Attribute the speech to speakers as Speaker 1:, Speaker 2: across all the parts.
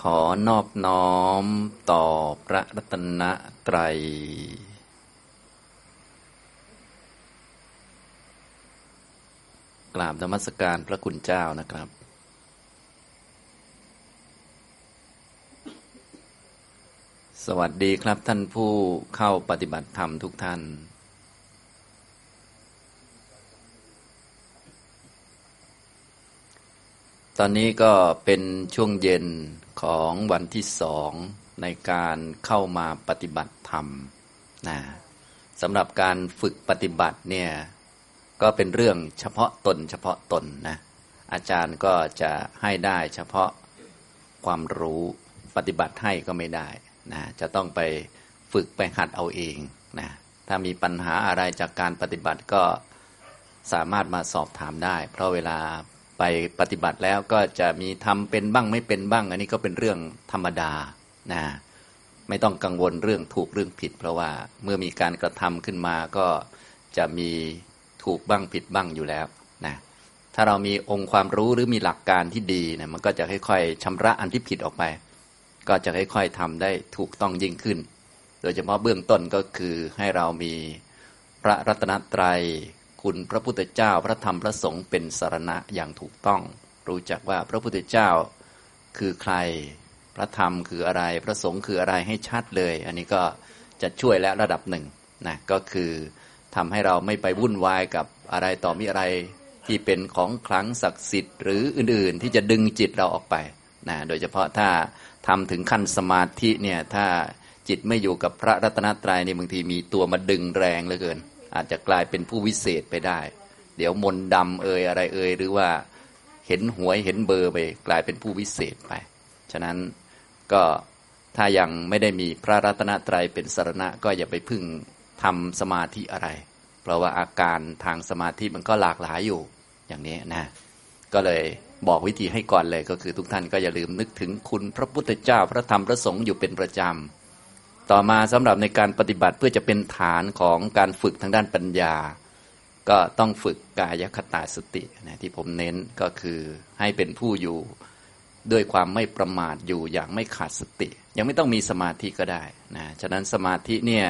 Speaker 1: ขอนอบน้อมต่อพระรัตนตรัย กราบธรรมสการพระคุณเจ้านะครับ สวัสดีครับท่านผู้เข้าปฏิบัติธรรมทุกท่านตอนนี้ก็เป็นช่วงเย็น ของวันที่สองในการเข้ามาปฏิบัติธรรมนะสำหรับการฝึกปฏิบัติเนี่ยก็เป็นเรื่องเฉพาะตน เฉพาะตนนะอาจารย์ก็จะให้ได้เฉพาะความรู้ปฏิบัติให้ก็ไม่ได้นะจะต้องไปฝึกไปหัดเอาเองนะถ้ามีปัญหาอะไรจากการปฏิบัติก็สามารถมาสอบถามได้ เพราะเวลา ไปปฏิบัติแล้วก็จะมีทำเป็นบ้างไม่เป็นบ้าง อันนี้ก็เป็นเรื่องธรรมดานะไม่ต้องกังวลเรื่องถูกเรื่องผิด เพราะว่าเมื่อมีการกระทำขึ้นมาก็จะมีถูกบ้างผิดบ้างอยู่แล้วนะถ้าเรามีองค์ความรู้หรือมีหลักการที่ดีนะมันก็จะค่อยๆชำระอันที่ผิดออกไป ก็จะค่อยๆทำได้ถูกต้องยิ่งขึ้น โดยเฉพาะเบื้องต้นก็คือให้เรามีพระรัตนตรัย คุณพระพุทธเจ้าพระธรรมพระสงฆ์เป็นสารณะอย่างถูกต้อง รู้จักว่าพระพุทธเจ้าคือใคร พระธรรมคืออะไร พระสงฆ์คืออะไรให้ชัดเลย อันนี้ก็จะช่วยและระดับหนึ่งนะก็คือทำให้เราไม่ไปวุ่นวายกับอะไรต่อมีอะไรที่เป็นของคลังศักดิ์สิทธิ์หรืออื่นๆ ที่จะดึงจิตเราออกไปนะโดยเฉพาะถ้าทำถึงขั้นสมาธิเนี่ยถ้าจิตไม่อยู่กับพระรัตนตรัยนี่บางทีมีตัวมาดึงแรงเหลือเกิน อาจจะกลายเป็นผู้วิเศษไปได้ เดี๋ยวมนดำเอ่ยอะไรเอ่ยหรือว่าเห็นหวยเห็นเบอร์ไป กลายเป็นผู้วิเศษไป ฉะนั้นก็ถ้ายังไม่ได้มีพระรัตนตรัยเป็นสารณะก็อย่าไปพึ่งทำสมาธิอะไร เพราะว่าอาการทางสมาธิมันก็หลากหลายอยู่อย่างนี้นะ ก็เลยบอกวิธีให้ก่อนเลยก็คือทุกท่านก็อย่าลืมนึกถึงคุณพระพุทธเจ้าพระธรรมพระสงฆ์อยู่เป็นประจำ ต่อมาสำหรับในการปฏิบัติเพื่อจะเป็นฐานของการฝึกทางด้านปัญญา ก็ต้องฝึกกายคตาสตินะที่ผมเน้นก็คือให้เป็นผู้อยู่ด้วยความไม่ประมาทอยู่อย่างไม่ขาดสติ ยังไม่ต้องมีสมาธิก็ได้นะฉะนั้นสมาธิเนี่ย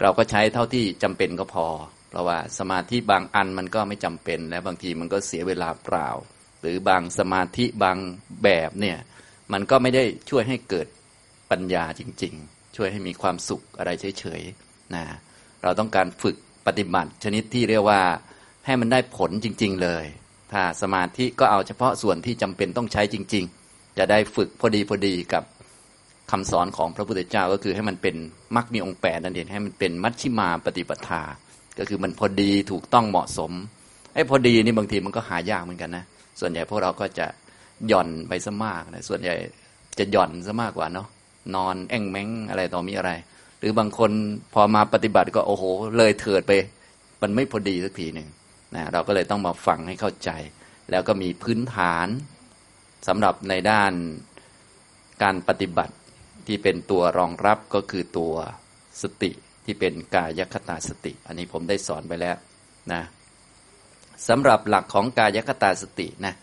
Speaker 1: เราก็ใช้เท่าที่จำเป็นก็พอ เพราะว่าสมาธิบางอันมันก็ไม่จำเป็น และบางทีมันก็เสียเวลาเปล่า หรือบางสมาธิบางแบบเนี่ยมันก็ไม่ได้ช่วยให้เกิดปัญญาจริง ๆ ช่วยให้มีความสุขอะไรเฉยๆนะเราต้องการฝึกปฏิบัติชนิดที่เรียกว่าให้มันได้ผลจริง ๆ เลย ถ้าสมาธิก็เอาเฉพาะส่วนที่จำเป็นต้องใช้จริง ๆ จะได้ฝึกพอดีพอดีกับคำสอนของพระพุทธเจ้าก็คือให้มันเป็นมรรคมีองค์แปดนั่นเองให้มันเป็นมัชชิมาปฏิปทา ก็คือมันพอดีถูกต้องเหมาะสมไอ้พอดีนี่บางทีมันก็หายากเหมือนกันนะ ส่วนใหญ่พวกเราก็จะหย่อนไปซะมากนะส่วนใหญ่จะหย่อนซะมากกว่าเนาะ นอนแอ่งแมงอะไรต่อมีอะไร หรือบางคนพอมาปฏิบัติก็โอ้โห เลยเถิดไป มันไม่พอดีสักทีหนึ่งนะเราก็เลยต้องมาฟังให้เข้าใจ แล้วก็มีพื้นฐานสำหรับในด้านการปฏิบัติที่เป็นตัวรองรับก็คือตัวสติที่เป็นกายคตาสติ อันนี้ผมได้สอนไปแล้วนะสำหรับหลักของกายคตาสตินะ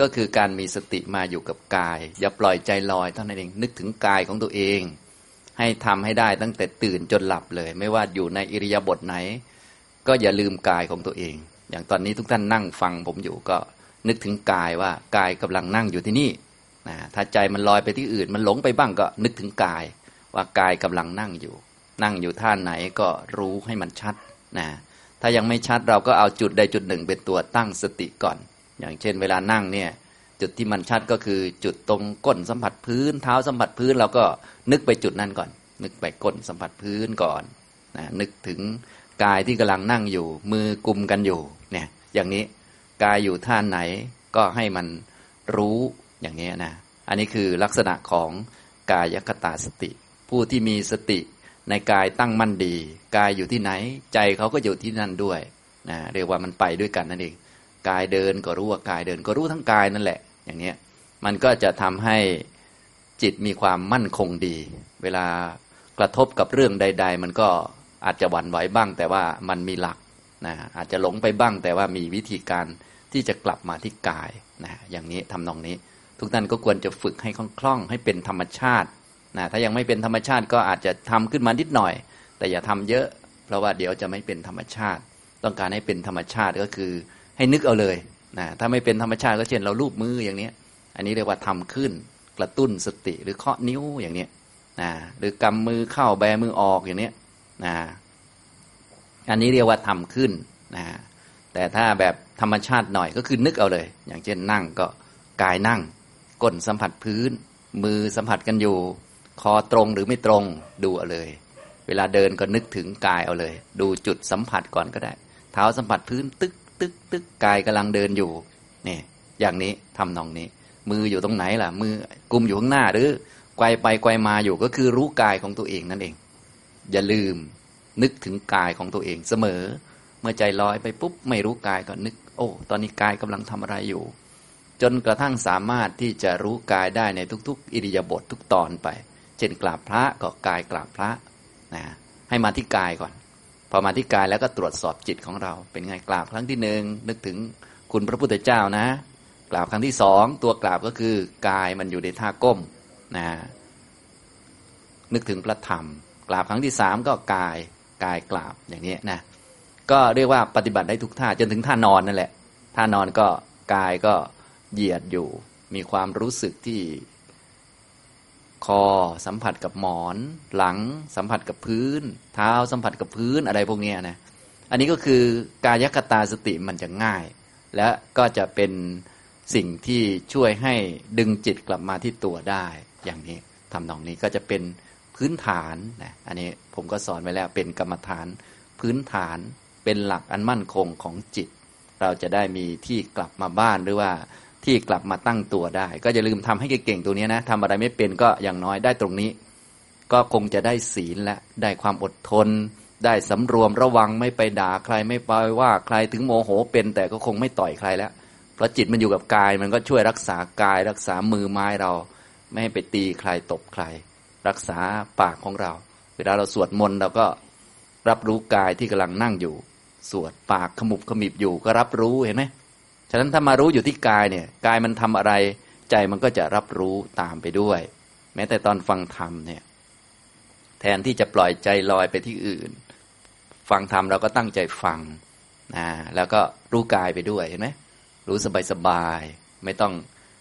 Speaker 1: ก็คือการมีสติมาอยู่กับกาย อย่าปล่อยใจลอยเท่านั้นเองนึกถึงกายของตัวเอง ให้ทำให้ได้ตั้งแต่ตื่นจนหลับเลย ไม่ว่าอยู่ในอิริยาบถไหน ก็อย่าลืมกายของตัวเอง อย่างตอนนี้ทุกท่านนั่งฟังผมอยู่ก็นึกถึงกายว่ากายกำลังนั่งอยู่ที่นี่นะถ้าใจมันลอยไปที่อื่น มันหลงไปบ้างก็นึกถึงกาย ว่ากายกำลังนั่งอยู่ นั่งอยู่ท่าไหนก็รู้ให้มันชัดนะถ้ายังไม่ชัดเราก็เอาจุดใดจุดหนึ่งเป็นตัวตั้งสติก่อน อย่างเช่น เวลานั่งเนี่ยจุดที่มันชัดก็คือจุดตรงก้นสัมผัสพื้น เท้าสัมผัสพื้นเราก็นึกไปจุดนั้นก่อน นึกไปก้นสัมผัสพื้นก่อนนะนึกถึงกายที่กำลังนั่งอยู่ มือกุมกันอยู่เนี่ยอย่างนี้กายอยู่ท่าไหนก็ให้มันรู้อย่างนี้นะอันนี้คือลักษณะของกายคตาสติ ผู้ที่มีสติในกายตั้งมั่นดี กายอยู่ที่ไหน ใจเขาก็อยู่ที่นั่นด้วยนะเรียกว่ามันไปด้วยกันนั่นเอง กายเดินก็รู้ว่ากายเดิน ก็รู้ทั้งกายนั่นแหละ อย่างนี้มันก็จะทำให้จิตมีความมั่นคงดี เวลากระทบกับเรื่องใด ๆ มันก็อาจจะหวั่นไหวบ้าง แต่ว่ามันมีหลักนะอาจจะหลงไปบ้าง แต่ว่ามีวิธีการที่จะกลับมาที่กายนะอย่างนี้ทำนองนี้ ทุกท่านก็ควรจะฝึกให้คล่องๆให้เป็นธรรมชาตินะถ้ายังไม่เป็นธรรมชาติก็อาจจะทำขึ้นมานิดหน่อย แต่อย่าทำเยอะ เพราะว่าเดี๋ยวจะไม่เป็นธรรมชาติ ต้องการให้เป็นธรรมชาติก็คือ ให้นึกเอาเลยนะถ้าไม่เป็นธรรมชาติก็เช่นเราลูบมืออย่างนี้อันนี้เรียกว่าทำขึ้นกระตุ้นสติหรือเคาะนิ้วอย่างนี้นะหรือกำมือเข้าแบมือออกอย่างนี้นะอันนี้เรียกว่าทำขึ้นนะแต่ถ้าแบบธรรมชาติหน่อยก็คือนึกเอาเลย อย่างเช่นนั่งก็กายนั่ง ก้นสัมผัสพื้น มือสัมผัสกันอยู่ คอตรงหรือไม่ตรงดูเอาเลย เวลาเดินก็นึกถึงกายเอาเลย ดูจุดสัมผัสก่อนก็ได้ เท้าสัมผัสพื้นตึก ตึกตึกกายกำลังเดินอยู่นี่อย่างนี้ทำนองนี้ มืออยู่ตรงไหนล่ะ มือกุมอยู่ข้างหน้าหรือไกวไปไกวมาอยู่ก็คือรู้กายของตัวเองนั่นเอง อย่าลืมนึกถึงกายของตัวเองเสมอ เมื่อใจลอยไปปุ๊บไม่รู้กายก็นึก โอ้ ตอนนี้กายกำลังทำอะไรอยู่ จนกระทั่งสามารถที่จะรู้กายได้ในทุก ๆ อิริยาบถททุกตอนไป เช่นกราบพระก็กายกราบพระนะให้มาที่กายก่อน พอมาที่กายแล้วก็ตรวจสอบจิตของเรา เป็นไงกราบครั้งที่หนึ่งนึกถึงคุณพระพุทธเจ้านะ กราบครั้งที่สองตัวกราบก็คือกายมันอยู่ในท่าก้มนะนึกถึงพระธรรม กราบครั้งที่สามก็กายกายกราบอย่างนี้นะก็เรียกว่าปฏิบัติได้ทุกท่าจนถึงท่านอนนั่นแหละท่านอนก็กายก็เหยียดอยู่ มีความรู้สึกที่ คอสัมผัสกับหมอน หลังสัมผัสกับพื้น เท้าสัมผัสกับพื้นอะไรพวกนี้นะอันนี้ก็คือกายคตาสติมันจะง่าย และก็จะเป็นสิ่งที่ช่วยให้ดึงจิตกลับมาที่ตัวได้ อย่างนี้ทำนองนี้ก็จะเป็นพื้นฐานนะอันนี้ผมก็สอนไว้แล้วเป็นกรรมฐาน พื้นฐานเป็นหลักอันมั่นคงของจิต เราจะได้มีที่กลับมาบ้านหรือว่า ที่กลับมาตั้งตัวได้ ก็อย่าลืมทำให้เก่งๆตัวนี้นะทำอะไรไม่เป็นก็อย่างน้อยได้ตรงนี้ ก็คงจะได้ศีลและได้ความอดทน ได้สำรวมระวังไม่ไปด่าใครไม่ไปว่าใครถึงโมโหเป็น แต่ก็คงไม่ต่อยใครแล้วเพราะจิตมันอยู่กับกาย มันก็ช่วยรักษากาย รักษามือไม้เรา ไม่ให้ไปตีใครตบใคร รักษาปากของเรา เวลาเราสวดมนต์เราก็รับรู้กายที่กำลังนั่งอยู่ สวดปากขมุบขมิบอยู่ก็รับรู้เห็นไหม ฉะนั้นถ้ามารู้อยู่ที่กายเนี่ยกายมันทำอะไร ใจมันก็จะรับรู้ตามไปด้วย แม้แต่ตอนฟังธรรมเนี่ยแทนที่จะปล่อยใจลอยไปที่อื่น ฟังธรรมเราก็ตั้งใจฟังนะแล้วก็รู้กายไปด้วยเห็นไหมรู้สบายสบายไม่ต้อง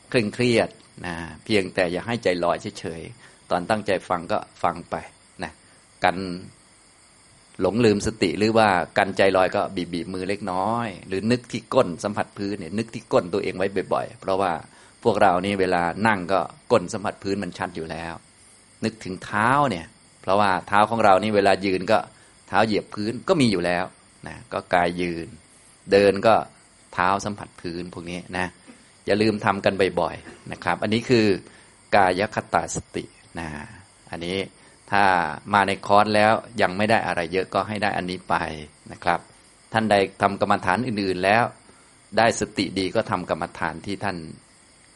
Speaker 1: เคร่งเครียดนะเพียงแต่อย่าให้ใจลอยเฉยๆตอนตั้งใจฟังก็ฟังไปนะกัน หลงลืมสติหรือว่ากันใจลอยก็บีบบีมือเล็กน้อย หรือนึกที่ก้นสัมผัสพื้นเนี่ยนึกที่ก้นตัวเองไว้บ่อยๆ เพราะว่าพวกเรานี่เวลานั่งก็ก้นสัมผัสพื้นมันชัดอยู่แล้ว นึกถึงเท้าเนี่ย เพราะว่าเท้าของเรานี่เวลายืนก็เท้าเหยียบพื้นก็มีอยู่แล้วนะก็กายยืน เดินก็เท้าสัมผัสพื้นพวกนี้นะอย่าลืมทำกันบ่อยๆนะครับ อันนี้คือกายคตาสตินะอันนี้ ถ้ามาในคอร์สแล้วยังไม่ได้อะไรเยอะก็ให้ได้อันนี้ไปนะครับ ท่านใดทำกรรมฐานอื่นๆแล้ว ได้สติดีก็ทำกรรมฐานที่ท่าน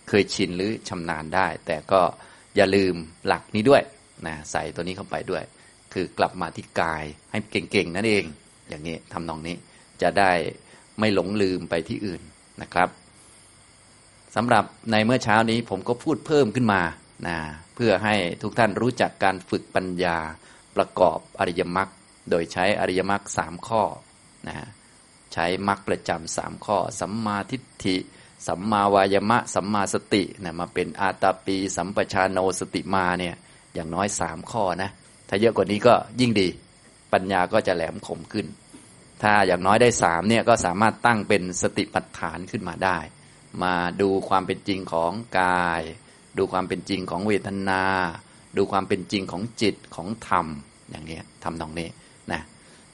Speaker 1: เคยชินหรือชำนาญได้ แต่ก็อย่าลืมหลักนี้ด้วยนะใส่ตัวนี้เข้าไปด้วย คือกลับมาที่กายให้เก่งๆนั่นเอง อย่างนี้ทำนองนี้จะได้ไม่หลงลืมไปที่อื่นนะครับสำหรับในเมื่อเช้านี้ผมก็พูดเพิ่มขึ้นมานะ เพื่อให้ทุกท่านรู้จักการฝึกปัญญาประกอบอริยมรรคโดยใช้อริยมรรคสามข้อนะฮะใช้มรรคประจำสามข้อ สัมมาทิฏฐิ สัมมาวายมะ สัมมาสตินะมาเป็นอาตาปี สัมปชานโนสติมาเนี่ยอย่างน้อยสามข้อนะถ้าเยอะกว่านี้ก็ยิ่งดี ปัญญาก็จะแหลมคมขึ้น ถ้าอย่างน้อยได้สามเนี่ยก็สามารถตั้งเป็นสติปัฏฐานขึ้นมาได้ มาดูความเป็นจริงของกาย ดูความเป็นจริงของเวทนา ดูความเป็นจริงของจิตของธรรมอย่างนี้ทำตรงนี้นะ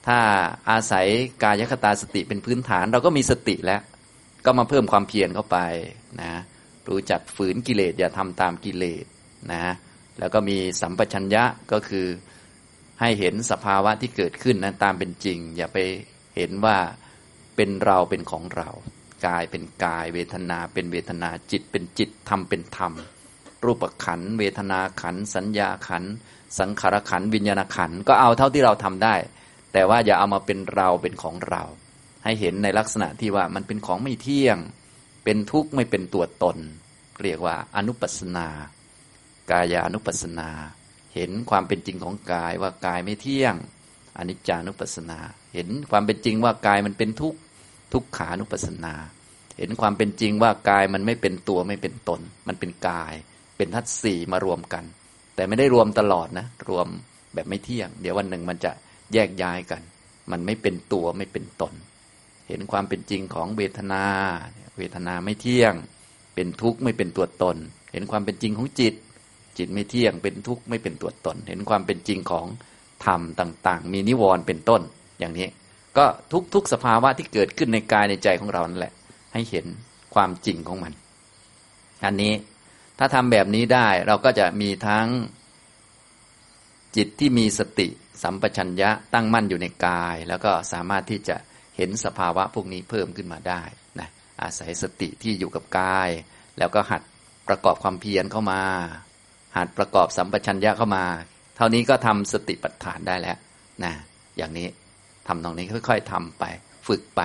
Speaker 1: ถ้าอาศัยกายคตาสติเป็นพื้นฐาน เราก็มีสติแล้ว ก็มาเพิ่มความเพียรเข้าไปนะรู้จักฝืนกิเลสอย่าทำตามกิเลสนะแล้วก็มีสัมปชัญญะก็คือให้เห็นสภาวะที่เกิดขึ้นนะตามเป็นจริง อย่าไปเห็นว่าเป็นเราเป็นของเรา กายเป็นกาย เวทนาเป็นเวทนาจิตเป็นจิตธรรมเป็นธรรม รูปขัน เวทนาขัน สัญญาขัน สังขารขัน วิญญาณขัน ก็เอาเท่าที่เราทำได้ แต่ว่าอย่าเอามาเป็นเราเป็นของเรา ให้เห็นในลักษณะที่ว่ามันเป็นของไม่เที่ยง เป็นทุกข์ไม่เป็นตัวตน เรียกว่าอนุปัสนา กายานุปัสนา เห็นความเป็นจริงของกายว่ากายไม่เที่ยงอนิจจานุปัสนา เห็นความเป็นจริงว่ากายมันเป็นทุกข์ทุกขานุปัสนา เห็นความเป็นจริงว่ากายมันไม่เป็นตัวไม่เป็นตน มันเป็นกาย เป็นทัศสี่มารวมกัน แต่ไม่ได้รวมตลอดนะ รวมแบบไม่เที่ยง เดี๋ยววันหนึ่งมันจะแยกย้ายกัน มันไม่เป็นตัวไม่เป็นตน เห็นความเป็นจริงของเวทนา เวทนาไม่เที่ยง เป็นทุกข์ไม่เป็นตัวตน เห็นความเป็นจริงของจิต จิตไม่เที่ยง เป็นทุกข์ไม่เป็นตัวตน เห็นความเป็นจริงของธรรมต่าง ๆ มีนิวรณ์เป็นต้นอย่างนี้ ก็ทุกๆสภาวะที่เกิดขึ้นในกายในใจของเรานั่นแหละ ให้เห็นความจริงของมัน อันนี้ ถ้าทำแบบนี้ได้เราก็จะมีทั้งจิตที่มีสติสัมปชัญญะตั้งมั่นอยู่ในกาย แล้วก็สามารถที่จะเห็นสภาวะพวกนี้เพิ่มขึ้นมาได้นะอาศัยสติที่อยู่กับกาย แล้วก็หัดประกอบความเพียรเข้ามา หัดประกอบสัมปชัญญะเข้ามา เท่านี้ก็ทำสติปัฏฐานได้แล้วนะอย่างนี้ทำตรงนี้ค่อยๆทำไป ฝึกไป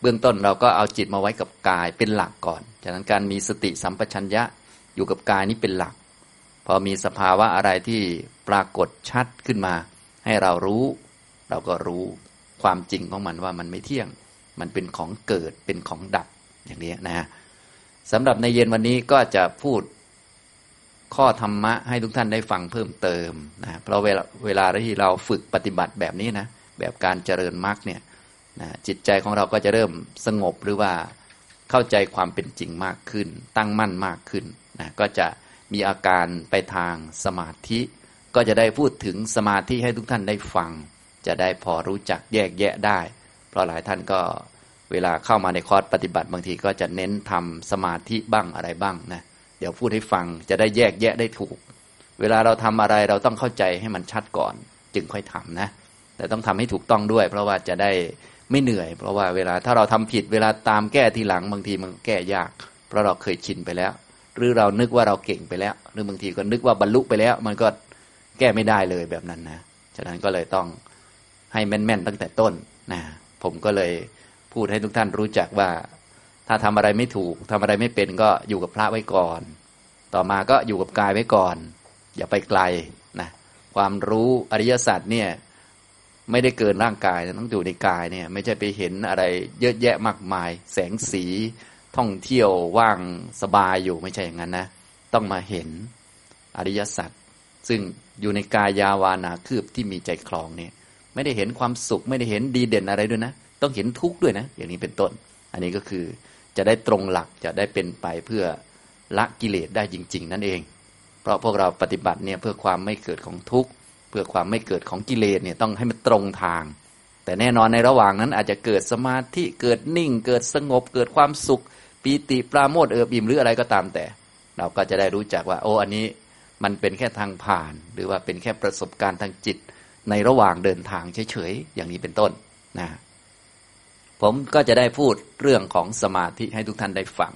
Speaker 1: เบื้องต้นเราก็เอาจิตมาไว้กับกายเป็นหลักก่อน จากนั้นการมีสติสัมปชัญญะ อยู่กับกายนี้เป็นหลัก พอมีสภาวะอะไรที่ปรากฏชัดขึ้นมา ให้เรารู้ เราก็รู้ความจริงของมันว่ามันไม่เที่ยง มันเป็นของเกิดเป็นของดับอย่างนี้นะสำหรับในเย็นวันนี้ก็จะพูดข้อธรรมะให้ทุกท่านได้ฟังเพิ่มเติมนะเพราะเวลาเวลาที่เราฝึกปฏิบัติแบบนี้นะแบบการเจริญมรรคเนี่ยนะจิตใจของเราก็จะเริ่มสงบหรือว่าเข้าใจความเป็นจริงมากขึ้น ตั้งมั่นมากขึ้น นะก็จะมีอาการไปทางสมาธิ ก็จะได้พูดถึงสมาธิให้ทุกท่านได้ฟัง จะได้พอรู้จักแยกแยะได้ เพราะหลายท่านก็เวลาเข้ามาในคอร์สปฏิบัติบางทีก็จะเน้นทำสมาธิบ้างอะไรบ้างนะเดี๋ยวพูดให้ฟังจะได้แยกแยะได้ถูก เวลาเราทำอะไรเราต้องเข้าใจให้มันชัดก่อน จึงค่อยทำนะ แต่ต้องทำให้ถูกต้องด้วย เพราะว่าจะได้ไม่เหนื่อย เพราะว่าเวลาถ้าเราทำผิดเวลาตามแก้ทีหลังบางทีมันแก้ยาก เพราะเราเคยชินไปแล้ว หรือเรานึกว่าเราเก่งไปแล้ว หรือบางทีก็นึกว่าบรรลุไปแล้ว มันก็แก้ไม่ได้เลยแบบนั้นนะฉะนั้นก็เลยต้องให้แม่นๆตั้งแต่ต้นนะผมก็เลยพูดให้ทุกท่านรู้จักว่า ถ้าทำอะไรไม่ถูกทำอะไรไม่เป็นก็อยู่กับพระไว้ก่อน ต่อมาก็อยู่กับกายไว้ก่อน อย่าไปไกลนะความรู้อริยศาสัจเนี่ยไม่ได้เกินร่างกายต้องอยู่ในกายเนี่ย ไม่ใช่ไปเห็นอะไรเยอะแยะมากมาย แสงสี ท่องเที่ยวว่างสบายอยู่ไม่ใช่อย่างนั้นนะ ต้องมาเห็นอริยสัจซึ่งอยู่ในกายาวานาคืบที่มีใจคลองเนี่ยไม่ได้เห็นความสุขไม่ได้เห็นดีเด่นอะไรด้วยนะ ต้องเห็นทุกข์ด้วยนะ อย่างนี้เป็นต้น อันนี้ก็คือจะได้ตรงหลักจะได้เป็นไปเพื่อละกิเลสได้จริง ๆ นั่นเอง เพราะพวกเราปฏิบัติเนี่ยเพื่อความไม่เกิดของทุกข์เพื่อความไม่เกิดของกิเลสเนี่ยต้องให้มันตรงทาง แต่แน่นอนในระหว่างนั้นอาจจะเกิดสมาธิเกิดนิ่ง เกิดสงบเกิดความสุข ปีติปราโมทเอิบอิ่มหรืออะไรก็ตามแต่ เราก็จะได้รู้จักว่า โอ้อันนี้มันเป็นแค่ทางผ่าน หรือว่าเป็นแค่ประสบการณ์ทางจิต ในระหว่างเดินทางเฉยๆอย่างนี้เป็นต้นนะผมก็จะได้พูดเรื่องของสมาธิให้ทุกท่านได้ฟัง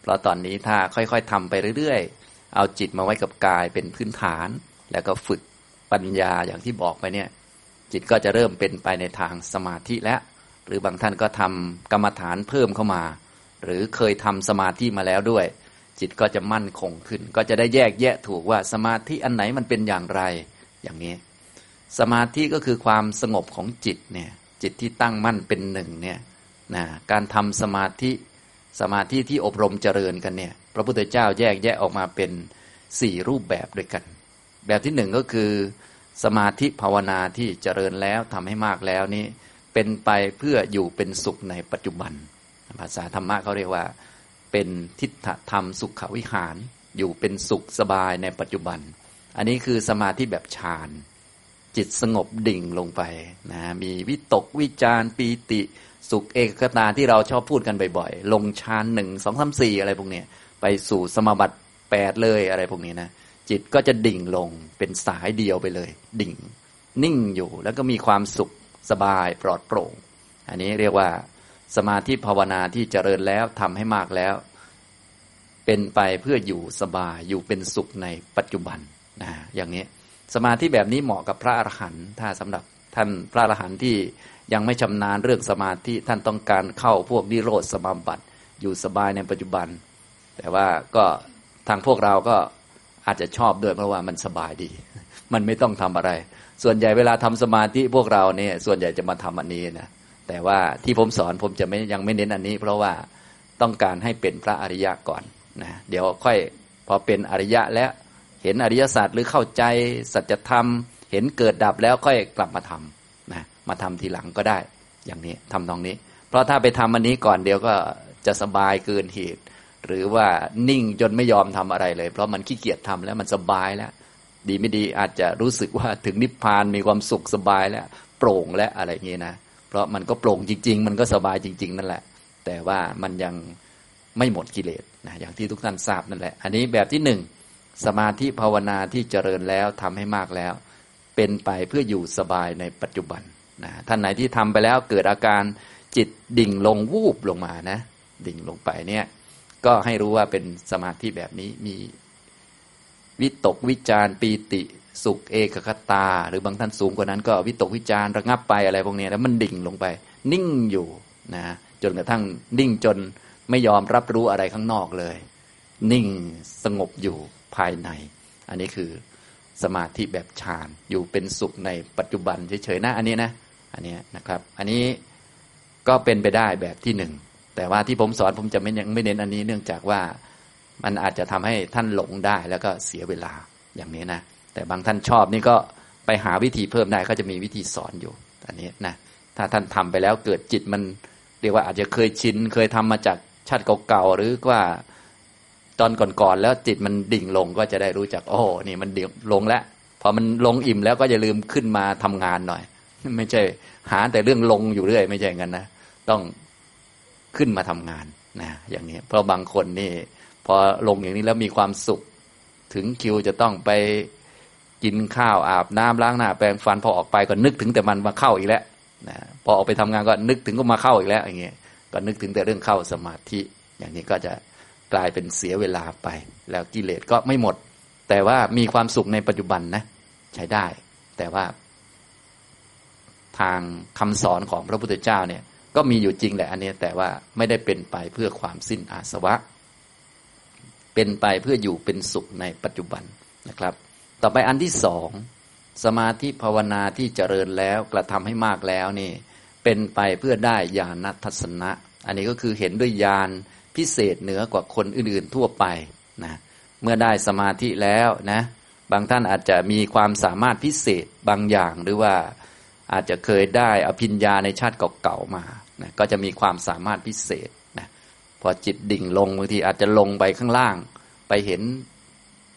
Speaker 1: เพราะตอนนี้ถ้าค่อยๆทำไปเรื่อยๆ เอาจิตมาไว้กับกายเป็นพื้นฐาน แล้วก็ฝึกปัญญาอย่างที่บอกไปเนี่ย จิตก็จะเริ่มเป็นไปในทางสมาธิแล้วหรือบางท่านก็ทำกรรมฐานเพิ่มเข้ามา หรือเคยทำสมาธิมาแล้วด้วย จิตก็จะมั่นคงขึ้น ก็จะได้แยกแยะถูกว่าสมาธิอันไหนมันเป็นอย่างไร อย่างนี้ สมาธิก็คือความสงบของจิตเนี่ยจิตที่ตั้งมั่นเป็นหนึ่งเนี่ยนะการทำสมาธิสมาธิที่อบรมเจริญกันเนี่ยพระพุทธเจ้าแยกแยะออกมาเป็นสี่รูปแบบด้วยกัน แบบที่หนึ่งก็คือ สมาธิภาวนาที่เจริญแล้วทำให้มากแล้วนี้เป็นไปเพื่ออยู่เป็นสุขในปัจจุบัน ภาษาธรรมะเขาเรียกว่า เป็นทิฏฐธรรมสุขวิหาร อยู่เป็นสุขสบายในปัจจุบัน อันนี้คือสมาธิแบบฌานจิตสงบดิ่งลงไปนะมีวิตกวิจารปีติ สุขเอกตาที่เราชอบพูดกันบ่อยๆ ลงฌานหนึ่งสองสามสี่อะไรพวกนี้ไปสู่สมบัติแปดเลยอะไรพวกนี้นะจิตก็จะดิ่งลงเป็นสายเดียวไปเลย ดิ่ง นิ่งอยู่แล้วก็มีความสุขสบายปลอดโปร่ง อันนี้เรียกว่า สมาธิภาวนาที่เจริญแล้วทำให้มากแล้ว เป็นไปเพื่ออยู่สบายอยู่เป็นสุขในปัจจุบันนะอย่างนี้ สมาธิแบบนี้เหมาะกับพระอรหันต์ถ้าสำหรับท่านพระอรหันต์ที่ยังไม่ชำนาญเรื่องสมาธิท่านต้องการเข้าพวกนิโรธสมาบัติอยู่สบายในปัจจุบัน แต่ว่าก็ทางพวกเราก็อาจจะชอบด้วยเพราะว่ามันสบายดี มันไม่ต้องทำอะไร ส่วนใหญ่เวลาทำสมาธิพวกเราเนี่ยส่วนใหญ่จะมาทำอันนี้นะ แต่ว่าที่ผมสอนผมจะไม่ยังไม่เน้นอันนี้ เพราะว่าต้องการให้เป็นพระอริยะก่อนนะเดี๋ยวค่อยพอเป็นอริยะแล้วเห็นอริยศาสัจหรือเข้าใจสัจธรรม เห็นเกิดดับแล้วค่อยกลับมาทำนะมาทำทีหลังก็ได้ อย่างนี้ทำตรงนี้ เพราะถ้าไปทำอันนี้ก่อนเดี๋ยวก็จะสบายเกินเหตุ หรือว่านิ่งจนไม่ยอมทำอะไรเลย เพราะมันขี้เกียจทำแล้วมันสบายแล้ว ดีไม่ดีอาจจะรู้สึกว่าถึงนิพพานมีความสุขสบายแล้ว โปร่งและอะไรเงี้นะ เพราะมันก็โปร่งจริง ๆ มันก็สบายจริง ๆ นั่นแหละ แต่ว่ามันยังไม่หมดกิเลสนะอย่างที่ทุกท่านทราบนั่นแหละ อันนี้แบบที่หนึ่งสมาธิภาวนาที่เจริญแล้วทำให้มากแล้ว เป็นไปเพื่ออยู่สบายในปัจจุบันนะท่านไหนที่ทำไปแล้วเกิดอาการจิตดิ่งลงวูบลงมานะ ดิ่งลงไปเนี่ยก็ให้รู้ว่าเป็นสมาธิแบบนี้มีวิตกวิจารปีติ สุขเอกคตา หรือบางท่านสูงกว่านั้นก็วิตกวิจารระงับไปอะไรพวกนี้แล้วมันดิ่งลงไป นิ่งอยู่นะจนกระทั่งนิ่งจนไม่ยอมรับรู้อะไรข้างนอกเลย นิ่งสงบอยู่ภายใน อันนี้คือสมาธิแบบฌานอยู่เป็นสุขในปัจจุบันเฉยๆนะอันนี้นะอันนี้นะครับ อันนี้ก็เป็นไปได้แบบที่หนึ่งแต่ว่าที่ผมสอนผมจะไม่ยังไม่เน้นอันนี้เนื่องจากว่ามันอาจจะทำให้ท่านหลงได้แล้วก็เสียเวลาอย่างนี้นะ แต่บางท่านชอบนี่ก็ไปหาวิธีเพิ่มได้เขาจะมีวิธีสอนอยู่อันนี้นะถ้าท่านทำไปแล้วเกิดจิตมันเรียกว่าอาจจะเคยชินเคยทำมาจากชาติเก่าๆหรือว่าตอนก่อนๆแล้วจิตมันดิ่งลงก็จะได้รู้จัก โอ้นี่มันดิ่งลงแล้วพอมันลงอิ่มแล้วก็อย่าลืมขึ้นมาทำงานหน่อย ไม่ใช่หาแต่เรื่องลงอยู่เรื่อย ไม่ใช่งั้นนะต้องขึ้นมาทำงานนะอย่างนี้ เพราะบางคนนี่ พอลงอย่างนี้แล้วมีความสุข ถึงคิวจะต้องไป กินข้าวอาบน้ำล้างหน้าแปรงฟันพอออกไปก็นึกถึงแต่มันมาเข้าอีกแล้วนะพอออกไปทำงานก็นึกถึงก็มาเข้าอีกแล้วอย่างเงี้ยก็นึกถึงแต่เรื่องเข้าสมาธิ อย่างนี้ก็จะกลายเป็นเสียเวลาไป แล้วกิเลสก็ไม่หมด แต่ว่ามีความสุขในปัจจุบันนะ ใช้ได้ แต่ว่า ทางคำสอนของพระพุทธเจ้าเนี่ย ก็มีอยู่จริงแหละอันนี้ แต่ว่าไม่ได้เป็นไปเพื่อความสิ้นอาสวะ เป็นไปเพื่ออยู่เป็นสุขในปัจจุบันนะครับ ต่อไปอันที่สองสมาธิภาวนาที่เจริญแล้วกระทำให้มากแล้วนี่เป็นไปเพื่อได้ญาณทัศนะ อันนี้ก็คือเห็นด้วยญาณพิเศษเหนือกว่าคนอื่นๆทั่วไปนะเมื่อได้สมาธิแล้วนะบางท่านอาจจะมีความสามารถพิเศษบางอย่างหรือว่าอาจจะเคยได้อภิญญาในชาติเก่าๆมานะก็จะมีความสามารถพิเศษนะพอจิตดิ่งลงบางทีอาจจะลงไปข้างล่าง ไปเห็น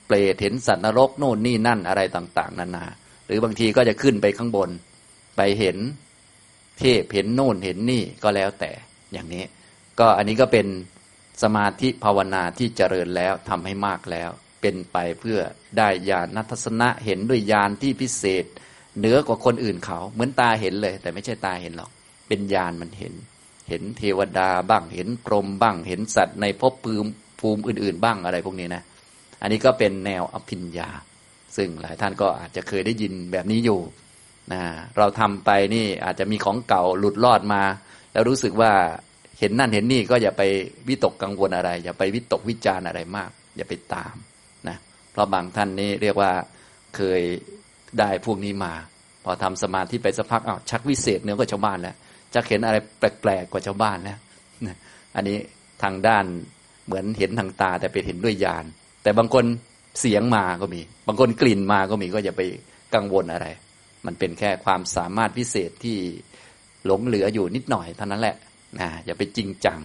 Speaker 1: เปรตเห็นสัตว์นรกโน่นนี่นั่นอะไรต่าง ๆนานาหรือบางทีก็จะขึ้นไปข้างบน ไปเห็นเทพเห็นโน่นเห็นนี่ก็แล้วแต่อย่างนี้ ก็อันนี้ก็เป็นสมาธิภาวนาที่เจริญแล้วทำให้มากแล้ว เป็นไปเพื่อได้ญาณนัทสนะเห็นด้วยญาณที่พิเศษ เหนือกว่าคนอื่นเขา เหมือนตาเห็นเลย แต่ไม่ใช่ตาเห็นหรอก เป็นญาณมันเห็น เห็นเทวดาบ้างเห็นพรหมบ้าง เห็นสัตว์ในภพภูมิภูมิอื่น ๆ บ้างอะไรพวกนี้นะ อันนี้ก็เป็นแนวอภิญญา ซึ่งหลายท่านก็อาจจะเคยได้ยินแบบนี้อยู่นะเราทำไปนี่อาจจะมีของเก่าหลุดรอดมา แล้วรู้สึกว่าเห็นนั่นเห็นนี่ก็อย่าไปวิตกกังวลอะไร อย่าไปวิตกวิจารอะไรมาก อย่าไปตามนะเพราะบางท่านนี่เรียกว่าเคยได้พวกนี้มา พอทำสมาธิไปสักพักอ้าวชักวิเศษเนื้อกว่าชาวบ้านแล้วจะเห็นอะไรแปลกๆกว่าชาวบ้านแล้วอันนี้ทางด้านเหมือนเห็นทางตาแต่ไปเห็นด้วยญาณ แต่บางคนเสียงมาก็มี บางคนกลิ่นมาก็มีก็อย่าไปกังวลอะไร มันเป็นแค่ความสามารถพิเศษที่หลงเหลืออยู่นิดหน่อยเท่านั้นแหละนะอย่าไปจริงจัง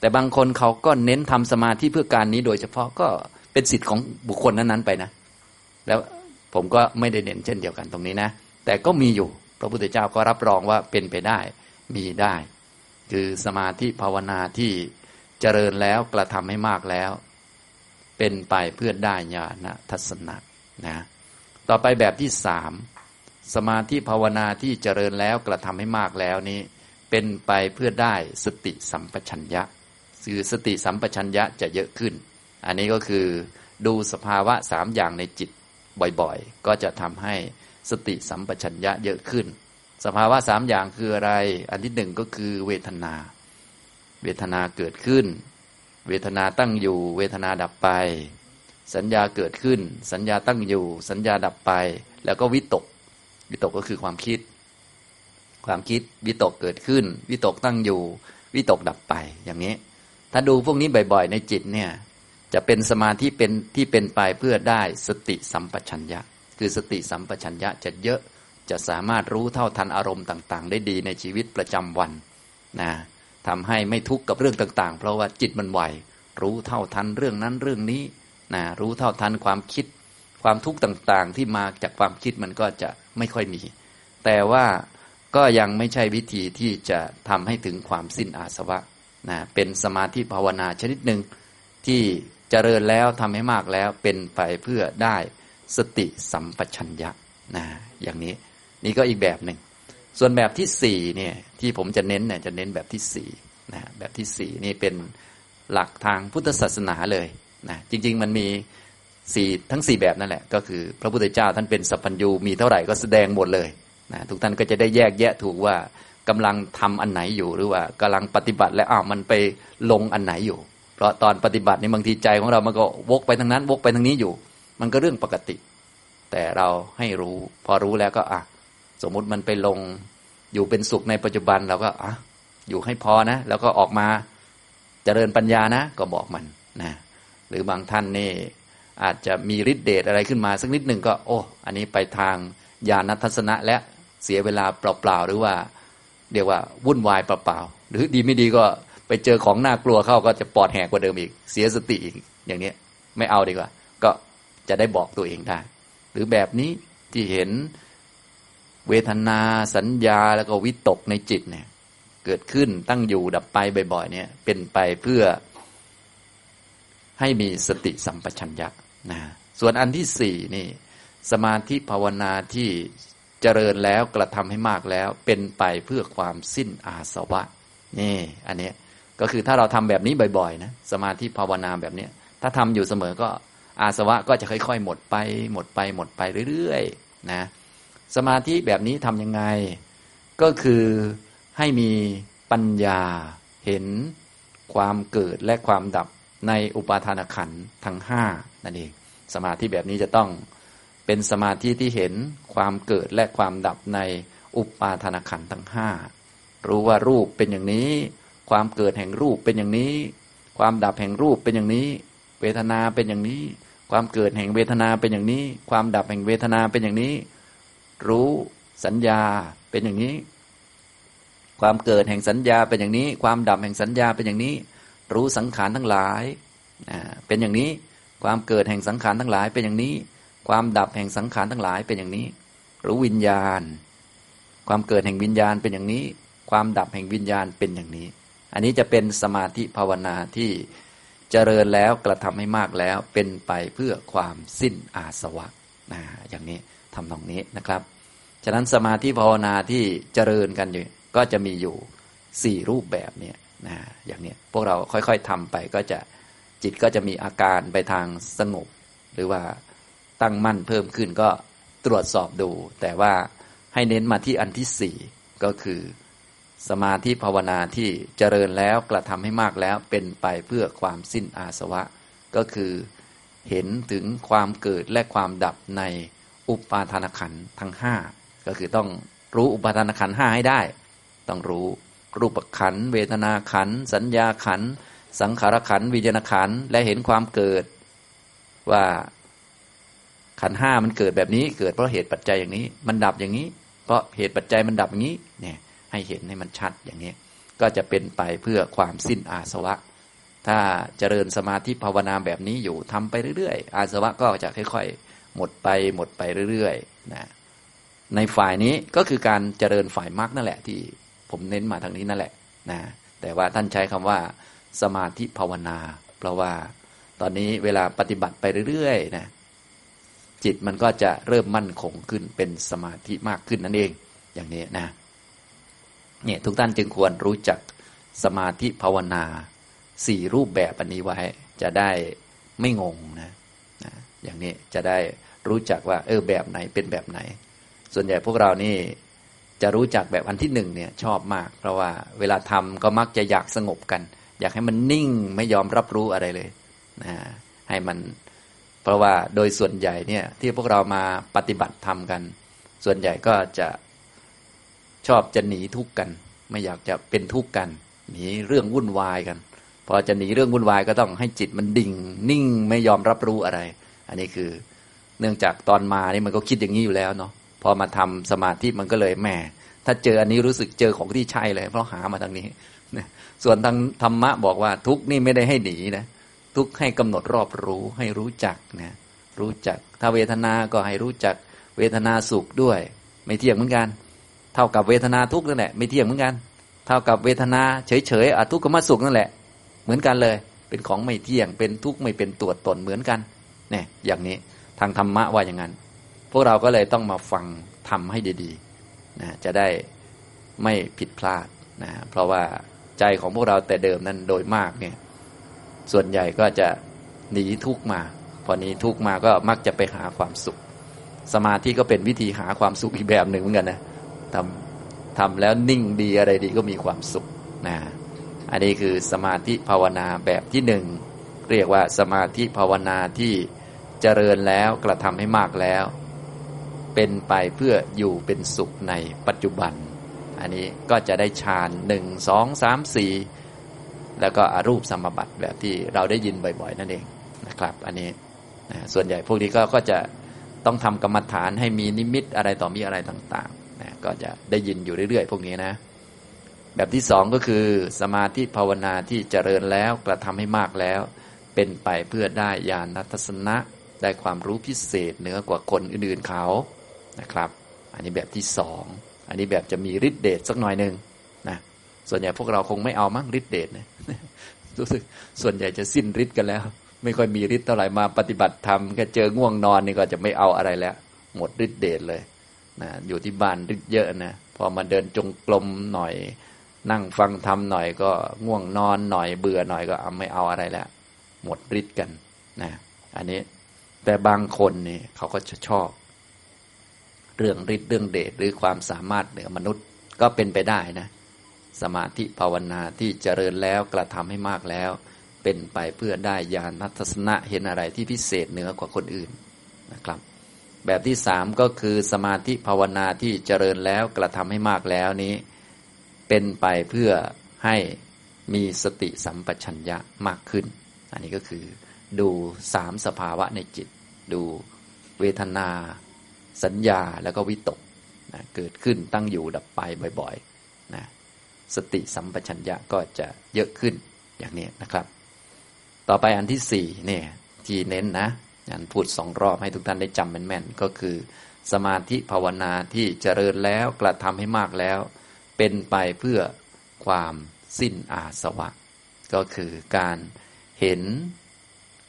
Speaker 1: แต่บางคนเขาก็เน้นทำสมาธิเพื่อการนี้โดยเฉพาะก็เป็นสิทธิ์ของบุคคลนั้นๆไปนะ แล้วผมก็ไม่ได้เน้นเช่นเดียวกันตรงนี้นะ แต่ก็มีอยู่ พระพุทธเจ้าก็รับรองว่าเป็นไปได้มีได้ คือสมาธิภาวนาที่เจริญแล้วกระทำให้มากแล้ว เป็นไปเพื่อได้ญาณทัศนะนะต่อไปแบบที่สามสมาธิภาวนาที่เจริญแล้วกระทำให้มากแล้วนี้เป็นไปเพื่อได้สติสัมปชัญญะคือสติสัมปชัญญะจะเยอะขึ้น อันนี้ก็คือดูสภาวะสามอย่างในจิตบ่อยๆ ก็จะทำให้สติสัมปชัญญะเยอะขึ้น สภาวะสามอย่างคืออะไร อันที่หนึ่งก็คือเวทนา เวทนาเกิดขึ้น เวทนาตั้งอยู่ เวทนาดับไป สัญญาเกิดขึ้น สัญญาตั้งอยู่ สัญญาดับไป แล้วก็วิตก วิตกก็คือความคิด ความคิดวิตกเกิดขึ้น วิตกตั้งอยู่วิตกดับไปอย่างนี้ ถ้าดูพวกนี้บ่อยๆ ในจิตเนี่ยจะเป็นสมาธิเป็นที่เป็นไปเพื่อได้สติสัมปชัญญะ คือสติสัมปชัญญะจะเยอะจะสามารถรู้เท่าทันอารมณ์ต่าง ๆ ได้ดีในชีวิตประจำวันนะ ทำให้ไม่ทุกข์กับเรื่องต่าง ๆ เพราะว่าจิตมันไวรู้เท่าทันเรื่องนั้นเรื่องนี้นะรู้เท่าทันความคิดความทุกข์ต่างๆ ที่มาจากความคิดมันก็จะไม่ค่อยมี แต่ว่าก็ยังไม่ใช่วิธีที่จะทำให้ถึงความสิ้นอาสวะนะเป็นสมาธิภาวนาชนิดหนึ่งที่เจริญแล้วทำให้มากแล้วเป็นไปเพื่อได้สติสัมปชัญญะนะอย่างนี้นี่ก็อีกแบบหนึ่ง ส่วนแบบที่สี่เนี่ย ที่ผมจะเน้นเนี่ยจะเน้นแบบที่สี่นะแบบที่สี่นี่เป็นหลักทางพุทธศาสนาเลยนะจริง ๆ มันมีสี่ทั้งสี่แบบนั่นแหละ ก็คือพระพุทธเจ้าท่านเป็นสัพพัญญูมีเท่าไหร่ก็แสดงหมดเลยนะทุกท่านก็จะได้แยกแยะถูกว่ากำลังทำอันไหนอยู่หรือว่ากำลังปฏิบัติแล้วอ้าวมันไปลงอันไหนอยู่ เพราะตอนปฏิบัตินี่บางทีใจของเรามันก็วกไปทางนั้นวกไปทางนี้อยู่ มันก็เรื่องปกติ แต่เราให้รู้ พอรู้แล้วก็อะสมมุติมันไปลง อยู่เป็นสุขในปัจจุบันเราก็อะอยู่ให้พอนะ แล้วก็ออกมาเจริญปัญญานะ ก็บอกมันนะหรือบางท่านนี่อาจจะมีฤทธิเดชอะไรขึ้นมาสักนิดหนึ่งก็ โอ้ อันนี้ไปทางญาณทัศนะและเสียเวลาเปล่าๆหรือว่าเรียกว่าวุ่นวายเปล่าๆหรือดีไม่ดีก็ไปเจอของน่ากลัวเข้าก็จะปอดแหกกว่าเดิมอีก เสียสติอีกอย่างนี้ไม่เอาดีกว่า ก็จะได้บอกตัวเองได้ หรือแบบนี้ที่เห็น เวทนาสัญญาแล้วก็วิตกในจิตเนี่ย เกิดขึ้นตั้งอยู่ดับไปบ่อยๆเนี่ย เป็นไปเพื่อให้มีสติสัมปชัญญะนะส่วนอันที่สี่นี่ สมาธิภาวนาที่เจริญแล้วกระทำให้มากแล้ว เป็นไปเพื่อความสิ้นอาสวะ นี่ อันนี้ก็คือถ้าเราทำแบบนี้บ่อยๆนะสมาธิภาวนาแบบนี้ถ้าทำอยู่เสมอก็อาสวะก็จะค่อย ๆ หมดไป หมดไป หมดไปเรื่อยๆนะ สมาธิแบบนี้ทำยังไง ก็คือให้มีปัญญาเห็นความเกิดและความดับในอุปาทานขันทั้งห้านั่นเอง สมาธิแบบนี้จะต้องเป็นสมาธิที่เห็นความเกิดและความดับในอุปาทานขันทั้งห้ารู้ว่ารูปเป็นอย่างนี้ ความเกิดแห่งรูปเป็นอย่างนี้ ความดับแห่งรูปเป็นอย่างนี้ เวทนาเป็นอย่างนี้ ความเกิดแห่งเวทนาเป็นอย่างนี้ ความดับแห่งเวทนาเป็นอย่างนี้ รู้สัญญาเป็นอย่างนี้ ความเกิดแห่งสัญญาเป็นอย่างนี้ ความดับแห่งสัญญาเป็นอย่างนี้ รู้สังขารทั้งหลายเป็นอย่างนี้ ความเกิดแห่งสังขารทั้งหลายเป็นอย่างนี้ ความดับแห่งสังขารทั้งหลายเป็นอย่างนี้ รู้วิญญาณ ความเกิดแห่งวิญญาณเป็นอย่างนี้ ความดับแห่งวิญญาณเป็นอย่างนี้ อันนี้จะเป็นสมาธิภาวนาที่เจริญแล้วกระทำให้มากแล้วเป็นไปเพื่อความสิ้นอาสวะนะอย่างนี้ ทำตรงนี้นะครับ ฉะนั้นสมาธิภาวนาที่เจริญกันอยู่ก็จะมีอยู่สี่รูปแบบเนี่ยนะอย่างนี้พวกเราค่อยๆทำไปก็จะจิตก็จะมีอาการไปทางสงบ หรือว่าตั้งมั่นเพิ่มขึ้นก็ตรวจสอบดู แต่ว่าให้เน้นมาที่อันที่สี่ก็คือสมาธิภาวนาที่เจริญแล้วกระทำให้มากแล้วเป็นไปเพื่อความสิ้นอาสวะ ก็คือเห็นถึงความเกิดและความดับใน อุปาทานขันทั้งห้าก็คือต้องรู้อุปาทานขันห้าให้ได้ ต้องรู้รูปขันเวทนาขันสัญญาขันสังขารขันวิญญาณขันและเห็นความเกิดว่าขันห้ามันเกิดแบบนี้ เกิดเพราะเหตุปัจจัยอย่างนี้ มันดับอย่างนี้ เพราะเหตุปัจจัยมันดับอย่างนี้เนี่ยให้เห็นให้มันชัดอย่างนี้ ก็จะเป็นไปเพื่อความสิ้นอาสวะ ถ้าเจริญสมาธิภาวนาแบบนี้อยู่ทำไปเรื่อยๆ อาสวะก็จะค่อย ๆ หมดไปหมดไปเรื่อยๆนะในฝ่ายนี้ก็คือการเจริญฝ่ายมรรคนั่นแหละ ที่ผมเน้นมาทางนี้นั่นแหละนะแต่ว่าท่านใช้คำว่าสมาธิภาวนา เพราะว่าตอนนี้เวลาปฏิบัติไปเรื่อยๆนะจิตมันก็จะเริ่มมั่นคงขึ้นเป็นสมาธิมากขึ้นนั่นเอง อย่างนี้นะเนี่ยทุกท่านจึงควรรู้จักสมาธิภาวนาสี่รูปแบบอันนี้ไว้ จะได้ไม่งงนะ อย่างนี้จะได้รู้จักว่า เออแบบไหนเป็นแบบไหน ส่วนใหญ่พวกเรานี่จะรู้จักแบบอันที่หนึ่งเนี่ยชอบมาก เพราะว่าเวลาทำก็มักจะอยากสงบกัน อยากให้มันนิ่งไม่ยอมรับรู้อะไรเลยนะให้มัน เพราะว่าโดยส่วนใหญ่เนี่ยที่พวกเรามาปฏิบัติธรรมกัน ส่วนใหญ่ก็จะชอบจะหนีทุกข์กัน ไม่อยากจะเป็นทุกข์กันหนีเรื่องวุ่นวายกันพอจะหนีเรื่องวุ่นวายก็ต้องให้จิตมันดิ่ง นิ่งไม่ยอมรับรู้อะไร อันนี้คือเนื่องจากตอนมานี่มันก็คิดอย่างนี้อยู่แล้วเนาะพอมาทำสมาธิมันก็เลยแหมถ้าเจออันนี้รู้สึกเจอของที่ใช่เลย เพราะหามาทางนี้ส่วนทางธรรมะบอกว่าทุกนี่ไม่ได้ให้หนีนะทุกให้กำหนดรอบรู้ให้รู้จักนะรู้จัก ถ้าเวทนาก็ให้รู้จักเวทนาสุขด้วย ไม่เที่ยงเหมือนกัน เท่ากับเวทนาทุกนั่นแหละไม่เที่ยงเหมือนกัน เท่ากับเวทนาเฉยๆอทุกขมสุขนั่นแหละ เหมือนกันเลย เป็นของไม่เที่ยงเป็นทุกข์ไม่เป็นตัวตนเหมือนกัน เนี่ยอย่างนี้ทางธรรมะว่าอย่างนั้น พวกเราก็เลยต้องมาฟังทำให้ดีๆนะจะได้ไม่ผิดพลาดนะเพราะว่าใจของพวกเราแต่เดิมนั้นโดยมากเนี่ยส่วนใหญ่ก็จะหนีทุกมา พอหนีทุกมาก็มักจะไปหาความสุข สมาธิก็เป็นวิธีหาความสุขอีกแบบหนึ่งเหมือนกันนะทำทำแล้วนิ่งดีอะไรดีก็มีความสุขนะอันนี้คือสมาธิภาวนาแบบที่หนึ่งเรียกว่าสมาธิภาวนาที่ เจริญแล้วกระทำให้มากแล้ว เป็นไปเพื่ออยู่เป็นสุขในปัจจุบัน อันนี้ก็จะได้ฌานหนึ่งสองสามสี่แล้วก็อรูปสมบัติแบบที่เราได้ยินบ่อย ๆ นั่นเองนะครับ อันนี้นะส่วนใหญ่พวกนี้ก็ก็จะต้องทำกรรมฐานให้มีนิมิตอะไรต่อมีอะไรต่างๆนะก็จะได้ยินอยู่เรื่อยๆ พวกนี้นะ แบบที่สองก็คือ สมาธิภาวนาที่เจริญแล้วกระทำให้มากแล้ว เป็นไปเพื่อได้ญาณทัศนะ ได้ความรู้พิเศษเหนือกว่าคนอื่นๆเขานะครับ อันนี้แบบที่สองอันนี้แบบจะมีฤทธิเดชสักหน่อยหนึ่งนะส่วนใหญ่พวกเราคงไม่เอามั้งฤทธิเดชเนี่ยรู้สึกส่วนใหญ่จะสิ้นฤทธิ์กันแล้ว ไม่ค่อยมีฤทธิ์เท่าไหร่มาปฏิบัติธรรมแค่เจอง่วงนอนนี่ก็จะไม่เอาอะไรแล้ว หมดฤทธิ์เดชเลยนะอยู่ที่บ้านฤทธิ์เยอะนะพอมาเดินจงกรมหน่อย นั่งฟังธรรมหน่อยก็ง่วงนอนหน่อยเบื่อหน่อยก็ไม่เอาอะไรแล้วหมดฤทธิ์กันนะอันนี้ แต่บางคนนี่เขาก็จะชอบ เรื่องฤทธิ์เรื่องเดชหรือความสามารถเหนือมนุษย์ก็เป็นไปได้นะ สมาธิภาวนาที่เจริญแล้วกระทำให้มากแล้ว เป็นไปเพื่อได้ญาณทัศนะเห็นอะไรที่พิเศษเหนือกว่าคนอื่นนะครับ แบบที่สามก็คือสมาธิภาวนาที่เจริญแล้วกระทำให้มากแล้วนี้ เป็นไปเพื่อให้มีสติสัมปชัญญะมากขึ้น อันนี้ก็คือ ดูสามสภาวะในจิต ดูเวทนา สัญญาแล้วก็วิตกนะเกิดขึ้นตั้งอยู่ดับไปบ่อยๆนะสติสัมปชัญญะก็จะเยอะขึ้นอย่างนี้นะครับ ต่อไปอันที่สี่เนี่ยที่เน้นนะอันพูดสองรอบให้ทุกท่านได้จำแม่นๆก็คือ สมาธิภาวนาที่เจริญแล้วกระทำให้มากแล้ว เป็นไปเพื่อความสิ้นอาสวะ ก็คือการเห็น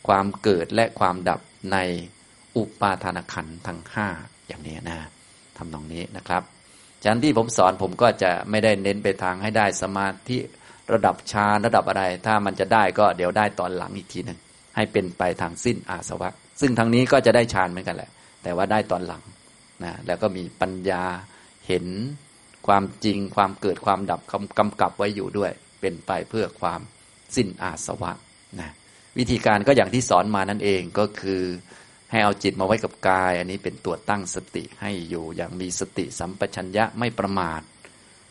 Speaker 1: ความเกิดและความดับในอุปาทานขันธ์ทั้งห้าอย่างนี้นะทำตรงนี้นะครับชั้นที่ผมสอนผมก็จะไม่ได้เน้นไปทางให้ได้สมาธิระดับฌานระดับอะไร ถ้ามันจะได้ก็เดี๋ยวได้ตอนหลังอีกทีหนึ่งให้เป็นไปทางสิ้นอาสวะ ซึ่งทางนี้ก็จะได้ฌานเหมือนกันแหละ แต่ว่าได้ตอนหลังนะแล้วก็มีปัญญาเห็นความจริงความเกิดความดับกำกับไว้อยู่ด้วย เป็นไปเพื่อความสิ้นอาสวะนะ วิธีการก็อย่างที่สอนมานั่นเองก็คือให้เอาจิตมาไว้กับกาย อันนี้เป็นตัวตั้งสติให้อยู่อย่างมีสติสัมปชัญญะไม่ประมาท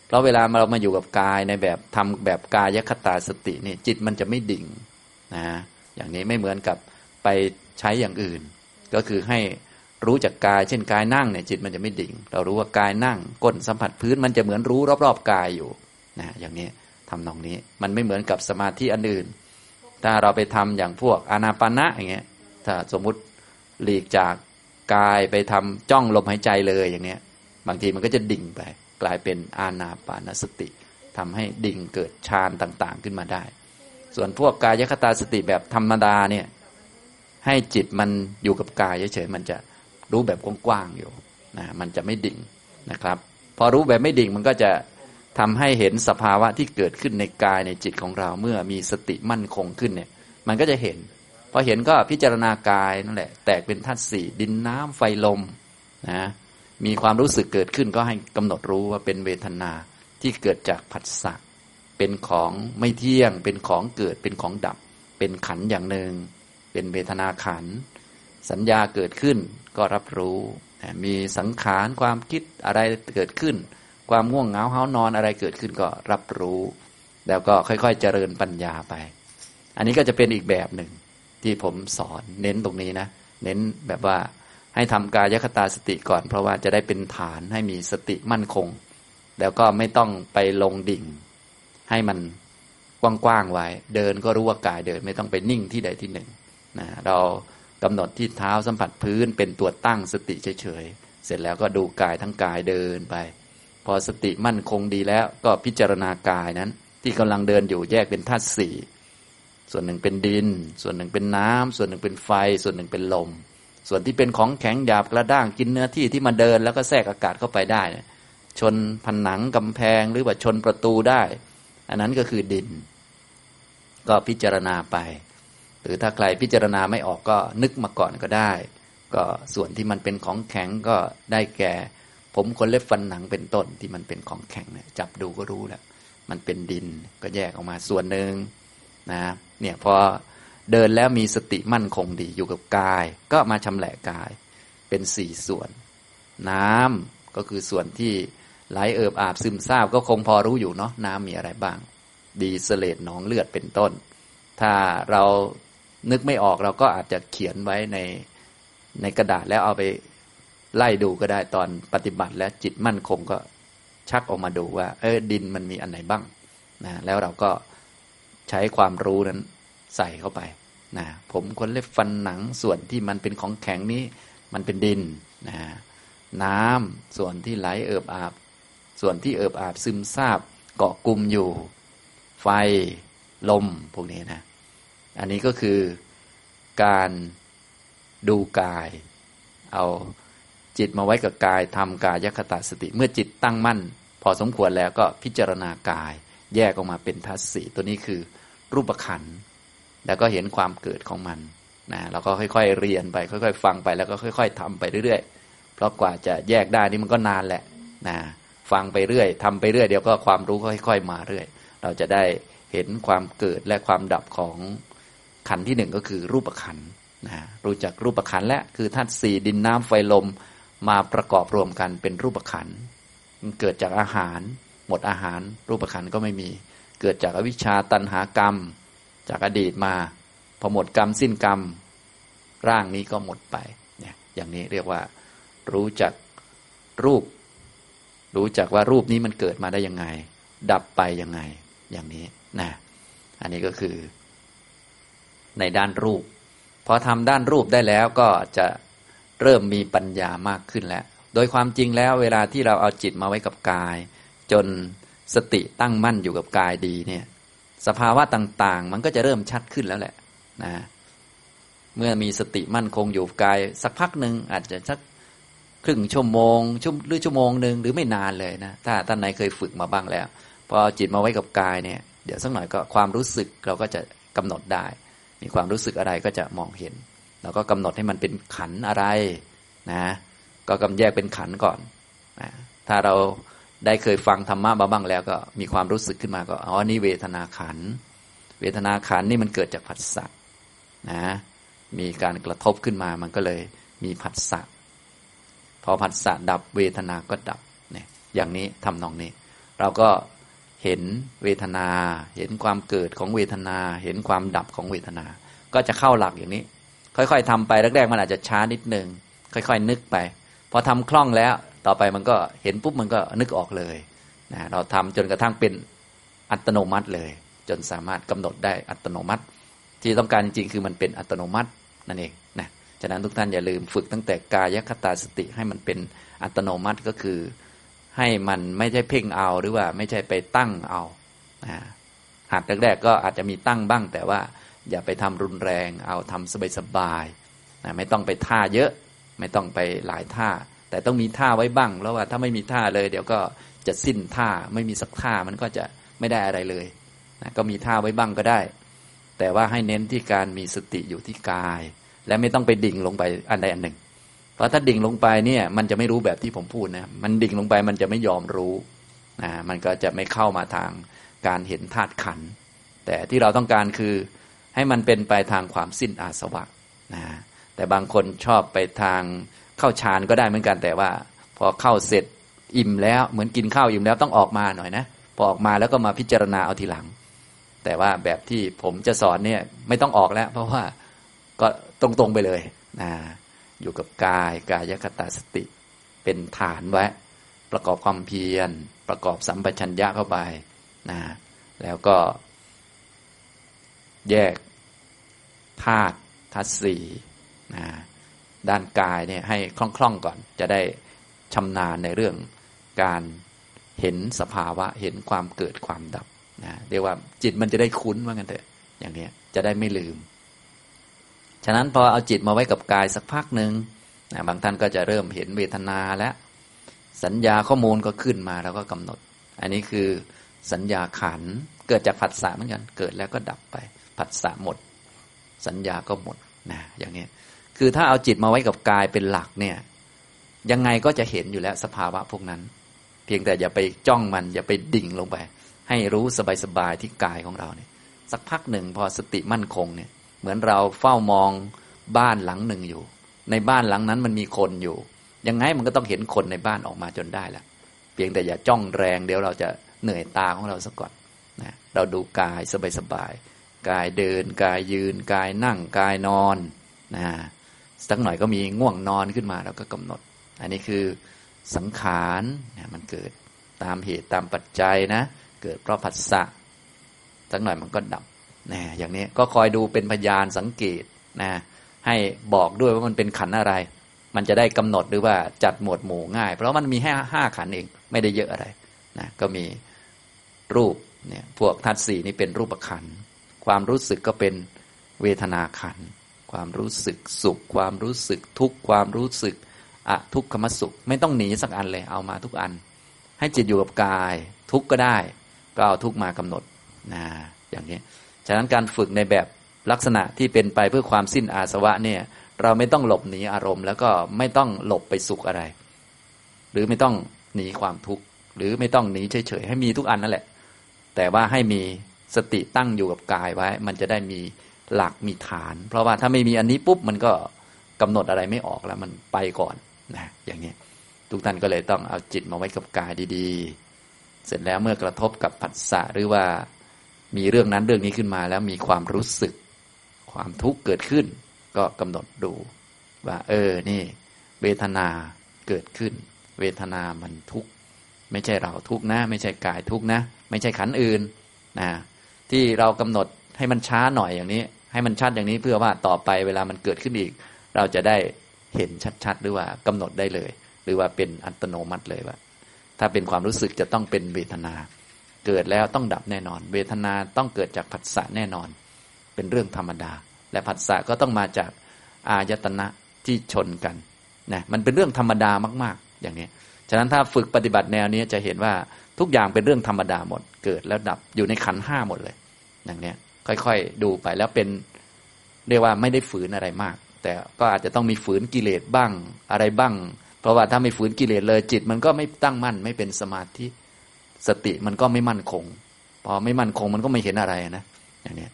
Speaker 1: เพราะเวลาเรามาอยู่กับกายในแบบทำแบบกายคตาสตินี่จิตมันจะไม่ดิ่งนะอย่างนี้ไม่เหมือนกับไปใช้อย่างอื่น ก็คือให้รู้จักกายเช่นกายนั่งเนี่ยจิตมันจะไม่ดิ่ง เรารู้ว่ากายนั่งก้นสัมผัสพื้นมันจะเหมือนรู้รอบๆกายอยู่นะอย่างนี้ทำนองนี้มันไม่เหมือนกับสมาธิอันอื่น ถ้าเราไปทำอย่างพวกอานาปานะอย่างเงี้ย ถ้าสมมุติหลีกจากกายไปทำจ้องลมหายใจเลยอย่างเนี้ย บางทีมันก็จะดิ่งไป กลายเป็นอานาปานสติทำให้ดิ่งเกิดฌานต่างๆขึ้นมาได้ ส่วนพวกกายคตาสติแบบธรรมดาเนี่ย ให้จิตมันอยู่กับกายเฉยๆมันจะรู้แบบกว้างๆอยู่นะมันจะไม่ดิ่งนะครับ พอรู้แบบไม่ดิ่งมันก็จะ ทำให้เห็นสภาวะที่เกิดขึ้นในกายในจิตของเราเมื่อมีสติมั่นคงขึ้นเนี่ย มันก็จะเห็นพอเห็นก็พิจารณากายนั่นแหละ แตกเป็นธาตุสี่ดินน้ำไฟลมนะมีความรู้สึกเกิดขึ้นก็ให้กำหนดรู้ว่าเป็นเวทนาที่เกิดจากผัสสะเป็นของไม่เที่ยง เป็นของเกิดเป็นของดับ เป็นขันอย่างหนึ่ง เป็นเวทนาขัน สัญญาเกิดขึ้นก็รับรู้ มีสังขารความคิดอะไรเกิดขึ้น ความง่วงเหงาเฮานอนอะไรเกิดขึ้นก็รับรู้ แล้วก็ค่อยๆเจริญปัญญาไป อันนี้ก็จะเป็นอีกแบบหนึ่งที่ผมสอนเน้นตรงนี้นะ เน้นแบบว่าให้ทำกายคตาสติก่อน เพราะว่าจะได้เป็นฐานให้มีสติมั่นคง แล้วก็ไม่ต้องไปลงดิ่ง ให้มันกว้างๆไว้ เดินก็รู้ว่ากายเดิน ไม่ต้องไปนิ่งที่ใดที่หนึ่งนะเรากำหนดที่เท้าสัมผัสพื้นเป็นตัวตั้งสติเฉยๆเสร็จแล้วก็ดูกายทั้งกายเดินไป อสติมั่นคงดีแล้ว ก็พิจารณากายนั้น ที่กำลังเดินอยู่แยกเป็นธาตุสี่ส่วนหนึ่งเป็นดิน ส่วนหนึ่งเป็นน้ำส่วนหนึ่งเป็นไฟ ส่วนหนึ่งเป็นลม ส่วนที่เป็นของแข็งหยาบกระด้างกินเนื้อที่ที่มาเดินแล้วก็แทรกอากาศเข้าไปได้ชนผนังกำแพงหรือว่าชนประตูได้ อันนั้นก็คือดิน ก็พิจารณาไป หรือถ้าใครพิจารณาไม่ออกก็นึกมาก่อนก็ได้ ก็ส่วนที่มันเป็นของแข็งก็ได้แก่ ผมคนเล็บฟันหนังเป็นต้นที่มันเป็นของแข็งเนี่ยจับดูก็รู้แล้วมันเป็นดินก็แยกออกมาส่วนหนึ่งนะเนี่ยพอเดินแล้วมีสติมั่นคงดีอยู่กับกาย ก็มาชำแหละกายเป็นสี่ส่วน น้ำก็คือส่วนที่ไหลเอิบอาบซึมซาบก็คงพอรู้อยู่เนาะน้ำมีอะไรบ้าง ดีเสเลดหนองเลือดเป็นต้น ถ้าเรานึกไม่ออกเราก็อาจจะเขียนไว้ในในกระดาษแล้วเอาไป ไล่ดูก็ได้ตอนปฏิบัติและจิตมั่นคงก็ชักออกมาดูว่า เออดินมันมีอันไหนบ้างนะแล้วเราก็ใช้ความรู้นั้นใส่เข้าไปนะผมคนเล็บฟันหนังส่วนที่มันเป็นของแข็งนี้ มันเป็นดินนะน้ำส่วนที่ไหลเอิบอาบ ส่วนที่เอิบอาบซึมซาบเกาะกลุ่มอยู่ ไฟลมพวกนี้นะอันนี้ก็คือการดูกายเอา จิตมาไว้กับกายทำกายคตาสติ เมื่อจิตตั้งมั่น พอสมควรแล้วก็พิจารณากาย แยกออกมาเป็นทัศสีตัวนี้คือรูปขันแล้วก็เห็นความเกิดของมันนะเราก็ค่อยๆเรียนไป ค่อย ๆ ฟังไปแล้วก็ค่อย ๆทำไปเรื่อยๆ เพราะกว่าจะแยกได้นี่มันก็นานแหละนะฟังไปเรื่อยทำไปเรื่อยเดี๋ยวก็ความรู้ค่อย ๆ มาเรื่อย เราจะได้เห็นความเกิดและความดับของขันที่หนึ่งก็คือรูปขันนะรู้จักรูปขันและคือธาตุสี่ดินน้ำไฟลม มาประกอบรวมกันเป็นรูปขันมันเกิดจากอาหาร หมดอาหาร รูปขันก็ไม่มี เกิดจากอวิชชาตันหากรรม จากอดีตมาพอหมดกรรมสิ้นกรรม ร่างนี้ก็หมดไปเนี่ยอย่างนี้เรียกว่า รู้จักรูป รู้จักว่ารูปนี้มันเกิดมาได้ยังไง ดับไปยังไง อย่างนี้นะอันนี้ก็คือ ในด้านรูปพอทำด้านรูปได้แล้วก็จะ เริ่มมีปัญญามากขึ้นแล้ว โดยความจริงแล้วเวลาที่เราเอาจิตมาไว้กับกาย จนสติตั้งมั่นอยู่กับกายดีเนี่ย สภาวะต่างๆ มันก็จะเริ่มชัดขึ้นแล้วแหละนะเมื่อมีสติมั่นคงอยู่กาย สักพักหนึ่งอาจจะสักครึ่งชั่วโมงชั่วหรือชั่วโมงหนึ่งหรือไม่นานเลยนะ ถ้าท่านไหนเคยฝึกมาบ้างแล้ว พอจิตมาไว้กับกายเนี่ย เดี๋ยวสักหน่อยก็ความรู้สึกเราก็จะกำหนดได้ มีความรู้สึกอะไรก็จะมองเห็น เราก็กำหนดให้มันเป็นขันอะไรนะก็กำแยกเป็นขันก่อนนะถ้าเราได้เคยฟังธรรมะมาบ้างแล้วก็มีความรู้สึกขึ้นมาก็อ๋อนี่เวทนาขัน เวทนาขันนี่มันเกิดจากผัสสะนะมีการกระทบขึ้นมามันก็เลยมีผัสสะพอผัสสะดับเวทนาก็ดับเนี่ยอย่างนี้ทำนองนี้ เราก็เห็นเวทนา เห็นความเกิดของเวทนา เห็นความดับของเวทนา ก็จะเข้าหลักอย่างนี้ ค่อยๆทำไปแรกๆมันอาจจะช้านิดนึง ค่อย ๆ นึกไป พอทำคล่องแล้วต่อไปมันก็เห็นปุ๊บมันก็นึกออกเลยนะเราทำจนกระทั่งเป็นอัตโนมัติเลย จนสามารถกำหนดได้อัตโนมัติ ที่ต้องการจริงๆคือมันเป็นอัตโนมัตินั่นเองนะฉะนั้นทุกท่านอย่าลืมฝึกตั้งแต่กายคตาสติให้มันเป็นอัตโนมัติก็คือ ให้มันไม่ใช่เพ่งเอาหรือว่าไม่ใช่ไปตั้งเอานะหัดแรกๆก็อาจจะมีตั้งบ้างแต่ว่า อย่าไปทำรุนแรง เอาทำสบายๆนะไม่ต้องไปท่าเยอะ ไม่ต้องไปหลายท่า แต่ต้องมีท่าไว้บ้าง แล้วว่าถ้าไม่มีท่าเลย เดี๋ยวก็จะสิ้นท่าไม่มีสักท่ามันก็จะไม่ได้อะไรเลยนะก็มีท่าไว้บ้างก็ได้ แต่ว่าให้เน้นที่การมีสติอยู่ที่กาย และไม่ต้องไปดิ่งลงไปอันใดอันหนึ่ง เพราะถ้าดิ่งลงไปเนี่ยมันจะไม่รู้แบบที่ผมพูดนะมันดิ่งลงไปมันจะไม่ยอมรู้นะมันก็จะไม่เข้ามาทางการเห็นธาตุขัน แต่ที่เราต้องการคือ ให้มันเป็นไปทางความสิ้นอาสวะนะแต่บางคนชอบไปทางเข้าฌานก็ได้เหมือนกันแต่ว่า พอเข้าเสร็จอิ่มแล้วเหมือนกินข้าวอิ่มแล้วต้องออกมาหน่อยนะพอออกมาแล้วก็มาพิจารณาเอาทีหลัง แต่ว่าแบบที่ผมจะสอนเนี่ยไม่ต้องออกแล้ว เพราะว่าก็ตรงๆไปเลยนะอยู่กับกายกายคตาสติ เป็นฐานไว้ ประกอบความเพียร ประกอบสัมปชัญญะเข้าไปนะแล้วก็แยก ธาตุธาตุสี่นะด้านกายเนี่ยให้คล่องๆก่อน จะได้ชำนาญในเรื่องการเห็นสภาวะเห็นความเกิดความดับนะเรียกว่าจิตมันจะได้คุ้นว่างั้นเถอะ อย่างนี้จะได้ไม่ลืม ฉะนั้นพอเอาจิตมาไว้กับกายสักพักหนึ่งนะบางท่านก็จะเริ่มเห็นเวทนาแล้วสัญญาข้อมูลก็ขึ้นมาแล้วก็กำหนด อันนี้คือสัญญาขันเกิดจากผัสสะเหมือนกัน เกิดแล้วก็ดับไปผัสสะหมด สัญญาก็หมดนะอย่างนี้คือถ้าเอาจิตมาไว้กับกายเป็นหลักเนี่ย ยังไงก็จะเห็นอยู่แล้วสภาวะพวกนั้น เพียงแต่อย่าไปจ้องมัน อย่าไปดิ่งลงไป ให้รู้สบายๆที่กายของเราเนี่ย สักพักหนึ่งพอสติมั่นคงเนี่ย เหมือนเราเฝ้ามองบ้านหลังหนึ่งอยู่ ในบ้านหลังนั้นมันมีคนอยู่ ยังไงมันก็ต้องเห็นคนในบ้านออกมาจนได้แหละเพียงแต่อย่าจ้องแรงเดี๋ยวเราจะเหนื่อยตาของเราสักก่อนนะเราดูกายสบายๆ กายเดิน กายยืน กายนั่งกายนอนนะสักหน่อยก็มีง่วงนอนขึ้นมาเราก็กำหนด อันนี้คือสังขารนะมันเกิดตามเหตุตามปัจจัยนะ เกิดเพราะผัสสะสักหน่อยมันก็ดับนะอย่างนี้ก็คอยดูเป็นพยานสังเกตนะให้บอกด้วยว่ามันเป็นขันอะไร มันจะได้กำหนดหรือว่าจัดหมวดหมู่ง่าย เพราะมันมีแค่ห้าขันเองไม่ได้เยอะอะไรนะก็มีรูปเนี่ยพวกทัศสีนี่เป็นรูปขัน ความรู้สึกก็เป็นเวทนาขัน ความรู้สึกสุข ความรู้สึกทุกข์ความรู้สึกอะทุกขมสุข ไม่ต้องหนีสักอันเลยเอามาทุกอัน ให้จิตอยู่กับกาย ทุกข์ก็ได้ ก็เอาทุกมากำหนดนะอย่างนี้ฉะนั้นการฝึกในแบบลักษณะที่เป็นไปเพื่อความสิ้นอาสวะเนี่ยเราไม่ต้องหลบหนีอารมณ์ แล้วก็ไม่ต้องหลบไปสุขอะไร หรือไม่ต้องหนีความทุกข์หรือไม่ต้องหนีเฉยๆให้มีทุกอันนั่นแหละ แต่ว่าให้มี สติตั้งอยู่กับกายไว้ มันจะได้มีหลักมีฐาน เพราะว่าถ้าไม่มีอันนี้ปุ๊บมันก็กำหนดอะไรไม่ออกแล้วมันไปก่อนนะอย่างนี้ทุกท่านก็เลยต้องเอาจิตมาไว้กับกายดีๆ เสร็จแล้วเมื่อกระทบกับผัสสะหรือว่ามีเรื่องนั้นเรื่องนี้ขึ้นมา แล้วมีความรู้สึก ความทุกข์เกิดขึ้น ก็กำหนดดูว่า เออนี่เวทนาเกิดขึ้น เวทนามันทุกข์ไม่ใช่เราทุกข์นะ ไม่ใช่กายทุกข์นะ ไม่ใช่ขันอื่นนะ ที่เรากำหนดให้มันช้าหน่อยอย่างนี้ ให้มันชัดอย่างนี้เพื่อว่าต่อไปเวลามันเกิดขึ้นอีก เราจะได้เห็นชัดๆหรือว่ากำหนดได้เลย หรือว่าเป็นอัตโนมัติเลยว่า ถ้าเป็นความรู้สึกจะต้องเป็นเวทนา เกิดแล้วต้องดับแน่นอน เวทนาต้องเกิดจากผัสสะแน่นอน เป็นเรื่องธรรมดา และผัสสะก็ต้องมาจากอายตนะที่ชนกันนะมันเป็นเรื่องธรรมดามาก ๆ อย่างนี้ฉะนั้นถ้าฝึกปฏิบัติแนวนี้จะเห็นว่าทุกอย่างเป็นเรื่องธรรมดาหมด เกิดแล้วดับอยู่ในขันห้าหมดเลย อย่างเนี้ยค่อยๆดูไปแล้วเป็นเรียกว่าไม่ได้ฝืนอะไรมาก แต่ก็อาจจะต้องมีฝืนกิเลสบ้างอะไรบ้าง เพราะว่าถ้าไม่ฝืนกิเลสเลยจิต มันก็ไม่ตั้งมั่นไม่เป็นสมาธิสติมันก็ไม่มั่นคง พอไม่มั่นคงมันก็ไม่เห็นอะไรนะอย่างนี้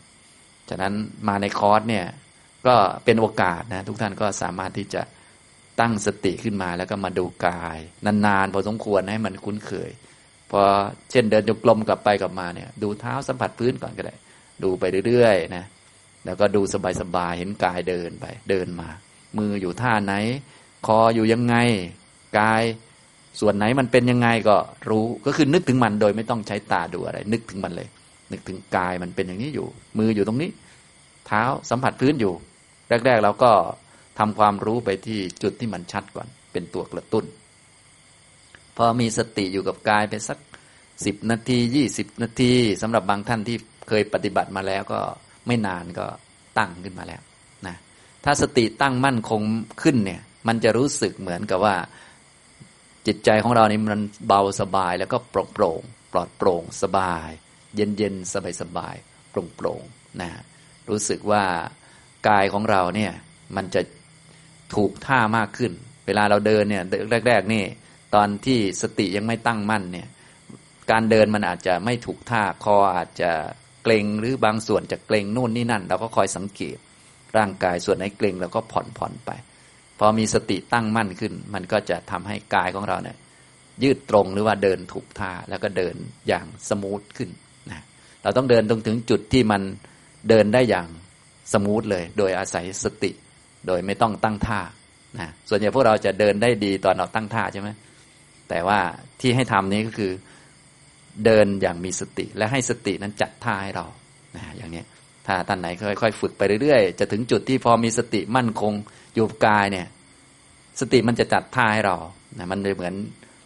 Speaker 1: ฉะนั้นมาในคอร์สเนี่ยก็เป็นโอกาสนะทุกท่านก็สามารถที่จะตั้งสติขึ้นมาแล้วก็มาดูกาย นานๆพอสมควรให้มันคุ้นเคย พอเช่นเดินจงกรมกลับไปกลับมาเนี่ย ดูเท้าสัมผัสพื้นก่อนก็ได้ ดูไปเรื่อยๆนะแล้วก็ดูสบายๆเห็นกายเดินไปเดินมา มืออยู่ท่าไหน คออยู่ยังไงกาย ส่วนไหนมันเป็นยังไงก็รู้ก็คือนึกถึงมันโดยไม่ต้องใช้ตาดูอะไร นึกถึงมันเลย นึกถึงกายมันเป็นอย่างนี้อยู่ มืออยู่ตรงนี้ เท้าสัมผัสพื้นอยู่ แรก ๆ เราก็ทำความรู้ไปที่จุดที่มันชัดก่อน เป็นตัวกระตุ้น พอมีสติอยู่กับกายไปสักสิบนาทียี่สิบนาทีสำหรับบางท่านที่เคยปฏิบัติมาแล้วก็ไม่นานก็ตั้งขึ้นมาแล้วนะถ้าสติตั้งมั่นคงขึ้นเนี่ย มันจะรู้สึกเหมือนกับว่า จิตใจของเรานี่มันเบาสบายแล้วก็โปร่งโปร่งปลอดโปร่งสบาย เย็นเย็นสบายสบายโปร่งโปร่งนะรู้สึกว่ากายของเราเนี่ยมันจะถูกท่ามากขึ้น เวลาเราเดินเนี่ยแรก ๆ นี่ ตอนที่สติยังไม่ตั้งมั่นเนี่ยการเดินมันอาจจะไม่ถูกท่าคออาจจะเกร็งหรือบางส่วนจะเกร็งนู่นนี่นั่น เราก็คอยสังเกต ร่างกายส่วนไหนเกร็งเราก็ผ่อนผ่อนไป พอมีสติตั้งมั่นขึ้น มันก็จะทำให้กายของเราเนี่ยยืดตรงหรือว่าเดินถูกท่าแล้วก็เดินอย่าง smooth ขึ้นนะเราต้องเดินตรงถึงจุดที่มันเดินได้อย่าง smooth เลย โดยอาศัยสติ โดยไม่ต้องตั้งท่านะส่วนใหญ่พวกเราจะเดินได้ดีตอนเราตั้งท่าใช่ไหม แต่ว่าที่ให้ทำนี้ก็คือเดินอย่างมีสติ และให้สตินั้นจัดท่าให้เรานะอย่างนี้ถ้าท่านไหนค่อยๆฝึกไปเรื่อยๆ จะถึงจุดที่พอมีสติมั่นคงอยู่กับกายเนี่ยสติมันจะจัดท่าให้เรานะมันจะเหมือน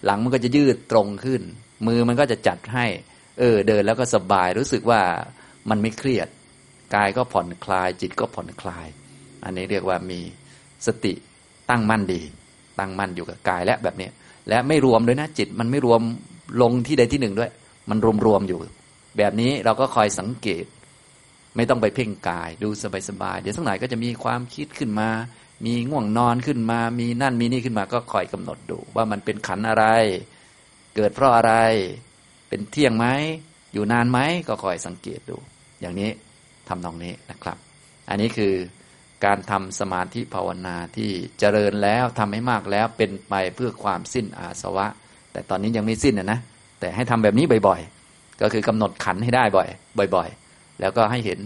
Speaker 1: หลังมันก็จะยืดตรงขึ้น มือมันก็จะจัดให้ เออ เดินแล้วก็สบายรู้สึกว่ามันไม่เครียด กายก็ผ่อนคลาย จิตก็ผ่อนคลาย อันนี้เรียกว่ามีสติตั้งมั่นดี ตั้งมั่นอยู่กับกายและแบบนี้ และไม่รวมด้วยนะจิตมันไม่รวมลงที่ใดที่หนึ่งด้วย มันรวมๆอยู่ แบบนี้เราก็คอยสังเกต ไม่ต้องไปเพ่งกายดูสบายๆเดี๋ยวสักหน่อยก็จะมีความคิดขึ้นมา มีง่วงนอนขึ้นมา มีนั่นมีนี่ขึ้นมา ก็คอยกำหนดดู ว่ามันเป็นขันอะไร เกิดเพราะอะไร เป็นเที่ยงไหมอยู่นานไหมก็คอยสังเกตดู อย่างนี้ทำนองนี้นะครับ อันนี้คือ การทำสมาธิภาวนาที่เจริญแล้วทำให้มากแล้วเป็นไปเพื่อความสิ้นอาสวะ แต่ตอนนี้ยังไม่สิ้นนะนะแต่ให้ทำแบบนี้บ่อยๆ ก็คือกำหนดขันให้ได้บ่อยบ่อยๆ แล้วก็ให้เห็น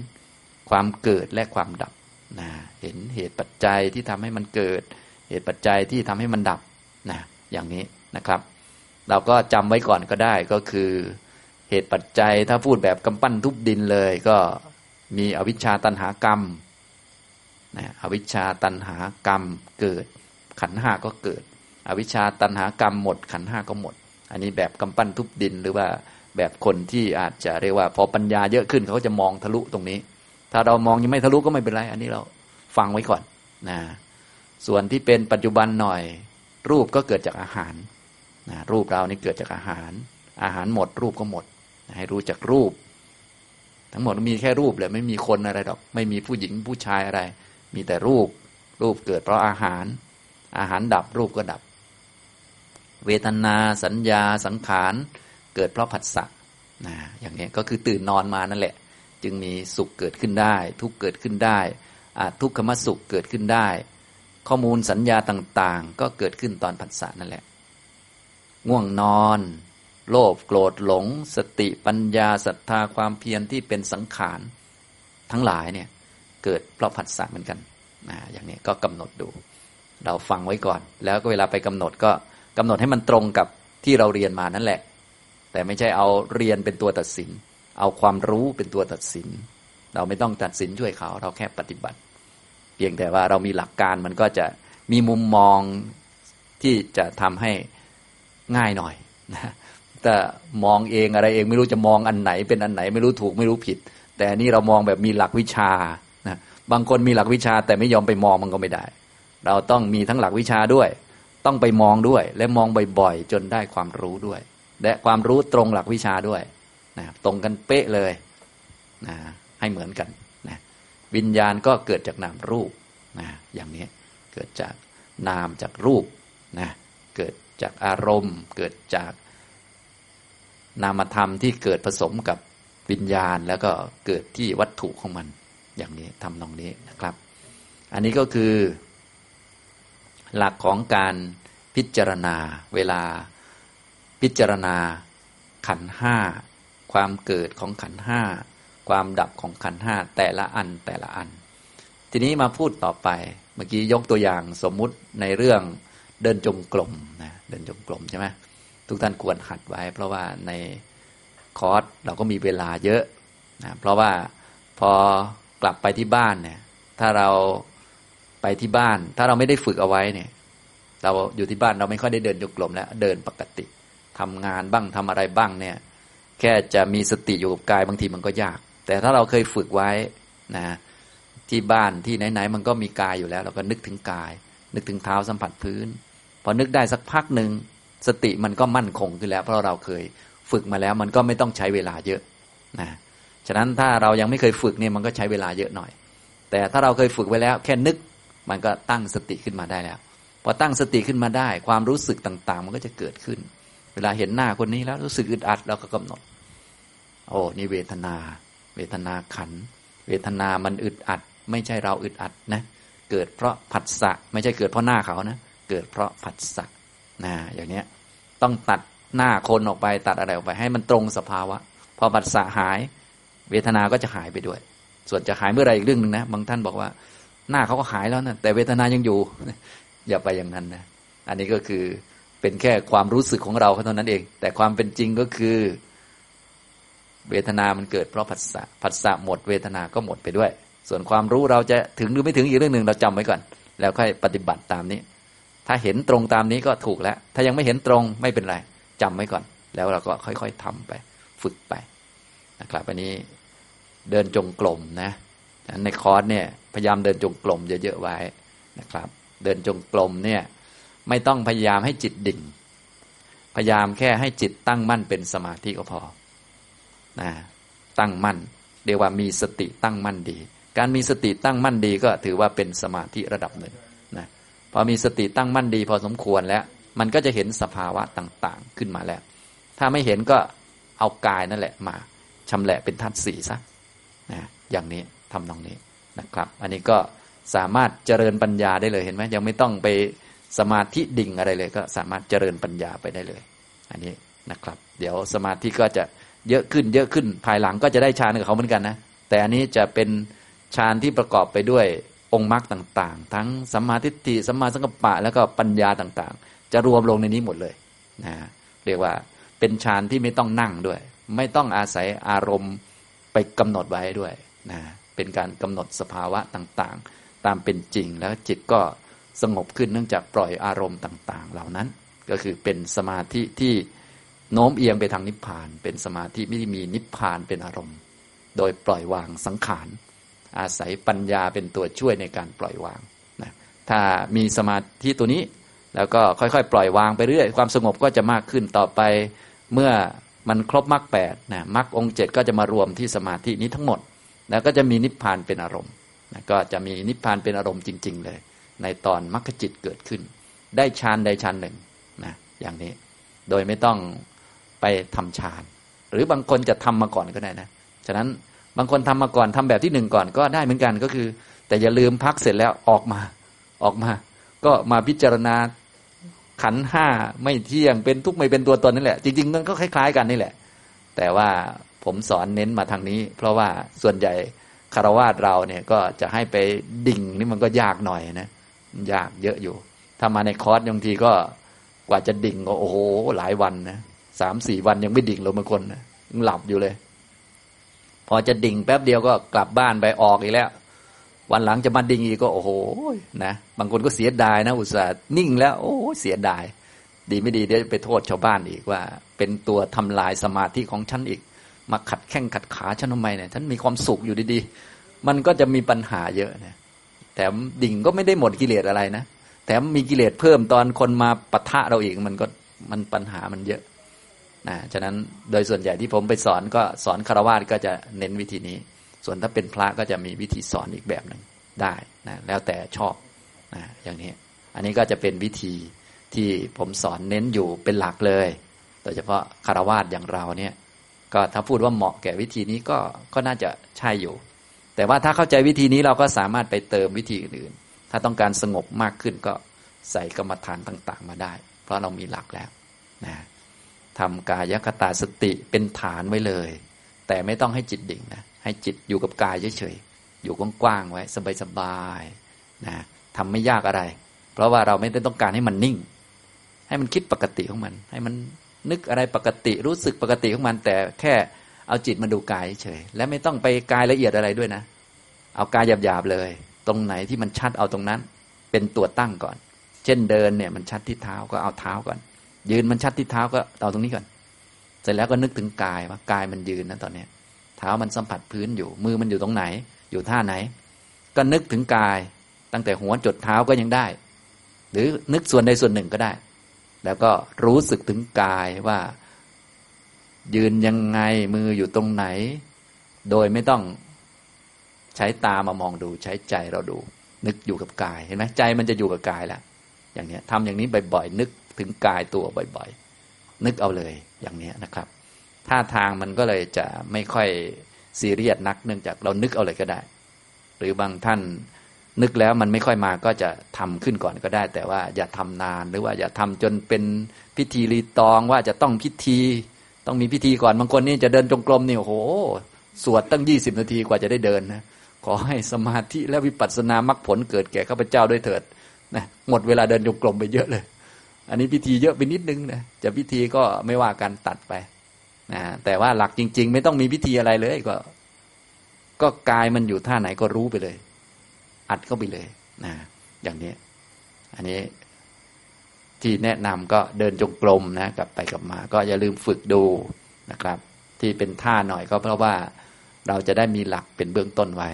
Speaker 1: ความเกิดและความดับนะเห็นเหตุปัจจัยที่ทำให้มันเกิด เหตุปัจจัยที่ทำให้มันดับนะอย่างนี้นะครับ เราก็จำไว้ก่อนก็ได้ก็คือ เหตุปัจจัยถ้าพูดแบบกำปั้นทุบดินเลย ก็มีอวิชชาตันหากรรม นะอวิชชาตันหากรรมเกิด ขันห้าก็เกิด อวิชชาตันหากรรมหมด ขันห้าก็หมด อันนี้แบบกำปั้นทุบดินหรือว่าแบบคนที่อาจจะเรียกว่า พอปัญญาเยอะขึ้นเขาจะมองทะลุตรงนี้ ถ้าเรามองยังไม่ทะลุก็ไม่เป็นไร อันนี้เราฟังไว้ก่อนนะส่วนที่เป็นปัจจุบันหน่อย รูปก็เกิดจากอาหารนะรูปเรานี่เกิดจากอาหาร อาหารหมด รูปก็หมดนะให้รู้จักรูป ทั้งหมดมีแค่รูปเลยไม่มีคนอะไรหรอก ไม่มีผู้หญิงผู้ชายอะไร มีแต่รูป รูปเกิดเพราะอาหาร อาหารดับรูปก็ดับ เวทนาสัญญาสังขารเกิดเพราะผัสสะนะอย่างนี้ก็คือตื่นนอนมานั่นแหละ จึงมีสุขเกิดขึ้นได้ ทุกเกิดขึ้นได้ทุกขมสุขเกิดขึ้นได้ ข้อมูลสัญญาต่างๆ ก็เกิดขึ้นตอนผัสสะนั่นแหละ ง่วงนอน โลภโกรธหลง สติปัญญาศรัทธาความเพียรที่เป็นสังขาร ทั้งหลายเนี่ย เกิดเพราะผัสสะเหมือนกันนะอย่างนี้ก็กำหนดดู เราฟังไว้ก่อน แล้วก็เวลาไปกำหนดก็กำหนดให้มันตรงกับที่เราเรียนมานั่นแหละ แต่ไม่ใช่เอาเรียนเป็นตัวตัดสิน เอาความรู้เป็นตัวตัดสิน เราไม่ต้องตัดสินช่วยเขา เราแค่ปฏิบัติ เพียงแต่ว่าเรามีหลักการมันก็จะมีมุมมองที่จะทำให้ง่ายหน่อยนะแต่มองเองอะไรเองไม่รู้จะมองอันไหนเป็นอันไหน ไม่รู้ถูกไม่รู้ผิด แต่นี่เรามองแบบมีหลักวิชา บางคนมีหลักวิชาแต่ไม่ยอมไปมองมันก็ไม่ได้ เราต้องมีทั้งหลักวิชาด้วย ต้องไปมองด้วย และมองบ่อยๆ จนได้ความรู้ด้วย และความรู้ตรงหลักวิชาด้วยนะตรงกันเป๊ะเลยนะให้เหมือนกันนะวิญญาณก็เกิดจากนามรูปนะอย่างนี้เกิดจากนามจากรูปนะเกิดจากอารมณ์ เกิดจากนามธรรมที่เกิดผสมกับวิญญาณแล้วก็เกิดที่วัตถุของมัน อย่างนี้ทำตรงนี้นะครับ อันนี้ก็คือ หลักของการพิจารณา เวลาพิจารณาขันห้าความเกิดของขันห้าความดับของขันห้าแต่ละอันแต่ละอัน ทีนี้มาพูดต่อไป เมื่อกี้ยกตัวอย่างสมมุติในเรื่องเดินจงกรมนะเดินจงกรมใช่ไหมทุกท่านควรหัดไว้ เพราะว่าในคอร์สเราก็มีเวลาเยอะนะเพราะว่าพอ กลับไปที่บ้านเนี่ย ถ้าเราไปที่บ้าน ถ้าเราไม่ได้ฝึกเอาไว้เนี่ย เราอยู่ที่บ้านเราไม่ค่อยได้เดินจงกรมแล้ว เดินปกติทำงานบ้างทำอะไรบ้างเนี่ย แค่จะมีสติอยู่กับกายบางทีมันก็ยาก แต่ถ้าเราเคยฝึกไว้นะที่บ้านที่ไหนๆมันก็มีกายอยู่แล้ว เราก็นึกถึงกาย นึกถึงเท้าสัมผัสพื้น พอนึกได้สักพักหนึ่งสติมันก็มั่นคงขึ้นแล้ว เพราะเราเคยฝึกมาแล้ว มันก็ไม่ต้องใช้เวลาเยอะนะ ฉะนั้นถ้าเรายังไม่เคยฝึกเนี่ยมันก็ใช้เวลาเยอะหน่อย แต่ถ้าเราเคยฝึกไว้แล้ว แค่นึกมันก็ตั้งสติขึ้นมาได้แล้วพอตั้งสติขึ้นมาได้ ความรู้สึกต่าง ๆ มันก็จะเกิดขึ้น เวลาเห็นหน้าคนนี้แล้วรู้สึกอึดอัดเราก็กำหนด โอ้นี่เวทนา เวทนาขัน เวทนามันอึดอัด ไม่ใช่เราอึดอัดนะ เกิดเพราะผัสสะไม่ใช่เกิดเพราะหน้าเขานะ เกิดเพราะผัสสะนะอย่างเนี้ยต้องตัดหน้าคนออกไปตัดอะไรออกไป ให้มันตรงสภาวะ พอผัสสะหาย เวทนาก็จะหายไปด้วย ส่วนจะหายเมื่อไรอีกเรื่องหนึ่งนะบางท่านบอกว่า หน้าเขาก็หายแล้วนะแต่เวทนายังอยู่ อย่าไปอย่างนั้นนะอันนี้ก็คือเป็นแค่ความรู้สึกของเราเท่านั้นเอง แต่ความเป็นจริงก็คือ เวทนามันเกิดเพราะผัสสะผัสสะหมดเวทนาก็หมดไปด้วย ส่วนความรู้เราจะถึงหรือไม่ถึงอีกเรื่องหนึ่งเราจำไว้ก่อน แล้วค่อยปฏิบัติตามนี้ ถ้าเห็นตรงตามนี้ก็ถูกแล้ว ถ้ายังไม่เห็นตรงไม่เป็นไรจำไว้ก่อน แล้วเราก็ค่อย ๆทำไป ฝึกไป นะครับ อันนี้เดินจงกรมนะในคอร์สเนี่ยพยายามเดินจงกรมเยอะๆไว้นะครับ เดินจงกรมเนี่ยไม่ต้องพยายามให้จิตดิ่ง พยายามแค่ให้จิตตั้งมั่นเป็นสมาธิก็พอนะตั้งมั่นเรียกว่ามีสติตั้งมั่นดี การมีสติตั้งมั่นดีก็ถือว่าเป็นสมาธิระดับหนึ่งนะพอมีสติตั้งมั่นดี พอสมควรแล้ว มันก็จะเห็นสภาวะต่างๆขึ้นมาแล้ว ถ้าไม่เห็นก็เอากายนั่นแหละมา ชำแหละเป็นธาตุสี่ซะนะอย่างนี้ทำตรงนี้นะครับ อันนี้ก็สามารถเจริญปัญญาได้เลยเห็นไหมยังไม่ต้องไปสมาธิดิ่งอะไรเลย ก็สามารถเจริญปัญญาไปได้เลย อันนี้นะครับ เดี๋ยวสมาธิก็จะเยอะขึ้นเยอะขึ้นภายหลังก็จะได้ฌานกับเขาเหมือนกันนะแต่อันนี้จะเป็นฌานที่ประกอบไปด้วยองค์มรรคต่างๆ ทั้งสัมมาทิฏฐิสัมมาสังกัปปะแล้วก็ปัญญาต่างๆ จะรวมลงในนี้หมดเลยนะเรียกว่าเป็นฌานที่ไม่ต้องนั่งด้วย ไม่ต้องอาศัยอารมณ์ไปกำหนดไว้ด้วยนะเป็นการกำหนดสภาวะต่างๆ ตามเป็นจริงแล้วจิตก็สงบขึ้นเนื่องจากปล่อยอารมณ์ต่าง ๆ เหล่านั้น ก็คือเป็นสมาธิที่โน้มเอียงไปทางนิพพาน เป็นสมาธิไม่ได้มีนิพพานเป็นอารมณ์ โดยปล่อยวางสังขารอาศัยปัญญาเป็นตัวช่วยในการปล่อยวางนะถ้ามีสมาธิตัวนี้ แล้วก็ค่อยๆ ปล่อยวางไปเรื่อย ความสงบก็จะมากขึ้นต่อไป เมื่อ มันครบมรรคแปดนะมรรคองเจ็ดก็จะมารวมที่สมาธินี้ทั้งหมด แล้วก็จะมีนิพพานเป็นอารมณ์นะก็จะมีนิพพานเป็นอารมณ์จริง ๆ เลย ในตอนมรรคจิตเกิดขึ้น ได้ฌานใดฌานหนึ่งนะอย่างนี้โดยไม่ต้องไปทำฌาน หรือบางคนจะทำมาก่อนก็ได้นะฉะนั้นบางคนทำมาก่อนทำแบบที่หนึ่งก่อนก็ได้เหมือนกันก็คือ แต่อย่าลืมพักเสร็จแล้วออกมาออกมา ก็มาพิจารณา ขันห้าไม่เที่ยงเป็นทุกข์ไม่เป็นตัวตนนี่แหละ จริงๆมันก็คล้าย ๆ กันนี่แหละ แต่ว่าผมสอนเน้นมาทางนี้ เพราะว่าส่วนใหญ่คารวาสเราเนี่ยก็จะให้ไปดิ่งนี่มันก็ยากหน่อยนะยากเยอะอยู่ ถ้ามาในคอร์สบางทีก็กว่าจะดิ่งก็โอ้โหหลายวันนะสามสี่วันยังไม่ดิ่งเลยบางคนนะยังหลับอยู่เลย พอจะดิ่งแป๊บเดียวก็กลับบ้านไปออกอีกแล้ว วันหลังจะมาดิ่งอีกก็โอ้โหนะบางคนก็เสียดายนะ อุตส่าห์นิ่งแล้ว โอ้เสียดาย ดีไม่ดีเดี๋ยวไปโทษชาวบ้านอีกว่า เป็นตัวทำลายสมาธิของฉันอีก มาขัดแข้งขัดขาฉันทำไมเนี่ยฉันมีความสุขอยู่ดีๆ มันก็จะมีปัญหาเยอะนะแถมดิ่งก็ไม่ได้หมดกิเลสอะไรนะแถมมีกิเลสเพิ่มตอนคนมาปะทะเราอีกมันก็มันปัญหามันเยอะนะฉะนั้นโดยส่วนใหญ่ที่ผมไปสอนก็สอนคารวะก็จะเน้นวิธีนี้ ส่วนถ้าเป็นพระก็จะมีวิธีสอนอีกแบบหนึ่งได้นะแล้วแต่ชอบนะอย่างนี้ อันนี้ก็จะเป็นวิธีที่ผมสอนเน้นอยู่เป็นหลักเลย โดยเฉพาะคารวะอย่างเราเนี่ยก็ถ้าพูดว่าเหมาะแก่วิธีนี้ก็ก็น่าจะใช่อยู่ แต่ว่าถ้าเข้าใจวิธีนี้เราก็สามารถไปเติมวิธีอื่น ถ้าต้องการสงบมากขึ้นก็ใส่กรรมฐานต่าง ๆ มาได้ เพราะเรามีหลักแล้วนะทำกายคตาสติเป็นฐานไว้เลย แต่ไม่ต้องให้จิตดิ่งนะ ให้จิตอยู่กับกายเฉยๆอยู่กว้างๆไว้ สบายๆนะทำไม่ยากอะไร เพราะว่าเราไม่ได้ต้องการให้มันนิ่ง ให้มันคิดปกติของมัน ให้มันนึกอะไรปกติรู้สึกปกติของมัน แต่แค่เอาจิตมาดูกายเฉยและไม่ต้องไปกายละเอียดอะไรด้วยนะ เอากายหยาบๆเลย ตรงไหนที่มันชัดเอาตรงนั้น เป็นตัวตั้งก่อน เช่นเดินเนี่ยมันชัดที่เท้าก็เอาเท้าก่อน ยืนมันชัดที่เท้าก็เอาตรงนี้ก่อน เสร็จแล้วก็นึกถึงกายว่ากายมันยืนนะตอนเนี้ย เท้ามันสัมผัสพื้นอยู่ มือมันอยู่ตรงไหน อยู่ท่าไหน ก็นึกถึงกาย ตั้งแต่หัวจดเท้าก็ยังได้ หรือนึกส่วนใดส่วนหนึ่งก็ได้ แล้วก็รู้สึกถึงกายว่า ยืนยังไงมืออยู่ตรงไหน โดยไม่ต้องใช้ตามามองดูใช้ใจเราดู นึกอยู่กับกายเห็นไหมใจมันจะอยู่กับกายแล้วอย่างนี้ทำอย่างนี้บ่อยๆนึกถึงกายตัวบ่อย ๆ นึกเอาเลยอย่างนี้นะครับ ท่าทางมันก็เลยจะไม่ค่อยซีเรียสนัก เนื่องจากเรานึกเอาเลยก็ได้ หรือบางท่านนึกแล้วมันไม่ค่อยมาก็จะทำขึ้นก่อนก็ได้ แต่ว่าอย่าทำนานหรือว่าอย่าทำจนเป็นพิธีรีตองว่าจะต้องพิธี ต้องมีพิธีก่อนบางคนนี่จะเดินจงกรมนี่โอ้โห สวดตั้งยี่สิบนาทีกว่าจะได้เดินนะขอให้สมาธิและวิปัสสนามรรคผลเกิดแก่ข้าพเจ้าด้วยเถิดนะหมดเวลาเดินจงกรมไปเยอะเลย อันนี้พิธีเยอะไปนิดนึงนะจะพิธีก็ไม่ว่ากันตัดไป นะแต่ว่าหลักจริง ๆ ไม่ต้องมีพิธีอะไรเลยก็ ก็กายมันอยู่ท่าไหนก็รู้ไปเลย อัดเข้าไปเลยนะอย่างนี้ อันนี้ที่แนะนำก็เดินจงกรมนะกลับไปกลับมา ก็อย่าลืมฝึกดูนะครับ ที่เป็นท่าหน่อยก็เพราะว่าเราจะได้มีหลักเป็นเบื้องต้นไว้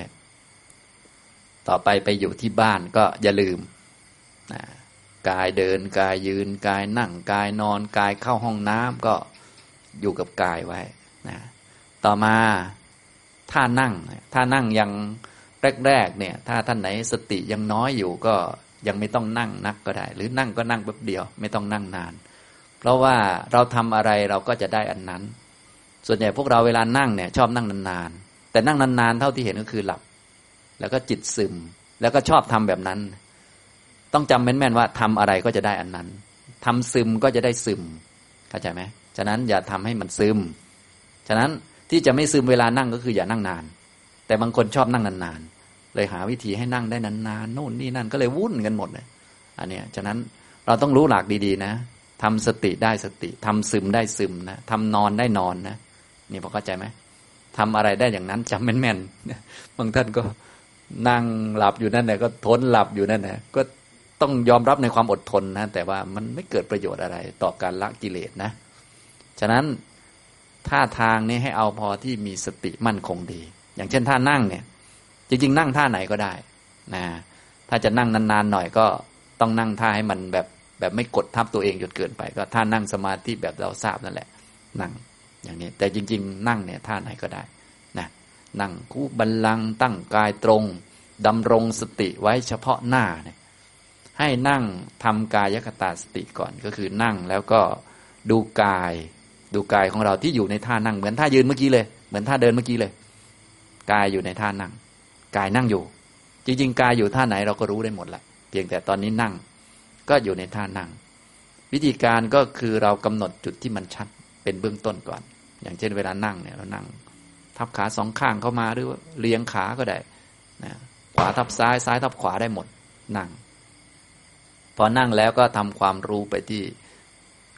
Speaker 1: ต่อไปไปอยู่ที่บ้านก็อย่าลืมนะกายเดินกายยืนกายนั่งกายนอนกายเข้าห้องน้ำก็ อยู่กับกายไว้นะต่อมาท่านั่งท่านั่งยังแรกๆเนี่ย ถ้าท่านไหนสติยังน้อยอยู่ก็ยังไม่ต้องนั่งนักก็ได้ หรือนั่งก็นั่งแป๊บเดียว ไม่ต้องนั่งนาน เพราะว่าเราทำอะไรเราก็จะได้อันนั้น ส่วนใหญ่พวกเราเวลานั่งเนี่ย ชอบนั่งนานๆแต่นั่งนานๆเท่าที่เห็นก็คือหลับ แล้วก็จิตซึม แล้วก็ชอบทำแบบนั้น ต้องจำแม่นๆว่าทำอะไรก็จะได้อันนั้นทำซึมก็จะได้ซึมเข้าใจไหม ฉะนั้นอย่าทำให้มันซึม ฉะนั้นที่จะไม่ซึมเวลานั่งก็คืออย่านั่งนาน แต่บางคนชอบนั่งนานๆ เลยหาวิธีให้นั่งได้นานๆ โน่นนี่นั่นก็เลยวุ่นกันหมดเลยอันนี้ฉะนั้นเราต้องรู้หลักดีๆนะทำสติได้สติทำซึมได้ซึมนะทำนอนได้นอนนะ นี่พอเข้าใจไหมทำอะไรได้อย่างนั้นจำแม่นๆ บางท่านก็นั่งหลับอยู่นั่นแหละก็ทนหลับอยู่นั่นแหละก็ต้องยอมรับในความอดทนนะ แต่ว่ามันไม่เกิดประโยชน์อะไรต่อการละกิเลสนะ ฉะนั้นท่าทางนี้ให้เอาพอที่มีสติมั่นคงดี อย่างเช่นท่านั่งเนี่ย จริงๆ นั่งท่าไหนก็ได้นะถ้าจะนั่งนานๆหน่อยก็ต้องนั่งท่าให้มันแบบแบบไม่กดทับตัวเองจนเกินไป ก็ท่านั่งสมาธิแบบเราทราบนั่นแหละ นั่งอย่างนี้ แต่จริง ๆ นั่งเนี่ยท่าไหนก็ได้นะนั่งคู่บัลลังตั้งกายตรงดำรงสติไว้เฉพาะหน้าเนี่ยให้นั่งทำกายคตาสติก่อนก็คือนั่งแล้วก็ดูกาย ดูกายของเราที่อยู่ในท่านั่งเหมือนท่ายืนเมื่อกี้เลย เหมือนท่าเดินเมื่อกี้เลย กายอยู่ในท่านั่ง กายนั่งอยู่ จริง ๆ กายอยู่ท่าไหนเราก็รู้ได้หมดแหละเพียงแต่ตอนนี้นั่ง ก็อยู่ในท่านั่ง วิธีการก็คือเรากำหนดจุดที่มันชัดเป็นเบื้องต้นก่อน อย่างเช่นเวลานั่งเนี่ยเรานั่ง ทับขาสองข้างเข้ามาหรือว่าเลียงขาก็ได้นะขวาทับซ้ายซ้ายทับขวาได้หมดนั่ง พอนั่งแล้วก็ทำความรู้ไปที่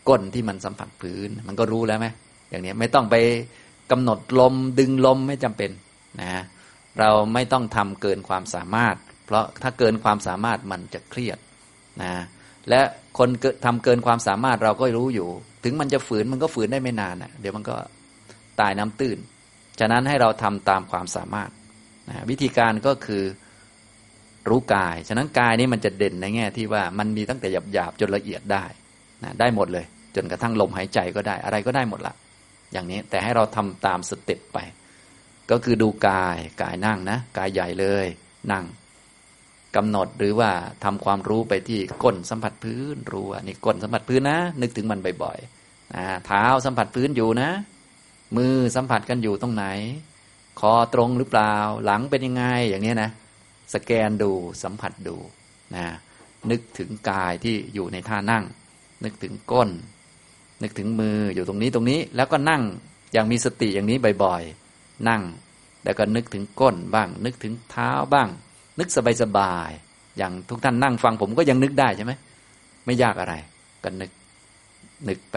Speaker 1: ก้นที่มันสัมผัสพื้น มันก็รู้แล้วไหมอย่างนี้ไม่ต้องไปกำหนดลมดึงลมไม่จำเป็นนะเราไม่ต้องทำเกินความสามารถ เพราะถ้าเกินความสามารถมันจะเครียดนะและคนทำเกินความสามารถเราก็รู้อยู่ ถึงมันจะฝืนมันก็ฝืนได้ไม่นานนะเดี๋ยวมันก็ตายน้ำตื้น ฉะนั้นให้เราทำตามความสามารถนะวิธีการก็คือรู้กาย ฉะนั้นกายนี้มันจะเด่นในแง่ที่ว่ามันมีตั้งแต่หยาบๆจนละเอียดได้ นะได้หมดเลย จนกระทั่งลมหายใจก็ได้ อะไรก็ได้หมดละ อย่างนี้แต่ให้เราทำตามสเต็ปไป ก็คือดูกายกายนั่งนะ กายใหญ่เลย นั่งกำหนดหรือว่าทำความรู้ไปที่ก้นสัมผัสพื้นรู้ว่านี่ก้นสัมผัสพื้นนะ นึกถึงมันบ่อยๆนะเท้าสัมผัสพื้นอยู่นะ มือสัมผัสกันอยู่ตรงไหน คอตรงหรือเปล่า หลังเป็นยังไงอย่างนี้นะ สแกนดูสัมผัสดูนะนึกถึงกายที่อยู่ในท่านั่ง นึกถึงก้น นึกถึงมืออยู่ตรงนี้ตรงนี้ แล้วก็นั่งอย่างมีสติอย่างนี้บ่อยๆ นั่ง แล้วก็นึกถึงก้นบ้าง นึกถึงเท้าบ้าง นึกสบายๆ อย่างทุกท่านนั่งฟังผมก็ยังนึกได้ใช่ไหม ไม่ยากอะไร ก็นึก นึกไป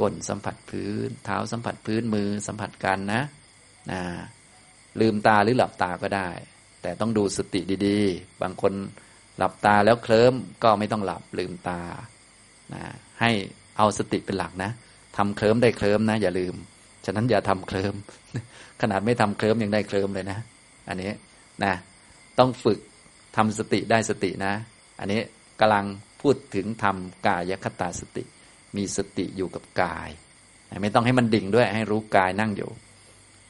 Speaker 1: ก้นสัมผัสพื้น เท้าสัมผัสพื้น มือสัมผัสกันนะนะลืมตาหรือหลับตาก็ได้ แต่ต้องดูสติดีๆ บางคนหลับตาแล้วเคลิ้มก็ไม่ต้องหลับลืมตา นะให้เอาสติเป็นหลักนะทำเคลิ้มได้เคลิ้มนะ อย่าลืม ฉะนั้นอย่าทำเคลิ้มขนาดไม่ทำเคลิ้มยังได้เคลิ้มเลยนะ อันนี้นะต้องฝึกทำสติได้สตินะ อันนี้กำลังพูดถึงทำกายคตาสติ มีสติอยู่กับกาย ไม่ต้องให้มันดิ่งด้วยให้รู้กายนั่งอยู่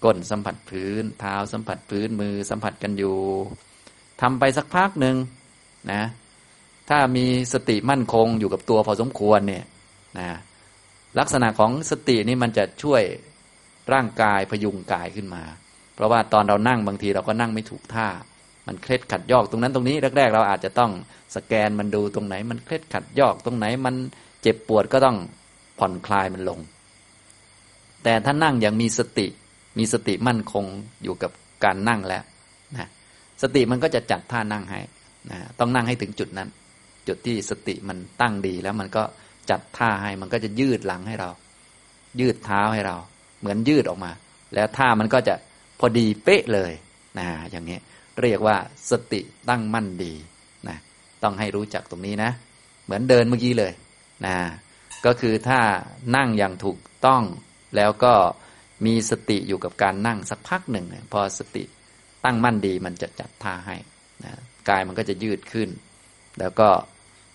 Speaker 1: ก้นสัมผัสพื้น เท้าสัมผัสพื้นมือสัมผัสกันอยู่ทำไปสักพักหนึ่งนะ ถ้ามีสติมั่นคงอยู่กับตัวพอสมควรเนี่ยนะลักษณะของสตินี่มันจะช่วยร่างกายพยุงกายขึ้นมา เพราะว่าตอนเรานั่งบางทีเราก็นั่งไม่ถูกท่า มันเคล็ดขัดยอกตรงนั้นตรงนี้แรกๆ เราอาจจะต้องสแกนมันดูตรงไหน มันเคล็ดขัดยอกตรงไหน มันเจ็บปวดก็ต้องผ่อนคลายมันลง แต่ถ้านั่งอย่างมีสติ มีสติมั่นคงอยู่กับการนั่งแล้วนะสติมันก็จะจัดท่านั่งให้นะต้องนั่งให้ถึงจุดนั้น จุดที่สติมันตั้งดีแล้วมันก็จัดท่าให้มันก็จะยืดหลังให้เรา ยืดเท้าให้เรา เหมือนยืดออกมา แล้วท่ามันก็จะพอดีเป๊ะเลยนะอย่างนี้เรียกว่าสติตั้งมั่นดีนะต้องให้รู้จักตรงนี้นะ เหมือนเดินเมื่อกี้เลยนะก็คือถ้านั่งอย่างถูกต้องแล้วก็มีสติอยู่กับการนั่งสักพักหนึ่ง พอสติตั้งมั่นดีมันจะจัดท่าให้นะกายมันก็จะยืดขึ้น แล้วก็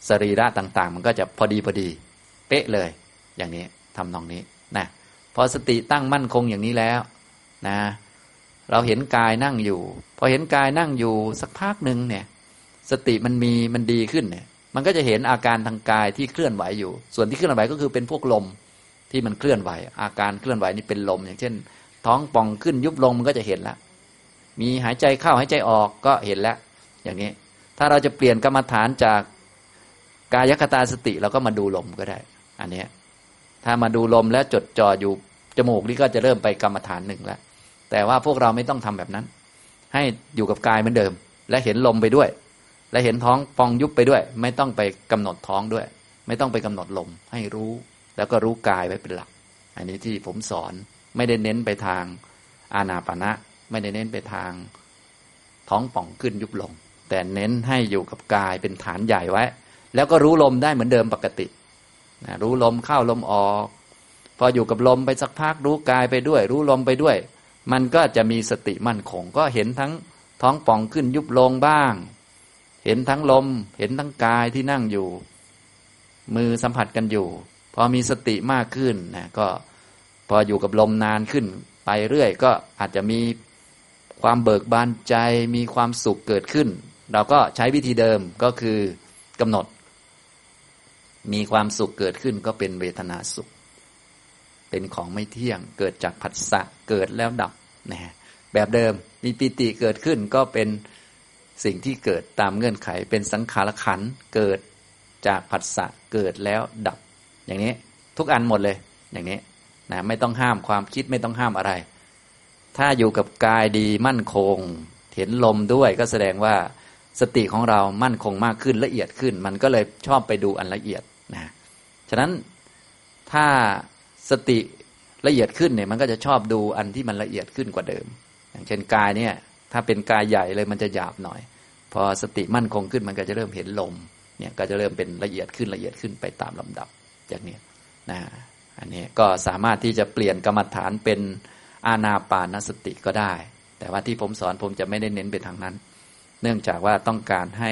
Speaker 1: สรีระต่าง ๆ มันก็จะพอดีพอดี เป๊ะเลย อย่างนี้ทำนองนี้นะพอสติตั้งมั่นคงอย่างนี้แล้วนะ เราเห็นกายนั่งอยู่ พอเห็นกายนั่งอยู่สักพักหนึ่งเนี่ย สติมันมีมันดีขึ้นเนี่ย มันก็จะเห็นอาการทางกายที่เคลื่อนไหวอยู่ ส่วนที่เคลื่อนไหวก็คือเป็นพวกลมที่มันเคลื่อนไหว อาการเคลื่อนไหวนี่เป็นลม อย่างเช่น ท้องป่องขึ้นยุบลงมันก็จะเห็นแล้วมีหายใจเข้าหายใจออกก็เห็นแล้วอย่างนี้ ถ้าเราจะเปลี่ยนกรรมฐานจาก กายคตาสติเราก็มาดูลมก็ได้ อันนี้ถ้ามาดูลมแล้วจดจ่ออยู่จมูกนี่ก็จะเริ่มไปกรรมฐานหนึ่งแล้วแต่ว่าพวกเราไม่ต้องทำแบบนั้น ให้อยู่กับกายเหมือนเดิม และเห็นลมไปด้วย และเห็นท้องปองยุบไปด้วย ไม่ต้องไปกำหนดท้องด้วย ไม่ต้องไปกำหนดลมให้รู้ แล้วก็รู้กายไว้เป็นหลัก อันนี้ที่ผมสอนไม่ได้เน้นไปทางอาณาปณะไม่ได้เน้นไปทางท้องป่องขึ้นยุบลง แต่เน้นให้อยู่กับกายเป็นฐานใหญ่ไว้ แล้วก็รู้ลมได้เหมือนเดิมปกตินะรู้ลมเข้าลมออก พออยู่กับลมไปสักพักรู้กายไปด้วย รู้ลมไปด้วย มันก็จะมีสติมั่นคงก็เห็นทั้งท้องป่องขึ้นยุบลงบ้าง เห็นทั้งลม เห็นทั้งกายที่นั่งอยู่ มือสัมผัสกันอยู่ พอมีสติมากขึ้นนะก็พออยู่กับลมนานขึ้น ไปเรื่อยก็อาจจะมีความเบิกบานใจมีความสุขเกิดขึ้น เราก็ใช้วิธีเดิมก็คือกำหนด มีความสุขเกิดขึ้นก็เป็นเวทนาสุข เป็นของไม่เที่ยง เกิดจากผัสสะเกิดแล้วดับนะแบบเดิมมีปิติเกิดขึ้นก็เป็นสิ่งที่เกิดตามเงื่อนไข เป็นสังขารขันเกิดจากผัสสะเกิดแล้วดับ อย่างนี้ทุกอันหมดเลยอย่างนี้นะไม่ต้องห้ามความคิดไม่ต้องห้ามอะไร ถ้าอยู่กับกายดีมั่นคง เห็นลมด้วยก็แสดงว่าสติของเรามั่นคงมากขึ้นละเอียดขึ้น มันก็เลยชอบไปดูอันละเอียด นะฉะนั้นถ้าสติละเอียดขึ้นเนี่ยมันก็จะชอบดูอันที่มันละเอียดขึ้นกว่าเดิม อย่างเช่นกายเนี่ยถ้าเป็นกายใหญ่เลยมันจะหยาบหน่อย พอสติมั่นคงขึ้นมันก็จะเริ่มเห็นลมเนี่ยก็จะเริ่มเป็นละเอียดขึ้นละเอียดขึ้นไปตามลำดับจากนี้นะอันนี้ก็สามารถที่จะเปลี่ยนกรรมฐานเป็นอาณาปานสติก็ได้ แต่ว่าที่ผมสอนผมจะไม่ได้เน้นไปทางนั้น เนื่องจากว่าต้องการให้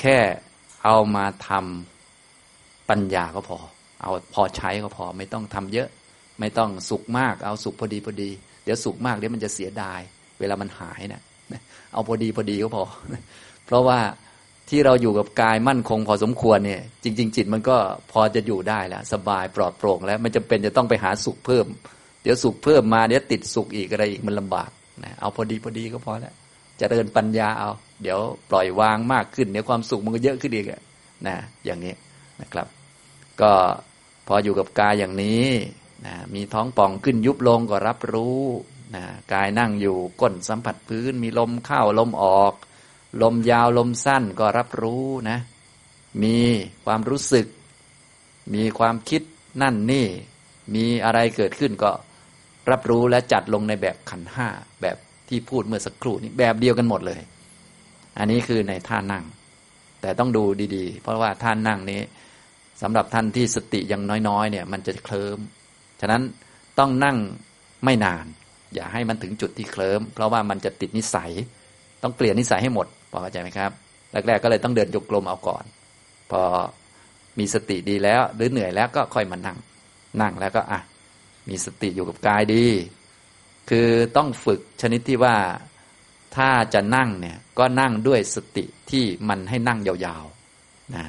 Speaker 1: แค่เอามาทำ ปัญญาก็พอ เอาพอใช้ก็พอ ไม่ต้องทำเยอะ ไม่ต้องสุขมาก เอาสุขพอดีพอดี เดี๋ยวสุขมากเดี๋ยวมันจะเสียดาย เวลามันหายนะเอาพอดีพอดีก็พอ เพราะว่าที่เราอยู่กับกายมั่นคงพอสมควรเนี่ย จริง ๆ จิตมันก็พอจะอยู่ได้แล้วสบายปลอดโปร่งแล้วมันจะเป็นจะต้องไปหาสุขเพิ่ม เดี๋ยวสุขเพิ่มมาเดี๋ยวติดสุขอีกอะไรอีกมันลำบากนะเอาพอดีพอดีก็พอแล้วจะเดินปัญญาเอา เดี๋ยวปล่อยวางมากขึ้นเดี๋ยวความสุขมันก็เยอะขึ้นอีกนะอย่างนี้ นะครับ ก็พออยู่กับกายอย่างนี้นะมีท้องป่องขึ้นยุบลงก็รับรู้นะกายนั่งอยู่ก้นสัมผัสพื้น มีลมเข้าลมออก ลมยาวลมสั้นก็รับรู้นะ มีความรู้สึก มีความคิดนั่นนี่ มีอะไรเกิดขึ้นก็รับรู้และจัดลงในแบบขันห้าแบบที่พูดเมื่อสักครู่นี้แบบเดียวกันหมดเลย อันนี้คือในท่านั่ง แต่ต้องดูดีๆ เพราะว่าท่านั่งนี้ สำหรับท่านที่สติยังน้อยๆเนี่ยมันจะเคลิ้มฉะนั้นต้องนั่งไม่นาน อย่าให้มันถึงจุดที่เคลิ้มเพราะว่ามันจะติดนิสัย ต้องเปลี่ยนนิสัยให้หมดพอเข้าใจไหมครับแรกๆก็เลยต้องเดินจงกรมเอาก่อน พอมีสติดีแล้ว หรือเหนื่อยแล้วก็ค่อยมานั่ง นั่งแล้วก็อะมีสติอยู่กับกายดี คือต้องฝึกชนิดที่ว่าถ้าจะนั่งเนี่ยก็นั่งด้วยสติที่มันให้นั่งยาวๆนะ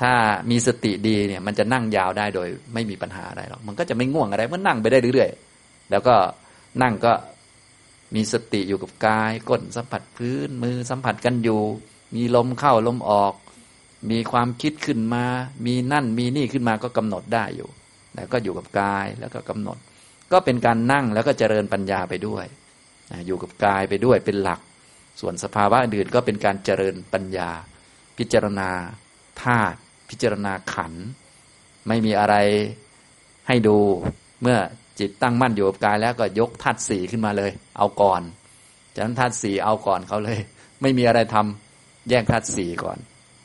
Speaker 1: ถ้ามีสติดีเนี่ยมันจะนั่งยาวได้โดยไม่มีปัญหาอะไรหรอกมันก็จะไม่ง่วงอะไรมันนั่งไปได้เรื่อยๆแล้วก็นั่งก็มีสติอยู่กับกายก้นสัมผัสพื้นมือสัมผัสกันอยู่ มีลมเข้าลมออก มีความคิดขึ้นมา มีนั่นมีนี่ขึ้นมาก็กำหนดได้อยู่ แล้วก็อยู่กับกายแล้วก็กำหนด ก็เป็นการนั่งแล้วก็เจริญปัญญาไปด้วยอยู่กับกายไปด้วยเป็นหลัก ส่วนสภาวะอื่นก็เป็นการเจริญปัญญา พิจารณาธาตุ พิจารณาขัน ไม่มีอะไรให้ดู เมื่อจิตตั้งมั่นอยู่กับกายแล้วก็ยกธาตุสี่ขึ้นมาเลย เอาก่อนจากนั้นธาตุสี่เอาก่อนเขาเลย ไม่มีอะไรทำแยกธาตุสี่ก่อน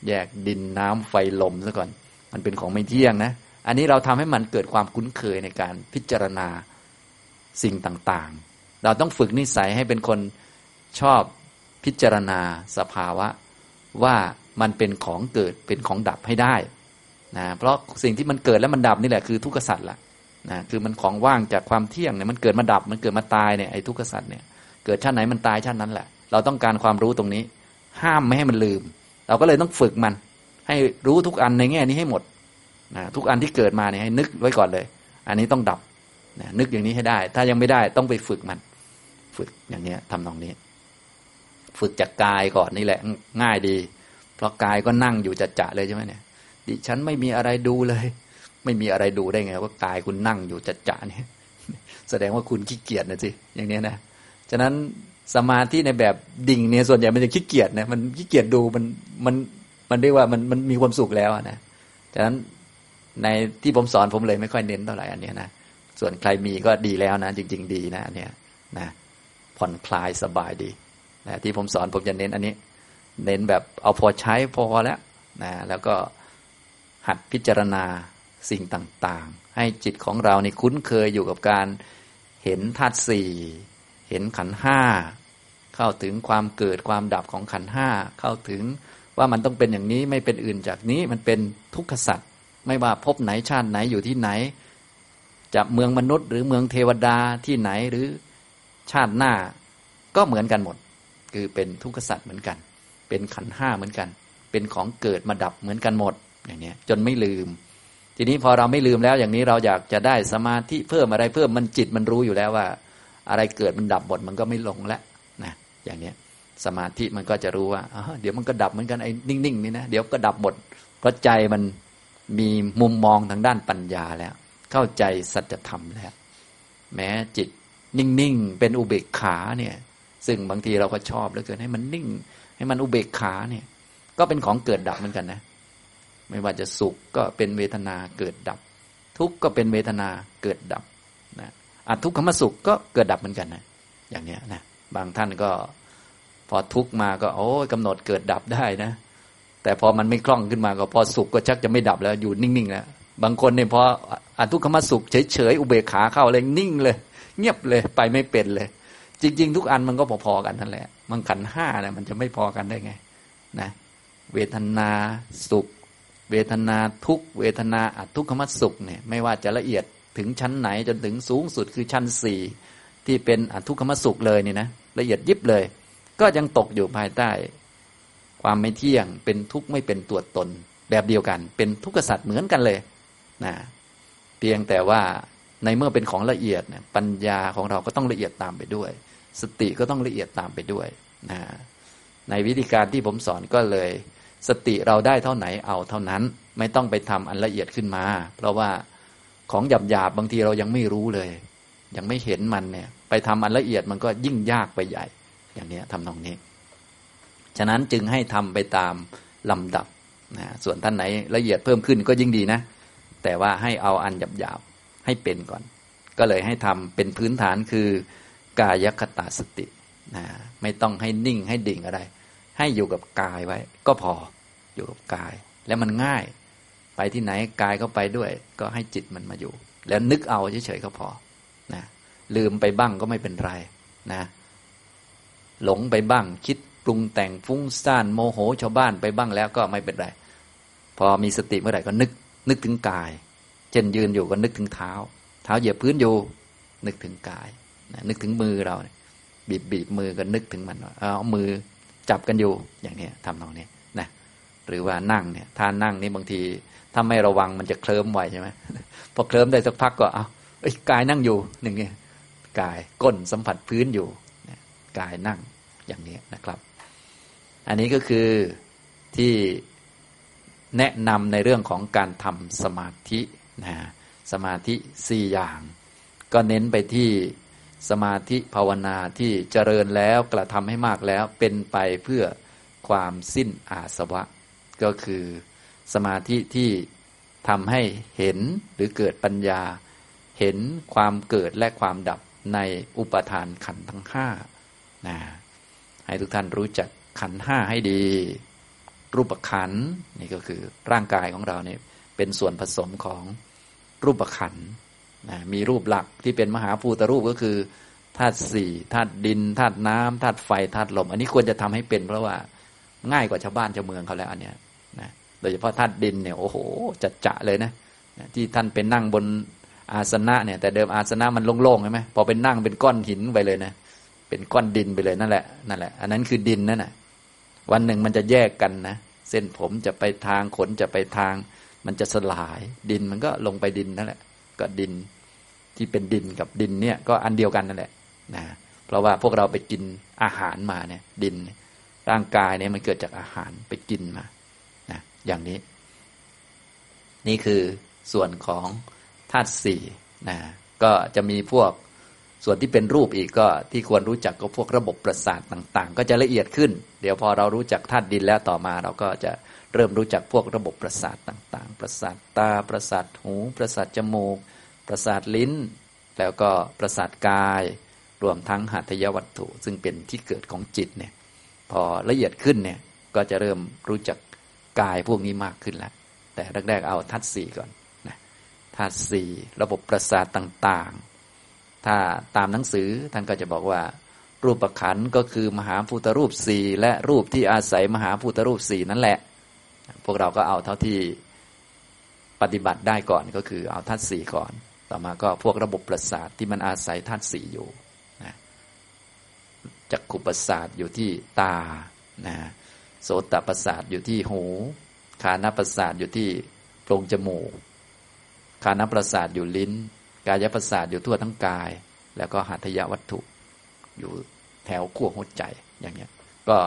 Speaker 1: แยกดินน้ำไฟลมซะก่อน มันเป็นของไม่เที่ยงนะ อันนี้เราทำให้มันเกิดความคุ้นเคยในการพิจารณาสิ่งต่างๆ เราต้องฝึกนิสัยให้เป็นคนชอบพิจารณาสภาวะว่า มันเป็นของเกิดเป็นของดับให้ได้นะเพราะสิ่งที่มันเกิดแล้วมันดับนี่แหละคือทุกขสัตว์ละนะคือมันของว่างจากความเที่ยงเนี่ยมันเกิดมาดับมันเกิดมาตายเนี่ยไอ้ทุกขสัตว์เนี่ยเกิดชาติไหนมันตายชาตินั้นแหละ เราต้องการความรู้ตรงนี้ ห้ามไม่ให้มันลืม เราก็เลยต้องฝึกมัน ให้รู้ทุกอันในแง่นี้ให้หมดนะทุกอันที่เกิดมาเนี่ยให้นึกไว้ก่อนเลย อันนี้ต้องดับนะนึกอย่างนี้ให้ได้ ถ้ายังไม่ได้ต้องไปฝึกมัน ฝึกอย่างเนี้ยทำตรงนี้ ฝึกจากกายก่อนนี่แหละ ง่ายดี เพราะกายก็นั่งอยู่จัดจะเลยใช่ไหมเนี่ย ดิฉันไม่มีอะไรดูเลย ไม่มีอะไรดูได้ไงว่ากายคุณนั่งอยู่จัดจะเนี่ย แสดงว่าคุณขี้เกียจนะสิอย่างนี้นะฉะนั้นสมาธิในแบบดิ่งเนี่ยส่วนใหญ่มันจะขี้เกียจนะมันขี้เกียจดูมันมันมันเรียกว่ามันมันมีความสุขแล้วนะฉะนั้นในที่ผมสอนผมเลยไม่ค่อยเน้นเท่าไหร่อันนี้นะส่วนใครมีก็ดีแล้วนะ จริง ๆ ดีนะอันเนี้ยนะผ่อนคลายสบายดีนะที่ผมสอนผมจะเน้นอันนี้ เน้นแบบเอาพอใช้พอแล้วนะแล้วก็หัดพิจารณาสิ่งต่างๆ ให้จิตของเราในคุ้นเคยอยู่กับการเห็นธาตุสี่เห็นขันห้าเข้าถึงความเกิดความดับของขันห้าเข้าถึงว่ามันต้องเป็นอย่างนี้ไม่เป็นอื่นจากนี้มันเป็นทุกขสัตว์ไม่ว่าพบไหนชาติไหนอยู่ที่ไหน จะเมืองมนุษย์หรือเมืองเทวดาที่ไหนหรือชาติหน้าก็เหมือนกันหมด คือเป็นทุกขสัตว์เหมือนกัน เป็นขันห้าเหมือนกัน เป็นของเกิดมาดับเหมือนกันหมดอย่างนี้จนไม่ลืม ทีนี้พอเราไม่ลืมแล้วอย่างนี้เราอยากจะได้สมาธิเพิ่มอะไรเพิ่มมันจิตมันรู้อยู่แล้วว่า อะไรเกิดมันดับหมดมันก็ไม่ลงแล้วนะอย่างนี้สมาธิมันก็จะรู้ว่าเดี๋ยวมันก็ดับเหมือนกันไอ้นิ่งๆนี่นะเดี๋ยวก็ดับหมดเพราะใจมันมีมุมมองทางด้านปัญญาแล้ว เข้าใจสัจธรรมแล้ว แม้จิตนิ่งๆเป็นอุเบกขาเนี่ย ซึ่งบางทีเราก็ชอบเหลือเกินให้มันนิ่ง ให้มันอุเบกขาเนี่ย ก็เป็นของเกิดดับเหมือนกันนะ ไม่ว่าจะสุขก็เป็นเวทนาเกิดดับ ทุกข์ก็เป็นเวทนาเกิดดับนะอัทุกขมสุขก็เกิดดับเหมือนกันนะอย่างเนี้ยนะบางท่านก็พอทุกข์มาก็โอ้ยกำหนดเกิดดับได้นะ แต่พอมันไม่คล่องขึ้นมาก็พอสุขก็ชักจะไม่ดับแล้วอยู่นิ่งๆแล้วบางคนเนี่ยพออทุกขมสุขเฉยๆอุเบกขาเข้าเลยนิ่งเลย เงียบเลยไปไม่เป็นเลย จริง ๆ ทุกอันมันก็พอๆกันนั่นแหละ มันขันห้าเนี่ยมันจะไม่พอกันได้ไงนะเวทนาสุข เวทนาทุกเวทนาอัทุกขมสุขเนี่ยไม่ว่าจะละเอียดถึงชั้นไหนจนถึงสูงสุดคือชั้นสี่ที่เป็นอัทุกขมสุขเลยนี่นะละเอียดยิบเลย ก็ยังตกอยู่ภายใต้ ความไม่เที่ยงเป็นทุกข์ไม่เป็นตัวตน แบบเดียวกัน เป็นทุกขสัตว์เหมือนกันเลยนะเพียงแต่ว่าในเมื่อเป็นของละเอียดเนี่ยปัญญาของเราก็ต้องละเอียดตามไปด้วย สติก็ต้องละเอียดตามไปด้วยนะในวิธีการที่ผมสอนก็เลย สติเราได้เท่าไหนเอาเท่านั้น ไม่ต้องไปทำอันละเอียดขึ้นมา เพราะว่าของหยาบหยาบบางทีเรายังไม่รู้เลย ยังไม่เห็นมันเนี่ย ไปทำอันละเอียดมันก็ยิ่งยากไปใหญ่ อย่างนี้ทำตรงนี้ ฉะนั้นจึงให้ทำไปตามลำดับนะส่วนท่านไหนละเอียดเพิ่มขึ้นก็ยิ่งดีนะ แต่ว่าให้เอาอันหยาบหยาบให้เป็นก่อน ก็เลยให้ทำเป็นพื้นฐานคือ กายคตาสตินะไม่ต้องให้นิ่งให้ดิ่งอะไร ให้อยู่กับกายไว้ ก็พออยู่กับกาย แล้วมันง่าย ไปที่ไหนกายก็ไปด้วย ก็ให้จิตมันมาอยู่ แล้วนึกเอาเฉยๆก็พอนะลืมไปบ้างก็ไม่เป็นไรนะหลงไปบ้างคิดปรุงแต่งฟุ้งซ่านโมโหชาวบ้านไปบ้างแล้วก็ไม่เป็นไร พอมีสติเมื่อไหร่ก็นึก นึกถึงกาย เช่นยืนอยู่ก็นึกถึงเท้า เท้าเหยียบพื้นอยู่ นึกถึงกาย นึกถึงมือเราบีบบีบมือก็นึกถึงมันเอามือจับกันอยู่อย่างนี้ทำตรงนี้นะหรือว่านั่งเนี่ยท่านั่งนี่บางทีถ้าไม่ระวังมันจะเคลิ้มไวใช่ไหมพอเคลิ้มได้สักพักก็เอาเอ้ยกายนั่งอยู่หนึ่งเนี่ยกายก้นสัมผัสพื้นอยู่กายนั่งอย่างนี้นะครับ อันนี้ก็คือที่แนะนำในเรื่องของการทำสมาธินะสมาธิสี่อย่าง ก็เน้นไปที่ สมาธิภาวนาที่เจริญแล้วกระทำให้มากแล้วเป็นไปเพื่อความสิ้นอาสวะ ก็คือสมาธิที่ทำให้เห็นหรือเกิดปัญญา เห็นความเกิดและความดับในอุปทานขันธ์ทั้งห้านะให้ทุกท่านรู้จักขันธ์ห้าให้ดี รูปขันธ์นี่ก็คือร่างกายของเราเนี่ยเป็นส่วนผสมของรูปขันธ์ นะมีรูปหลักที่เป็นมหาภูตรูปก็คือธาตุสี่ธาตุดินธาตุน้ำธาตุไฟธาตุลม อันนี้ควรจะทำให้เป็น เพราะว่าง่ายกว่าชาวบ้านชาวเมืองเขาแล้วอันเนี้ยนะโดยเฉพาะธาตุดินเนี่ยโอ้โหจัดจะเลยนะที่ท่านเป็นนั่งบนอาสนะเนี่ย แต่เดิมอาสนะมันโล่งๆใช่ไหมพอเป็นนั่งเป็นก้อนหินไปเลยนะเป็นก้อนดินไปเลยนั่นแหละนั่นแหละ อันนั้นคือดินนั่นแหะวันหนึ่งมันจะแยกกันนะเส้นผมจะไปทางขนจะไปทาง มันจะสลาย ดินมันก็ลงไปดินนั่นแหละ ก็ดิน ที่เป็นดินกับดินเนี่ยก็อันเดียวกันนั่นแหละนะเพราะว่าพวกเราไปกินอาหารมาเนี่ย ดิน ร่างกายเนี่ยมันเกิดจากอาหารไปกินมานะอย่างนี้ นี่คือส่วนของธาตุสี่นะก็จะมีพวกส่วนที่เป็นรูปอีกก็ที่ควรรู้จักก็พวกระบบประสาทต่างๆ ก็จะละเอียดขึ้น เดี๋ยวพอเรารู้จักธาตุดินแล้วต่อมา เราก็จะเริ่มรู้จักพวกระบบประสาทต่างๆ ประสาทตา ประสาทหู ประสาทจมูก ประสาทลิ้น แล้วก็ประสาทกาย รวมทั้งหัตถยวัตถุ ซึ่งเป็นที่เกิดของจิตเนี่ย พอละเอียดขึ้นเนี่ยก็จะเริ่มรู้จักกายพวกนี้มากขึ้นแล้ว แต่แรกๆเอาธาตุสี่ก่อนนะธาตุสี่ระบบประสาทต่างๆ ถ้าตามหนังสือท่านก็จะบอกว่า รูปขันก็คือมหาภูตรูปสี่และรูปที่อาศัยมหาภูตรูปสี่นั่นแหละ พวกเราก็เอาเท่าที่ปฏิบัติได้ก่อนก็คือเอาธาตุสี่ก่อน ต่อมาก็พวกระบบประสาทที่มันอาศัยธาตุสี่อยู่จักขุประสาทอยู่ที่ตานะโสตประสาทอยู่ที่หู คานประสาทอยู่ที่โพรงจมูก คานประสาทอยู่ลิ้น กายประสาทอยู่ทั่วทั้งกาย แล้วก็หัตถยวัตถุอยู่แถวขั้วหัวใจอย่างเงี้ย ก็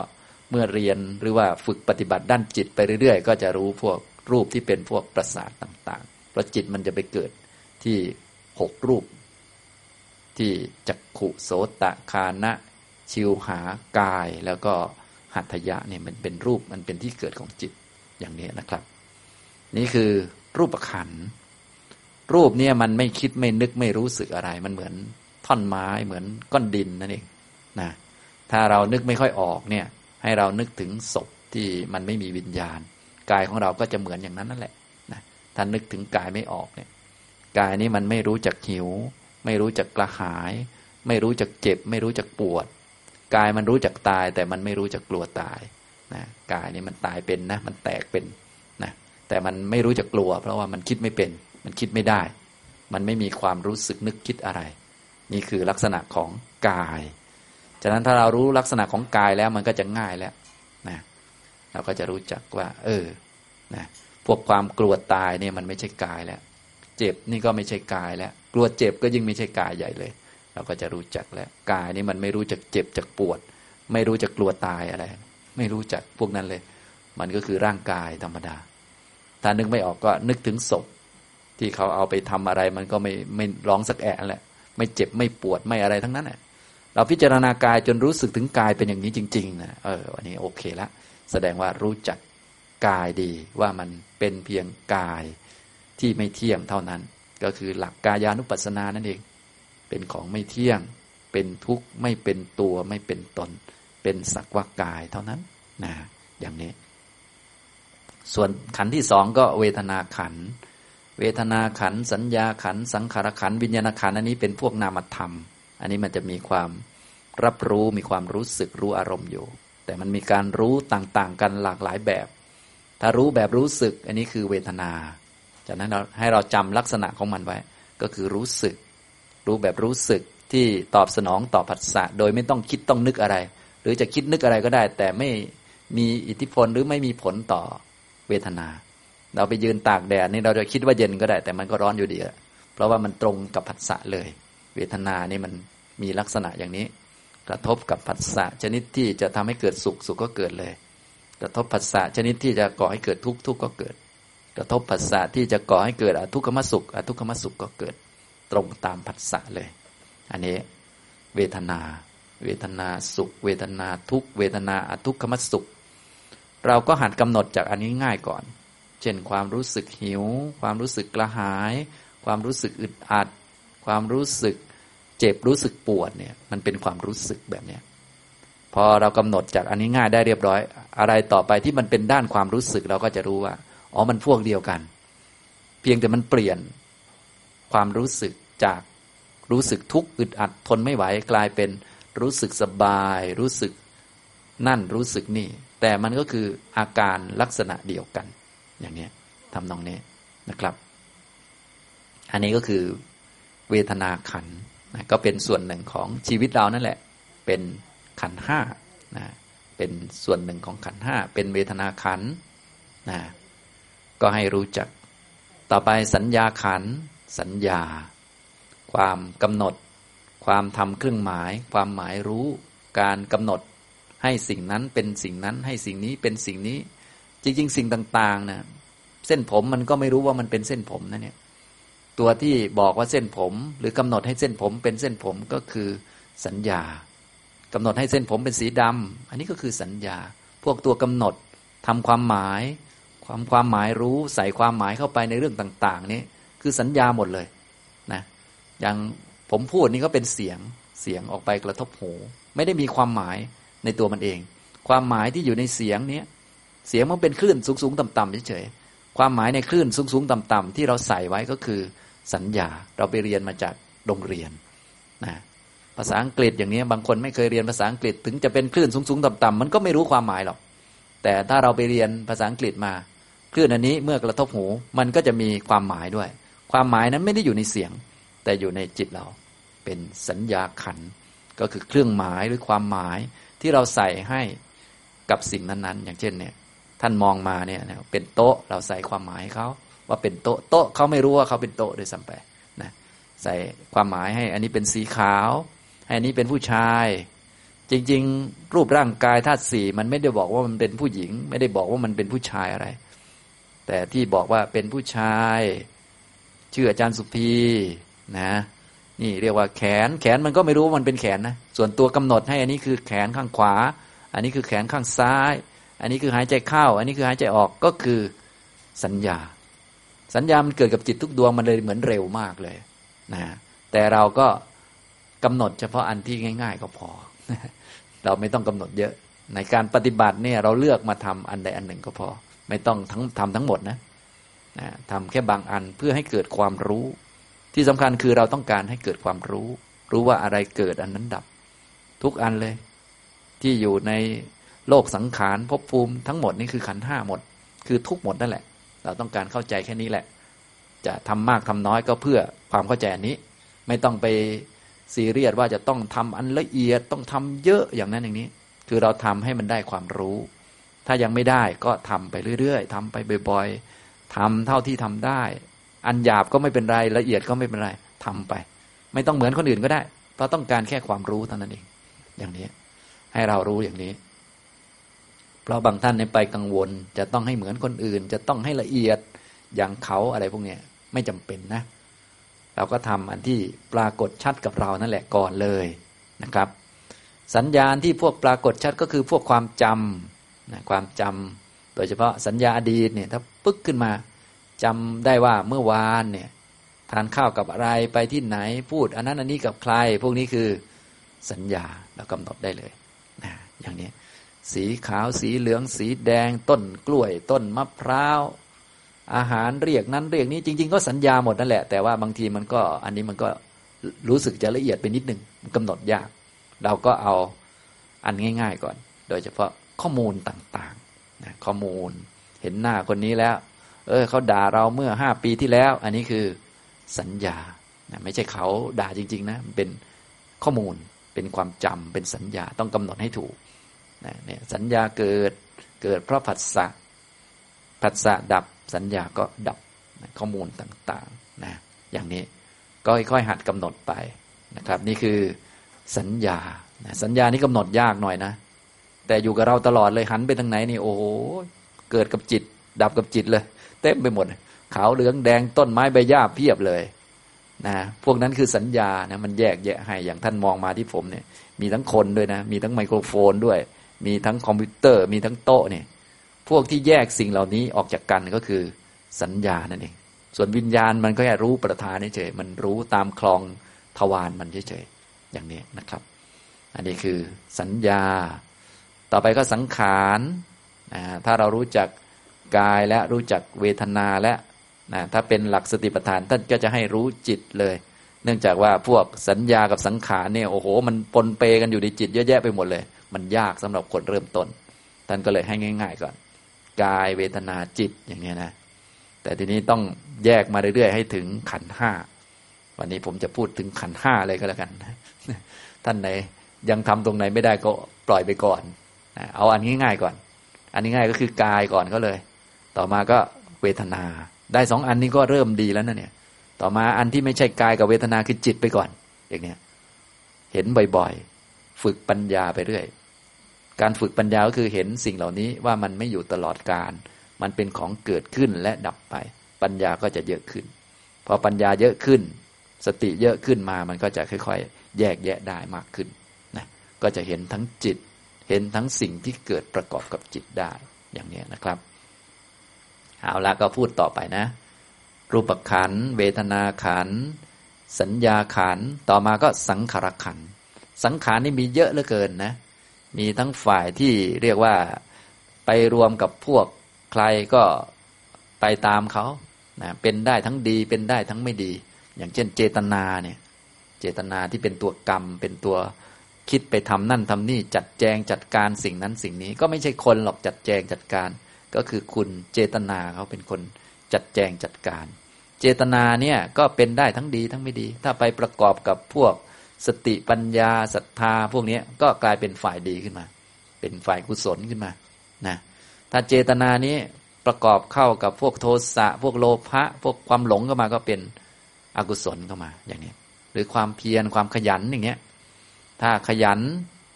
Speaker 1: เมื่อเรียนหรือว่าฝึกปฏิบัติด้านจิตไปเรื่อยๆ ก็จะรู้พวกรูปที่เป็นพวกประสาทต่างๆเพราะจิตมันจะไปเกิด ที่หกรูป ที่จักขุโสตะคานะชิวหากายแล้วก็หัตถยะเนี่ยมันเป็นรูปมันเป็นที่เกิดของจิตอย่างนี้นะครับ นี่คือรูปขัน รูปเนี่ยมันไม่คิดไม่นึกไม่รู้สึกอะไร มันเหมือนท่อนไม้เหมือนก้อนดินนั่นเองนะถ้าเรานึกไม่ค่อยออกเนี่ย ให้เรานึกถึงศพที่มันไม่มีวิญญาณ กายของเราก็จะเหมือนอย่างนั้นนั่นแหละนะถ้านึกถึงกายไม่ออกเนี่ย กายนี้มันไม่รู้จักหิว ไม่รู้จักกระหาย ไม่รู้จักเจ็บ ไม่รู้จักปวด กายมันรู้จักตาย แต่มันไม่รู้จักกลัวตายนะกายนี่มันตายเป็นนะ มันแตกเป็นนะแต่มันไม่รู้จักกลัว เพราะว่ามันคิดไม่เป็น มันคิดไม่ได้ มันไม่มีความรู้สึกนึกคิดอะไร นี่คือลักษณะของกายฉะนั้นถ้าเรารู้ลักษณะของกายแล้วมันก็จะง่ายแล้วนะเราก็จะรู้จักว่า เออนะพวกความกลัวตายเนี่ยมันไม่ใช่กายแล้ว เจ็บนี่ก็ไม่ใช่กายแล้ว กลัวเจ็บก็ยิ่งไม่ใช่กายใหญ่เลย เราก็จะรู้จักแล้ว กายนี่มันไม่รู้จักเจ็บจักปวด ไม่รู้จักกลัวตายอะไร ไม่รู้จักพวกนั้นเลย มันก็คือร่างกายธรรมดา ถ้านึกไม่ออกก็นึกถึงศพ ที่เขาเอาไปทำอะไร มันก็ไม่ไม่ร้องสักแอะแหละ ไม่เจ็บไม่ปวดไม่อะไรทั้งนั้นแหละเราพิจารณากายจนรู้สึกถึงกายเป็นอย่างนี้จริงๆนะเออวันนี้โอเคละแสดงว่ารู้จักกายดีว่ามันเป็นเพียงกาย ที่ไม่เที่ยงเท่านั้น ก็คือหลักกายานุปัสสนานั่นเอง เป็นของไม่เที่ยง เป็นทุกข์ไม่เป็นตัวไม่เป็นตน เป็นสักว่ากายเท่านั้นนะอย่างนี้ ส่วนขันที่สองก็เวทนาขัน เวทนาขัน สัญญาขัน สังขารขัน วิญญาณขันอันนี้เป็นพวกนามธรรม อันนี้มันจะมีความรับรู้มีความรู้สึกรู้อารมณ์อยู่ แต่มันมีการรู้ต่างๆ กันหลากหลายแบบ ถ้ารู้แบบรู้สึก อันนี้คือเวทนา จากนั้นเราให้เราจำลักษณะของมันไว้ ก็คือรู้สึก รู้แบบรู้สึกที่ตอบสนองต่อผัสสะโดยไม่ต้องคิดต้องนึกอะไร หรือจะคิดนึกอะไรก็ได้ แต่ไม่มีอิทธิพลหรือไม่มีผลต่อเวทนา เราไปยืนตากแดดนี่เราจะคิดว่าเย็นก็ได้ แต่มันก็ร้อนอยู่ดีเพราะว่ามันตรงกับผัสสะเลย เวทนานี่มันมีลักษณะอย่างนี้ กระทบกับผัสสะชนิดที่จะทำให้เกิดสุขสุขก็เกิดเลย กระทบผัสสะชนิดที่จะก่อให้เกิดทุกข์ทุกข์ก็เกิด กระทบผัสสะที่จะก่อให้เกิดอทุกขมสุขอทุกขมสุขก็เกิดตรงตามผัสสะเลย อันนี้เวทนา เวทนาสุข เวทนาทุกเวทนาอทุกขมสุข เราก็หัดกำหนดจากอันนี้ง่ายก่อน เช่นความรู้สึกหิว ความรู้สึกกระหาย ความรู้สึกอึดอัด ความรู้สึกเจ็บรู้สึกปวดเนี่ยมันเป็นความรู้สึกแบบเนี้ยพอเรากำหนดจากอันนี้ง่ายได้เรียบร้อย อะไรต่อไปที่มันเป็นด้านความรู้สึกเราก็จะรู้ว่า อ๋อมันพวกเดียวกัน เพียงแต่มันเปลี่ยนความรู้สึกจากรู้สึกทุกข์อึดอัดทนไม่ไหวกลายเป็นรู้สึกสบาย รู้สึกนั่นรู้สึกนี่ แต่มันก็คืออาการลักษณะเดียวกัน อย่างนี้ทำนองนี้นะครับ อันนี้ก็คือเวทนาขันนะก็เป็นส่วนหนึ่งของชีวิตเรานั่นแหละ เป็นขันห้านะเป็นส่วนหนึ่งของขันห้าเป็นเวทนาขันนะ ก็ให้รู้จัก ต่อไปสัญญาขัน สัญญา ความกำหนด ความทำเครื่องหมาย ความหมายรู้ การกำหนด ให้สิ่งนั้นเป็นสิ่งนั้น ให้สิ่งนี้เป็นสิ่งนี้ จริง ๆ สิ่งต่างๆนะเส้นผมมันก็ไม่รู้ว่ามันเป็นเส้นผมนะเนี่ย ตัวที่บอกว่าเส้นผม หรือกำหนดให้เส้นผมเป็นเส้นผมก็คือสัญญากำหนดให้เส้นผมเป็นสีดำอันนี้ก็คือสัญญา พวกตัวกำหนดทำความหมาย ความความหมายรู้ใส่ความหมายเข้าไปในเรื่องต่าง ๆ นี้คือสัญญาหมดเลยนะอย่างผมพูดนี่ก็เป็นเสียงเสียงออกไปกระทบหู ไม่ได้มีความหมายในตัวมันเอง ความหมายที่อยู่ในเสียงนี้เสียงมันเป็นคลื่นสูงสูงต่ำต่ำเฉยๆความหมายในคลื่นสูงสูงต่ำต่ำที่เราใส่ไว้ก็คือ สัญญาเราไปเรียนมาจากโรงเรียนนะภาษาอังกฤษอย่างนี้บางคนไม่เคยเรียนภาษาอังกฤษถึงจะเป็นคลื่นสูงสูงต่ำต่ำมันก็ไม่รู้ความหมายหรอกแต่ถ้าเราไปเรียนภาษาอังกฤษมา คลื่นอันนี้เมื่อกระทบหูมันก็จะมีความหมายด้วย ความหมายนั้นไม่ได้อยู่ในเสียง แต่อยู่ในจิตเรา เป็นสัญญาขัน ก็คือเครื่องหมายหรือความหมายที่เราใส่ให้กับสิ่งนั้นๆ อย่างเช่นเนี่ย ท่านมองมาเนี่ยเป็นโต๊ะเราใส่ความหมายเขาว่าเป็นโต๊ะโต๊ะเขาไม่รู้ว่าเขาเป็นโต๊ะโดยสัมไปนะใส่ความหมายให้อันนี้เป็นสีขาวให้อันนี้เป็นผู้ชาย จริง ๆ รูปร่างกายธาตุสี่มันไม่ได้บอกว่ามันเป็นผู้หญิง ไม่ได้บอกว่ามันเป็นผู้ชายอะไร แต่ที่บอกว่าเป็นผู้ชายชื่ออาจารย์สุพีนะนี่เรียกว่าแขนแขนมันก็ไม่รู้ว่ามันเป็นแขนนะส่วนตัวกำหนดให้อันนี้คือแขนข้างขวา อันนี้คือแขนข้างซ้าย อันนี้คือหายใจเข้า อันนี้คือหายใจออกก็คือสัญญา สัญญามันเกิดกับจิตทุกดวงมันเลยเหมือนเร็วมากเลยนะแต่เราก็กำหนดเฉพาะอันที่ง่าย ๆ ก็พอ เราไม่ต้องกำหนดเยอะในการปฏิบัติเนี่ยเราเลือกมาทำอันใดอันหนึ่งก็พอ ไม่ต้องทั้งทำทั้งหมดนะนะทำแค่บางอันเพื่อให้เกิดความรู้ ที่สำคัญคือเราต้องการให้เกิดความรู้ รู้ว่าอะไรเกิดอันนั้นดับ ทุกอันเลย ที่อยู่ในโลกสังขารภพภูมิทั้งหมดนี่คือขันห้าหมด คือทุกหมดนั่นแหละ เราต้องการเข้าใจแค่นี้แหละ จะทำมากทำน้อยก็เพื่อความเข้าใจอันนี้ ไม่ต้องไปซีเรียสว่าจะต้องทำอันละเอียดต้องทำเยอะอย่างนั้นอย่างนี้ คือเราทำให้มันได้ความรู้ ถ้ายังไม่ได้ก็ทำไปเรื่อยๆทำไปบ่อยๆทำเท่าที่ทำได้ อันหยาบก็ไม่เป็นไรละเอียดก็ไม่เป็นไรทำไป ไม่ต้องเหมือนคนอื่นก็ได้ เพราะต้องการแค่ความรู้เท่านั้นเอง อย่างนี้ ให้เรารู้อย่างนี้ เพราะบางท่านในไปกังวล จะต้องให้เหมือนคนอื่น จะต้องให้ละเอียดอย่างเขาอะไรพวกนี้ไม่จำเป็นนะ เราก็ทำอันที่ปรากฏชัดกับเรานั่นแหละก่อนเลยนะครับ สัญญาณที่พวกปรากฏชัดก็คือพวกความจำ นะความจำโดยเฉพาะสัญญาอดีตเนี่ยถ้าปึ๊กขึ้นมาจำได้ว่าเมื่อวานเนี่ยทานข้าวกับอะไรไปที่ไหนพูด อันนั้นอันนี้กับใคร พวกนี้คือสัญญาเรากำหนดได้เลยนะอย่างนี้สีขาวสีเหลืองสีแดง ต้นกล้วย ต้นมะพร้าว อาหารเรียกนั้นเรียกนี้จริง ๆ ก็สัญญาหมดนั่นแหละ แต่ว่าบางทีมันก็อันนี้มันก็รู้สึกจะละเอียดไปนิดหนึ่งกำหนดยาก เราก็เอาอันง่าย ๆ ก่อน โดยเฉพาะ ข้อมูลต่างๆนะข้อมูลเห็นหน้าคนนี้แล้ว เออเขาด่าเราเมื่อห้าปีที่แล้ว อันนี้คือสัญญานะไม่ใช่เขาด่าจริง ๆ นะเป็นข้อมูลเป็นความจำเป็นสัญญาต้องกำหนดให้ถูกนะเนี่ยสัญญาเกิดเกิดเพราะผัสสะผัสสะดับสัญญาก็ดับข้อมูลต่างๆนะอย่างนี้ก็ค่อยๆหัดกำหนดไปนะครับ นี่คือสัญญาสัญญานี้กำหนดยากหน่อยนะ แต่อยู่กับเราตลอดเลยหันไปทางไหนนี่โอ้โหเกิดกับจิต ดับกับจิตเลย เต็มไปหมดขาวเหลืองแดงต้นไม้ใบหญ้าเพียบเลยนะพวกนั้นคือสัญญานะมันแยกแยะให้อย่างท่านมองมาที่ผมเนี่ย มีทั้งคนด้วยนะ มีทั้งไมโครโฟนด้วย มีทั้งคอมพิวเตอร์ มีทั้งโต๊ะเนี่ย พวกที่แยกสิ่งเหล่านี้ออกจากกันก็คือสัญญานั่นเองส่วนวิญญาณมันก็แค่รู้ประธานเฉยมันรู้ตามคลองทวารมันเฉยๆอย่างนี้นะครับ อันนี้คือสัญญา ต่อไปก็สังขารถ้าเรารู้จักกายและรู้จักเวทนาและนะถ้าเป็นหลักสติปัฏฐานท่านก็จะให้รู้จิตเลย เนื่องจากว่าพวกสัญญากับสังขารเนี่ยโอ้โห มันปนเปกันอยู่ในจิตเยอะแยะไปหมดเลย มันยากสำหรับคนเริ่มต้น ท่านก็เลยให้ง่าย ๆ ก่อน กายเวทนาจิตอย่างเงี้ยนะ แต่ทีนี้ต้องแยกมาเรื่อยๆให้ถึงขันห้าวันนี้ผมจะพูดถึงขันห้าเลยก็แล้วกันท่านไหนยังทำตรงไหนไม่ได้ก็ปล่อยไปก่อน เอาอันง่ายๆก่อน อันนี้ง่ายก็คือกายก่อนก็เลย ต่อมาก็เวทนา ได้สองอันนี้ก็เริ่มดีแล้วนะเนี่ย ต่อมาอันที่ไม่ใช่กายกับเวทนาคือจิตไปก่อน อย่างเนี้ยเห็นบ่อยๆ ฝึกปัญญาไปเรื่อย การฝึกปัญญาก็คือเห็นสิ่งเหล่านี้ว่ามันไม่อยู่ตลอดกาลมันเป็นของเกิดขึ้นและดับไป ปัญญาก็จะเยอะขึ้น พอปัญญาเยอะขึ้น สติเยอะขึ้นมา มันก็จะค่อย ๆ แยกแยะได้มากขึ้นนะ ก็จะเห็นทั้งจิต เห็นทั้งสิ่งที่เกิดประกอบกับจิตได้ อย่างนี้นะครับ เอาละก็พูดต่อไปนะ รูปขัน เวทนาขัน สัญญาขัน ต่อมาก็สังขารขัน สังขารนี่มีเยอะเหลือเกินนะ มีทั้งฝ่ายที่เรียกว่าไปรวมกับพวกใครก็ไปตามเขานะเป็นได้ทั้งดีเป็นได้ทั้งไม่ดี อย่างเช่นเจตนาเนี่ย เจตนาที่เป็นตัวกรรมเป็นตัว คิดไปทำนั่นทำนี่จัดแจงจัดการสิ่งนั้นสิ่งนี้ ก็ไม่ใช่คนหรอกจัดแจงจัดการ ก็คือคุณเจตนาเขาเป็นคนจัดแจงจัดการ เจตนาเนี่ยก็เป็นได้ทั้งดีทั้งไม่ดี ถ้าไปประกอบกับพวกสติปัญญาศรัทธาพวกนี้ก็กลายเป็นฝ่ายดีขึ้นมา เป็นฝ่ายกุศลขึ้นมานะถ้าเจตนานี้ประกอบเข้ากับพวกโทสะพวกโลภะพวกความหลงเข้ามาก็เป็นอกุศลเข้ามาอย่างนี้ หรือความเพียรความขยันอย่างเงี้ย ถ้าขยัน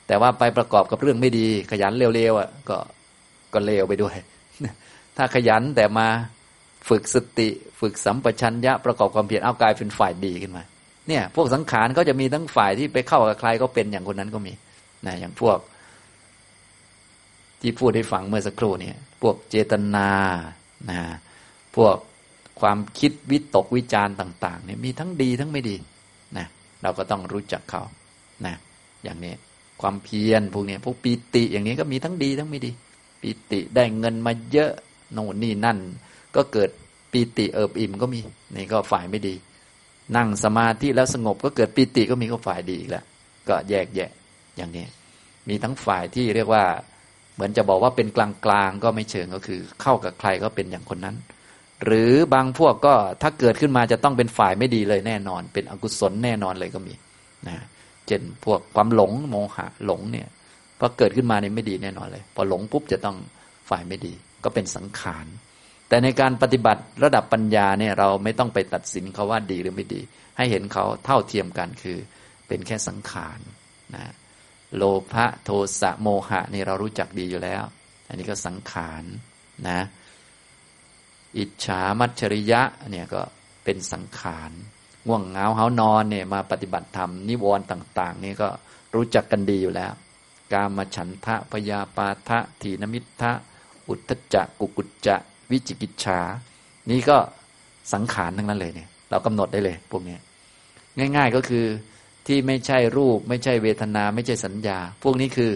Speaker 1: แต่ว่าไปประกอบกับเรื่องไม่ดี ขยันเร็วๆอะก็ก็เลวไปด้วย ถ้าขยันแต่มาฝึกสติ ฝึกสัมปชัญญะประกอบความเพียรเอากายเป็นฝ่ายดีขึ้นมา เนี่ย พวกสังขารก็จะมีทั้งฝ่ายที่ไปเข้ากับใครก็เป็นอย่างคนนั้นก็มีนะอย่างพวก ที่พูดให้ฟังเมื่อสักครู่เนี่ย พวกเจตนานะพวกความคิดวิตกวิจารณ์ต่าง ๆ เนี่ยมีทั้งดีทั้งไม่ดีนะเราก็ต้องรู้จักเขานะ อย่างนี้ ความเพียรพวกนี้พวกปีติอย่างนี้ก็มีทั้งดีทั้งไม่ดี ปีติได้เงินมาเยอะโน่นนี่นั่น ก็เกิดปีติเอิบอิ่มก็มีนี่ก็ฝ่ายไม่ดี นั่งสมาธิแล้วสงบก็เกิดปีติก็มีก็ฝ่ายดีอีกแล้วก็แยกแยะอย่างนี้ มีทั้งฝ่ายที่เรียกว่า เหมือนจะบอกว่าเป็นกลางๆก็ไม่เชิงก็คือ เข้ากับใครก็เป็นอย่างคนนั้น หรือบางพวกก็ถ้าเกิดขึ้นมาจะต้องเป็นฝ่ายไม่ดีเลยแน่นอน เป็นอกุศลแน่นอนเลยก็มีนะ เช่นพวกความหลงโมหะหลงเนี่ยพอเกิดขึ้นมาเนี่ยไม่ดีแน่นอนเลย พอหลงปุ๊บจะต้องฝ่ายไม่ดี ก็เป็นสังขาร แต่ในการปฏิบัติระดับปัญญาเนี่ยเราไม่ต้องไปตัดสินเขาว่าดีหรือไม่ดี ให้เห็นเขาเท่าเทียมกันคือเป็นแค่สังขารนะโลภะโทสะโมหะนี่เรารู้จักดีอยู่แล้ว อันนี้ก็สังขารนะ อิจฉามัจฉริยะเนี่ยก็เป็นสังขาร ง่วงเหงาเหานอนเนี่ยมาปฏิบัติธรรมนิวรณ์ต่าง ๆ นี่ก็รู้จักกันดีอยู่แล้ว กามฉันทะพยาปาทะถีนมิทะอุทธจักกุกุจจะวิจิกิจฉา นี่ก็สังขารทั้งนั้นเลยเนี่ย เรากำหนดได้เลยพวกนี้ง่าย ๆก็คือที่ไม่ใช่รูป ไม่ใช่เวทนา ไม่ใช่สัญญา พวกนี้คือ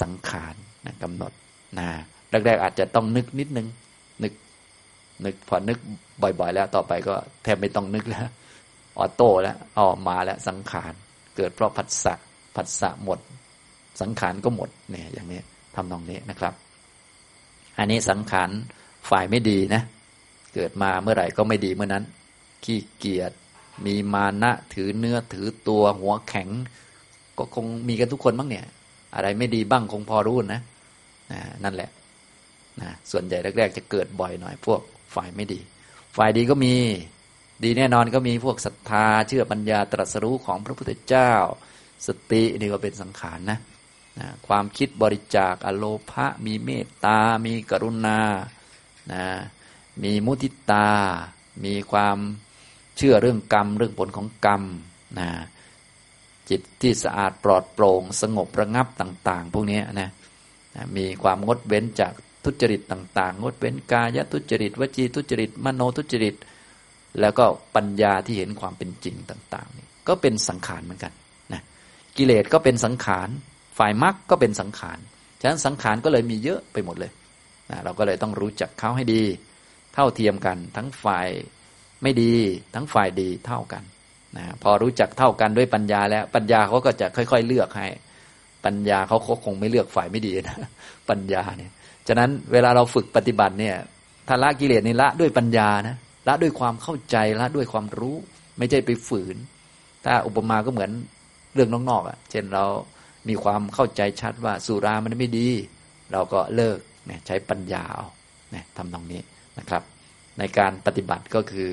Speaker 1: สังขารนะกำหนดนะแรกๆอาจจะต้องนึกนิดนึง นึก นึกพอนึกบ่อย ๆ แล้วต่อไปก็แทบไม่ต้องนึกแล้ว ออโต้แล้วออกมาแล้วสังขาร เกิดเพราะผัสสะผัสสะหมด สังขารก็หมดเนี่ยอย่างนี้ทำนองนี้นะครับ อันนี้สังขารฝ่ายไม่ดีนะ เกิดมาเมื่อไหร่ก็ไม่ดีเมื่อนั้น ขี้เกียจมีมานะถือเนื้อถือตัวหัวแข็ง ก็คงมีกันทุกคนบ้างเนี่ย อะไรไม่ดีบ้างคงพอรู้นะนั่นแหละนะส่วนใหญ่แรก ๆ จะเกิดบ่อยหน่อย พวกฝ่ายไม่ดี ฝ่ายดีก็มี ดีแน่นอนก็มีพวกศรัทธาเชื่อปัญญาตรัสรู้ของพระพุทธเจ้า สตินี่ก็เป็นสังขารนะนะความคิดบริจาคอโลภะมีเมตตา มีกรุณานะมีมุทิตา มีความเชื่อเรื่องกรรม เรื่องผลของกรรมนะจิตที่สะอาดปลอดโปร่ง สงบระงับต่าง ๆ พวกนี้นะนะมีความงดเว้นจากทุจริตต่าง ๆ งดเว้นกายทุจริต วจีทุจริต มโนทุจริต แล้วก็ปัญญาที่เห็นความเป็นจริงต่างๆนี่ก็เป็นสังขารเหมือนกันนะกิเลสก็เป็นสังขาร ฝ่ายมรรคก็เป็นสังขาร ฉะนั้นสังขารก็เลยมีเยอะไปหมดเลยนะเราก็เลยต้องรู้จักเขาให้ดี เท่าเทียมกัน ทั้งฝ่ายไม่ดี ทั้งฝ่ายดีเท่ากันนะพอรู้จักเท่ากันด้วยปัญญาแล้ว ปัญญาเขาก็จะค่อย ๆ เลือกให้ ปัญญาเขาคงไม่เลือกฝ่ายไม่ดีนะปัญญาเนี่ย ฉะนั้นเวลาเราฝึกปฏิบัติเนี่ยถ้าละกิเลสนี่ละด้วยปัญญานะ ละด้วยความเข้าใจละด้วยความรู้ ไม่ใช่ไปฝืน ถ้าอุปมาก็เหมือนเรื่องนอกๆอะ เช่นเรามีความเข้าใจชัดว่าสุรามันไม่ดี เราก็เลิกเนี่ยใช้ปัญญาเอาเนี่ยทำตรงนี้นะครับ ในการปฏิบัติก็คือ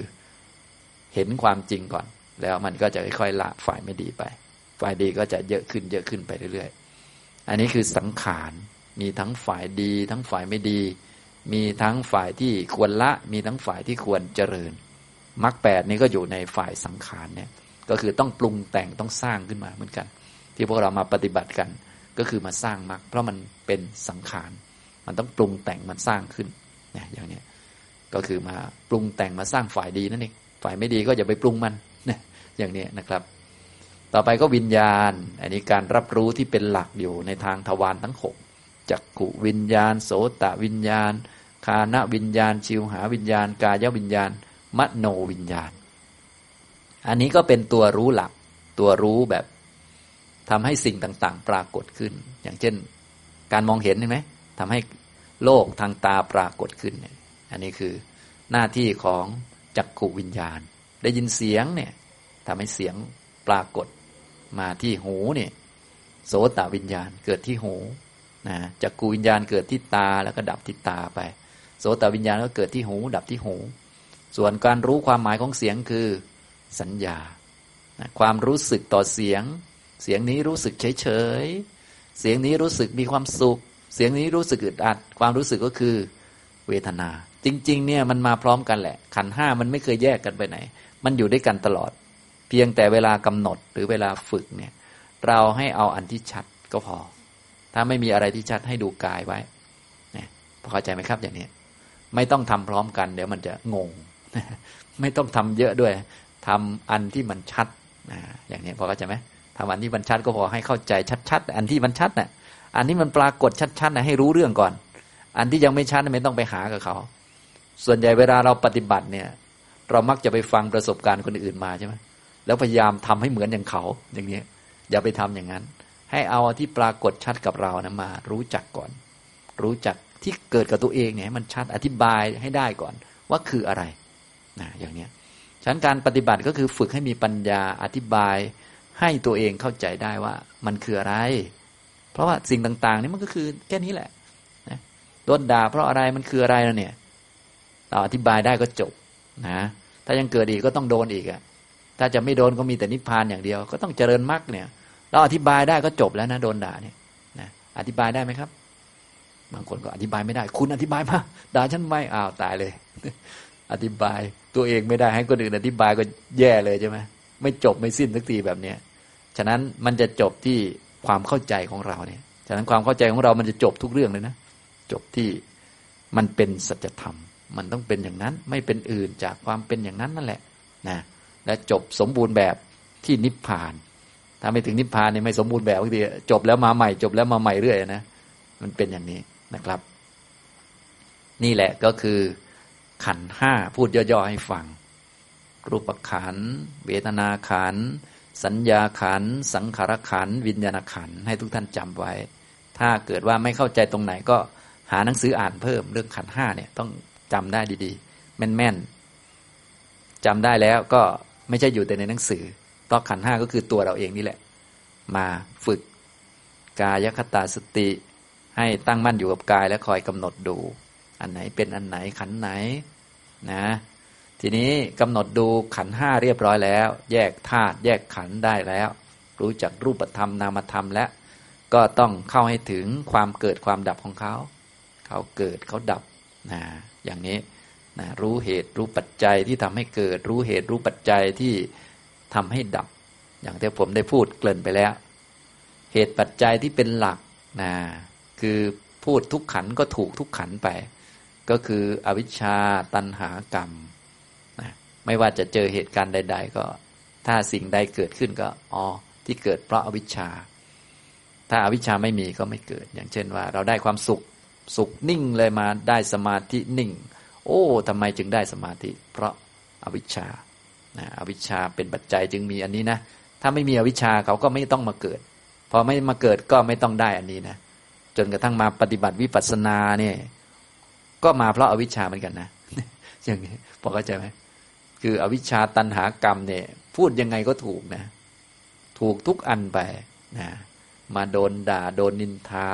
Speaker 1: เห็นความจริงก่อน แล้วมันก็จะค่อยๆละฝ่ายไม่ดีไป ฝ่ายดีก็จะเยอะขึ้นเยอะขึ้นไปเรื่อยๆ อันนี้คือสังขารมีทั้งฝ่ายดี ทั้งฝ่ายไม่ดี มีทั้งฝ่ายที่ควรละ มีทั้งฝ่ายที่ควรเจริญมรรคแปดนี้ก็อยู่ในฝ่ายสังขารเนี่ยก็คือต้องปรุงแต่งต้องสร้างขึ้นมาเหมือนกัน ที่พวกเรามาปฏิบัติกัน ก็คือมาสร้างมรรคเพราะมันเป็นสังขาร มันต้องปรุงแต่งมันสร้างขึ้นนี่ยอย่างนี้ก็คือมาปรุงแต่งมาสร้างฝ่ายดีนั่นเองฝ่ายไม่ดีก็อย่าไปปรุงมันนี่ยอย่างนี้นะครับ ต่อไปก็วิญญาณ อันนี้การรับรู้ที่เป็นหลักอยู่ในทางทวารทั้งหกจักขุวิญญาณ โสตวิญญาณ คานวิญญาณ ชิวหาวิญญาณ กายวิญญาณ มโนวิญญาณ อันนี้ก็เป็นตัวรู้หลัก ตัวรู้แบบทำให้สิ่งต่าง ๆ ปรากฏขึ้น อย่างเช่น การมองเห็นเห็นไหมทำให้โลกทางตาปรากฏขึ้น อันนี้คือหน้าที่ของจักขุวิญญาณ ได้ยินเสียงเนี่ยทำให้เสียงปรากฏมาที่หูเนี่ยโสตวิญญาณเกิดที่หูนะจักกูวิญญาณเกิดที่ตาแล้วก็ดับที่ตาไป โสตวิญญาณก็เกิดที่หู ดับที่หู ส่วนการรู้ความหมายของเสียงคือสัญญา ความรู้สึกต่อเสียง เสียงนี้รู้สึกเฉยเฉยเสียงนี้รู้สึกมีความสุข เสียงนี้รู้สึกอึดอัด ความรู้สึกก็คือเวทนา จริง ๆ เนี่ยมันมาพร้อมกันแหละ ขันห้ามันไม่เคยแยกกันไปไหน มันอยู่ด้วยกันตลอด เพียงแต่เวลากำหนดหรือเวลาฝึกเนี่ยเราให้เอาอันที่ชัดก็พอ ถ้าไม่มีอะไรที่ชัดให้ดูกายไว้เนี่ยพอเข้าใจไหมครับอย่างนี้ ไม่ต้องทำพร้อมกัน เดี๋ยวมันจะงง ไม่ต้องทำเยอะด้วยทำอันที่มันชัดนะอย่างนี้พอเข้าใจไหมทำอันที่มันชัดก็พอให้เข้าใจชัดๆอันที่มันชัดน่ะอันนี้มันปรากฏชัดๆนะให้รู้เรื่องก่อน อันที่ยังไม่ชัดไม่ต้องไปหากับเขา ส่วนใหญ่เวลาเราปฏิบัติเนี่ย เรามักจะไปฟังประสบการณ์คนอื่นมาใช่ไหมแล้วพยายามทำให้เหมือนอย่างเขา อย่างนี้อย่าไปทำอย่างนั้น ให้เอาที่ปรากฏชัดกับเรานะมา รู้จักก่อน รู้จัก ที่เกิดกับตัวเองเนี่ยมันชัดอธิบายให้ได้ก่อนว่าคืออะไรนะอย่างเนี้ยฉะนั้นการปฏิบัติก็คือฝึกให้มีปัญญาอธิบายให้ตัวเองเข้าใจได้ว่ามันคืออะไร เพราะว่าสิ่งต่าง ๆ นี่มันก็คือแค่นี้แหละนะโดนด่าเพราะอะไรมันคืออะไรแล้วเนี่ย เราอธิบายได้ก็จบนะ ถ้ายังเกิดอีกก็ต้องโดนอีกอะถ้าจะไม่โดนก็มีแต่นิพพานอย่างเดียว ก็ต้องเจริญมรรคเนี่ย เราอธิบายได้ก็จบแล้วนะโดนด่าเนี่ยนะอธิบายได้ไหมครับ บางคนก็อธิบายไม่ได้ คุณอธิบายมาด่าฉันไม่อ้าวตายเลย อธิบายตัวเองไม่ได้ให้คนอื่นอธิบายก็แย่เลยใช่ไหมไม่จบไม่สิ้นสักทีแบบเนี้ยฉะนั้นมันจะจบที่ความเข้าใจของเราเนี่ย ฉะนั้นความเข้าใจของเรามันจะจบทุกเรื่องเลยนะ จบที่มันเป็นสัจธรรม มันต้องเป็นอย่างนั้น ไม่เป็นอื่นจากความเป็นอย่างนั้นนั่นแหละนะและจบสมบูรณ์แบบที่นิพพาน ถ้าไม่ถึงนิพพานเนี่ยไม่สมบูรณ์แบบบางทีจบแล้วมาใหม่ จบแล้วมาใหม่เรื่อยนะ มันเป็นอย่างนี้ นะครับ นี่แหละก็คือขันห้าพูดย่อๆให้ฟัง รูปขัน เวทนาขัน สัญญาขัน สังขารขัน วิญญาณขัน ให้ทุกท่านจำไว้ ถ้าเกิดว่าไม่เข้าใจตรงไหนก็หาหนังสืออ่านเพิ่มเรื่องขันห้าเนี่ยต้องจำได้ดีๆ แม่นๆจำได้แล้วก็ไม่ใช่อยู่แต่ในหนังสือเพราะขันห้าก็คือตัวเราเองนี่แหละ มาฝึกกายคตาสติ ให้ตั้งมั่นอยู่กับกาย และคอยกำหนดดู อันไหนเป็นอันไหนขันไหนนะ ทีนี้กำหนดดูขันห้าเรียบร้อยแล้ว แยกธาตุแยกขันได้แล้ว รู้จักรูปธรรมนามธรรมแล้วก็ต้องเข้าให้ถึงความเกิดความดับของเขา เขาเกิดเขาดับนะอย่างนี้นะรู้เหตุรู้ปัจจัยที่ทำให้เกิด รู้เหตุรู้ปัจจัยที่ทำให้ดับ อย่างที่ผมได้พูดเกริ่นไปแล้ว เหตุปัจจัยที่เป็นหลักนะ คือพูดทุกขันก็ถูกทุกขันไป ก็คืออวิชชาตันหากรรมนะไม่ว่าจะเจอเหตุการณ์ใด ๆ ก็ ถ้าสิ่งใดเกิดขึ้นก็อ๋อที่เกิดเพราะอาวิชชา ถ้าอาวิชชาไม่มีก็ไม่เกิด อย่างเช่นว่า เราได้ความสุขสุขนิ่งเลยมาได้สมาธินิ่ง โอ้ทำไมจึงได้สมาธิ เพราะอาวิชชานะอวิชชาเป็นปัจจัยจึงมีอันนี้นะ ถ้าไม่มีอวิชชาเขาก็ไม่ต้องมาเกิด พอไม่มาเกิดก็ไม่ต้องได้อันนี้นะ จนกระทั่งมาปฏิบัติวิปัสสนาเนี่ย ก็มาเพราะอาวิชชาเหมือนกันนะอย่างนี้พอเข้าใจไหมคืออวิชชาตันหากรรมเนี่ย พูดยังไงก็ถูกนะ ถูกทุกอันไปนะมาโดนด่าโดนนินทา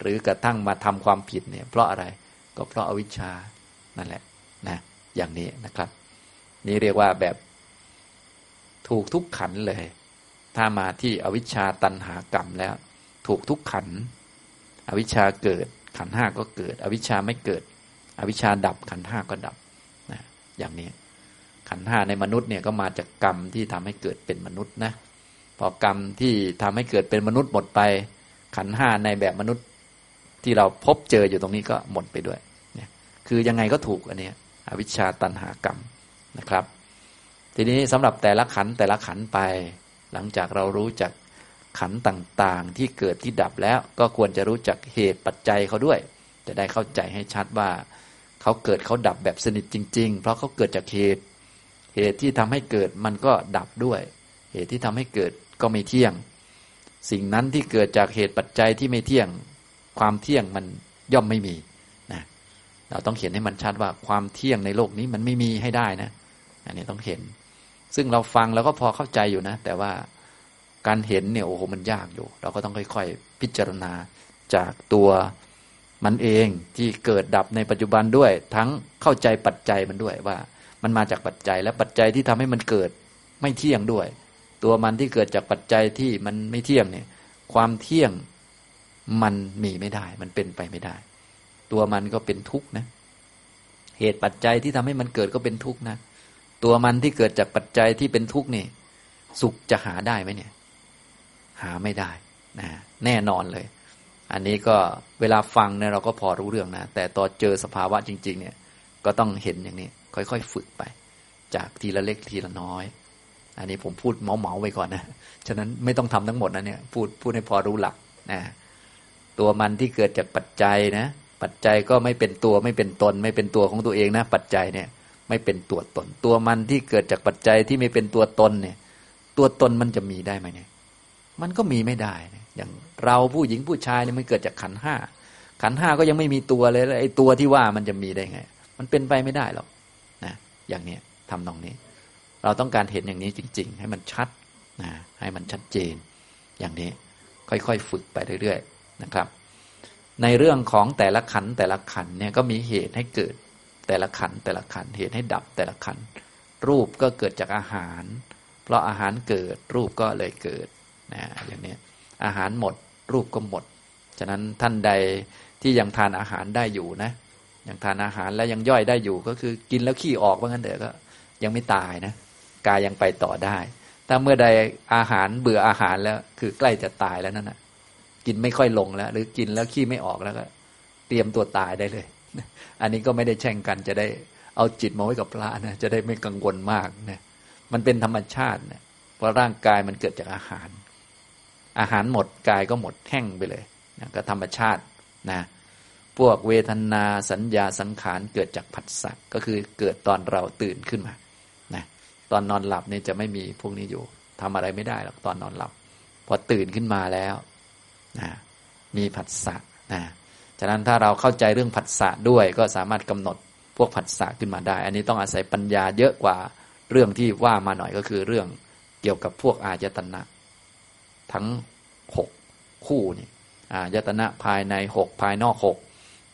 Speaker 1: หรือกระทั่งมาทำความผิดเนี่ย เพราะอะไรก็เพราะอาวิชชานั่นแหละนะอย่างนี้นะครับ นี่เรียกว่าแบบถูกทุกขันเลย ถ้ามาที่อวิชชาตันหากรรมแล้ว ถูกทุกขัน อวิชชาเกิดขันห้าก็เกิด อวิชชาไม่เกิด อวิชชาดับขันห้าก็ดับนะอย่างนี้ขันห้าในมนุษย์เนี่ยก็มาจากกรรมที่ทำให้เกิดเป็นมนุษย์นะพอกรรมที่ทำให้เกิดเป็นมนุษย์หมดไป ขันห้าในแบบมนุษย์ที่เราพบเจออยู่ตรงนี้ก็หมดไปด้วยเนี่ยคือยังไงก็ถูกอันนี้อวิชชาตันหากรรมนะครับ ทีนี้สำหรับแต่ละขันแต่ละขันไป หลังจากเรารู้จัก ขันต่างๆ ที่เกิดที่ดับแล้วก็ควรจะรู้จักเหตุปัจจัยเขาด้วย จะได้เข้าใจให้ชัดว่า เขาเกิดเขาดับแบบสนิทจริง ๆ เพราะเขาเกิดจากเหตุ เหตุที่ทำให้เกิดมันก็ดับด้วย เหตุที่ทำให้เกิดก็ไม่เที่ยง สิ่งนั้นที่เกิดจากเหตุปัจจัยที่ไม่เที่ยง ความเที่ยงมันย่อมไม่มีนะเราต้องเขียนให้มันชัดว่าความเที่ยงในโลกนี้มันไม่มีให้ได้นะ อันนี้ต้องเห็น ซึ่งเราฟังแล้วก็พอเข้าใจอยู่นะ แต่ว่า การเห็นเนี่ยโอ้โหมันยากอยู่ เราก็ต้องค่อย ๆ พิจารณาจากตัวมันเองที่เกิดดับในปัจจุบันด้วย ทั้งเข้าใจปัจจัยมันด้วยว่า มันมาจากปัจจัยและปัจจัยที่ทำให้มันเกิดไม่เที่ยงด้วย ตัวมันที่เกิดจากปัจจัยที่มันไม่เที่ยงเนี่ย ความเที่ยงมันมีไม่ได้ มันเป็นไปไม่ได้ ตัวมันก็เป็นทุกข์นะ เหตุปัจจัยที่ทำให้มันเกิดก็เป็นทุกข์นะ ตัวมันที่เกิดจากปัจจัยที่เป็นทุกข์นี่ สุขจะหาได้ไหมเนี่ย หาไม่ได้นะแน่นอนเลย อันนี้ก็เวลาฟังเนี่ยเราก็พอรู้เรื่องนะ แต่ตอนเจอสภาวะจริง ๆ เนี่ย ก็ต้องเห็นอย่างนี้ ค่อยๆฝึกไป จากทีละเล็กทีละน้อย อันนี้ผมพูดเมาๆไปก่อนนะ ฉะนั้นไม่ต้องทำทั้งหมดนะเนี่ยพูดพูดให้พอรู้หลักนะตัวมันที่เกิดจากปัจจัยนะ ปัจจัยก็ไม่เป็นตัวไม่เป็นตน ไม่เป็นตัวของตัวเองนะ ปัจจัยเนี่ย ไม่เป็นตัวตน ตัวมันที่เกิดจากปัจจัยที่ไม่เป็นตัวตนเนี่ย ตัวตนมันจะมีได้ไหมเนี่ย มันก็มีไม่ได้ อย่างเราผู้หญิงผู้ชายเนี่ยมันเกิดจากขันห้าขันห้าก็ยังไม่มีตัวเลยแล้วไอ้ตัวที่ว่ามันจะมีได้ไง มันเป็นไปไม่ได้หรอกนะอย่างนี้ทำตรงนี้ เราต้องการเห็นอย่างนี้จริง ๆ ให้มันชัดนะให้มันชัดเจน อย่างนี้ค่อยๆฝึกไปเรื่อยๆนะครับ ในเรื่องของแต่ละขันแต่ละขันเนี่ยก็มีเหตุให้เกิดแต่ละขันแต่ละขันเหตุให้ดับแต่ละขันรูปก็เกิดจากอาหาร เพราะอาหารเกิดรูปก็เลยเกิด นะอย่างนี้อาหารหมดรูปก็หมด ฉะนั้นท่านใดที่ยังทานอาหารได้อยู่นะยังทานอาหารแล้วยังย่อยได้อยู่ก็คือกินแล้วขี้ออกว่างั้นเถอะก็ยังไม่ตายนะกายยังไปต่อได้ ถ้าเมื่อใดอาหารเบื่ออาหารแล้ว คือใกล้จะตายแล้วนั่นนะกินไม่ค่อยลงแล้ว หรือกินแล้วขี้ไม่ออกแล้วก็ เตรียมตัวตายได้เลย อันนี้ก็ไม่ได้แช่งกันจะได้เอาจิตมาไว้กับพระนะจะได้ไม่กังวลมากนะมันเป็นธรรมชาตินะเพราะร่างกายมันเกิดจากอาหาร อาหารหมดกายก็หมดแห้งไปเลยนะก็ธรรมชาตินะพวกเวทนาสัญญาสังขารเกิดจากผัสสะก็คือเกิดตอนเราตื่นขึ้นมานะตอนนอนหลับเนี่ยจะไม่มีพวกนี้อยู่ทำอะไรไม่ได้หรอกตอนนอนหลับ พอตื่นขึ้นมาแล้วนะมีผัสสะนะฉะนั้นถ้าเราเข้าใจเรื่องผัสสะด้วยก็สามารถกำหนดพวกผัสสะขึ้นมาได้ อันนี้ต้องอาศัยปัญญาเยอะกว่าเรื่องที่ว่ามาหน่อยก็คือเรื่องเกี่ยวกับพวกอายตนะ ทั้งหกคู่นี่อายตนะภายในหกภายนอกหก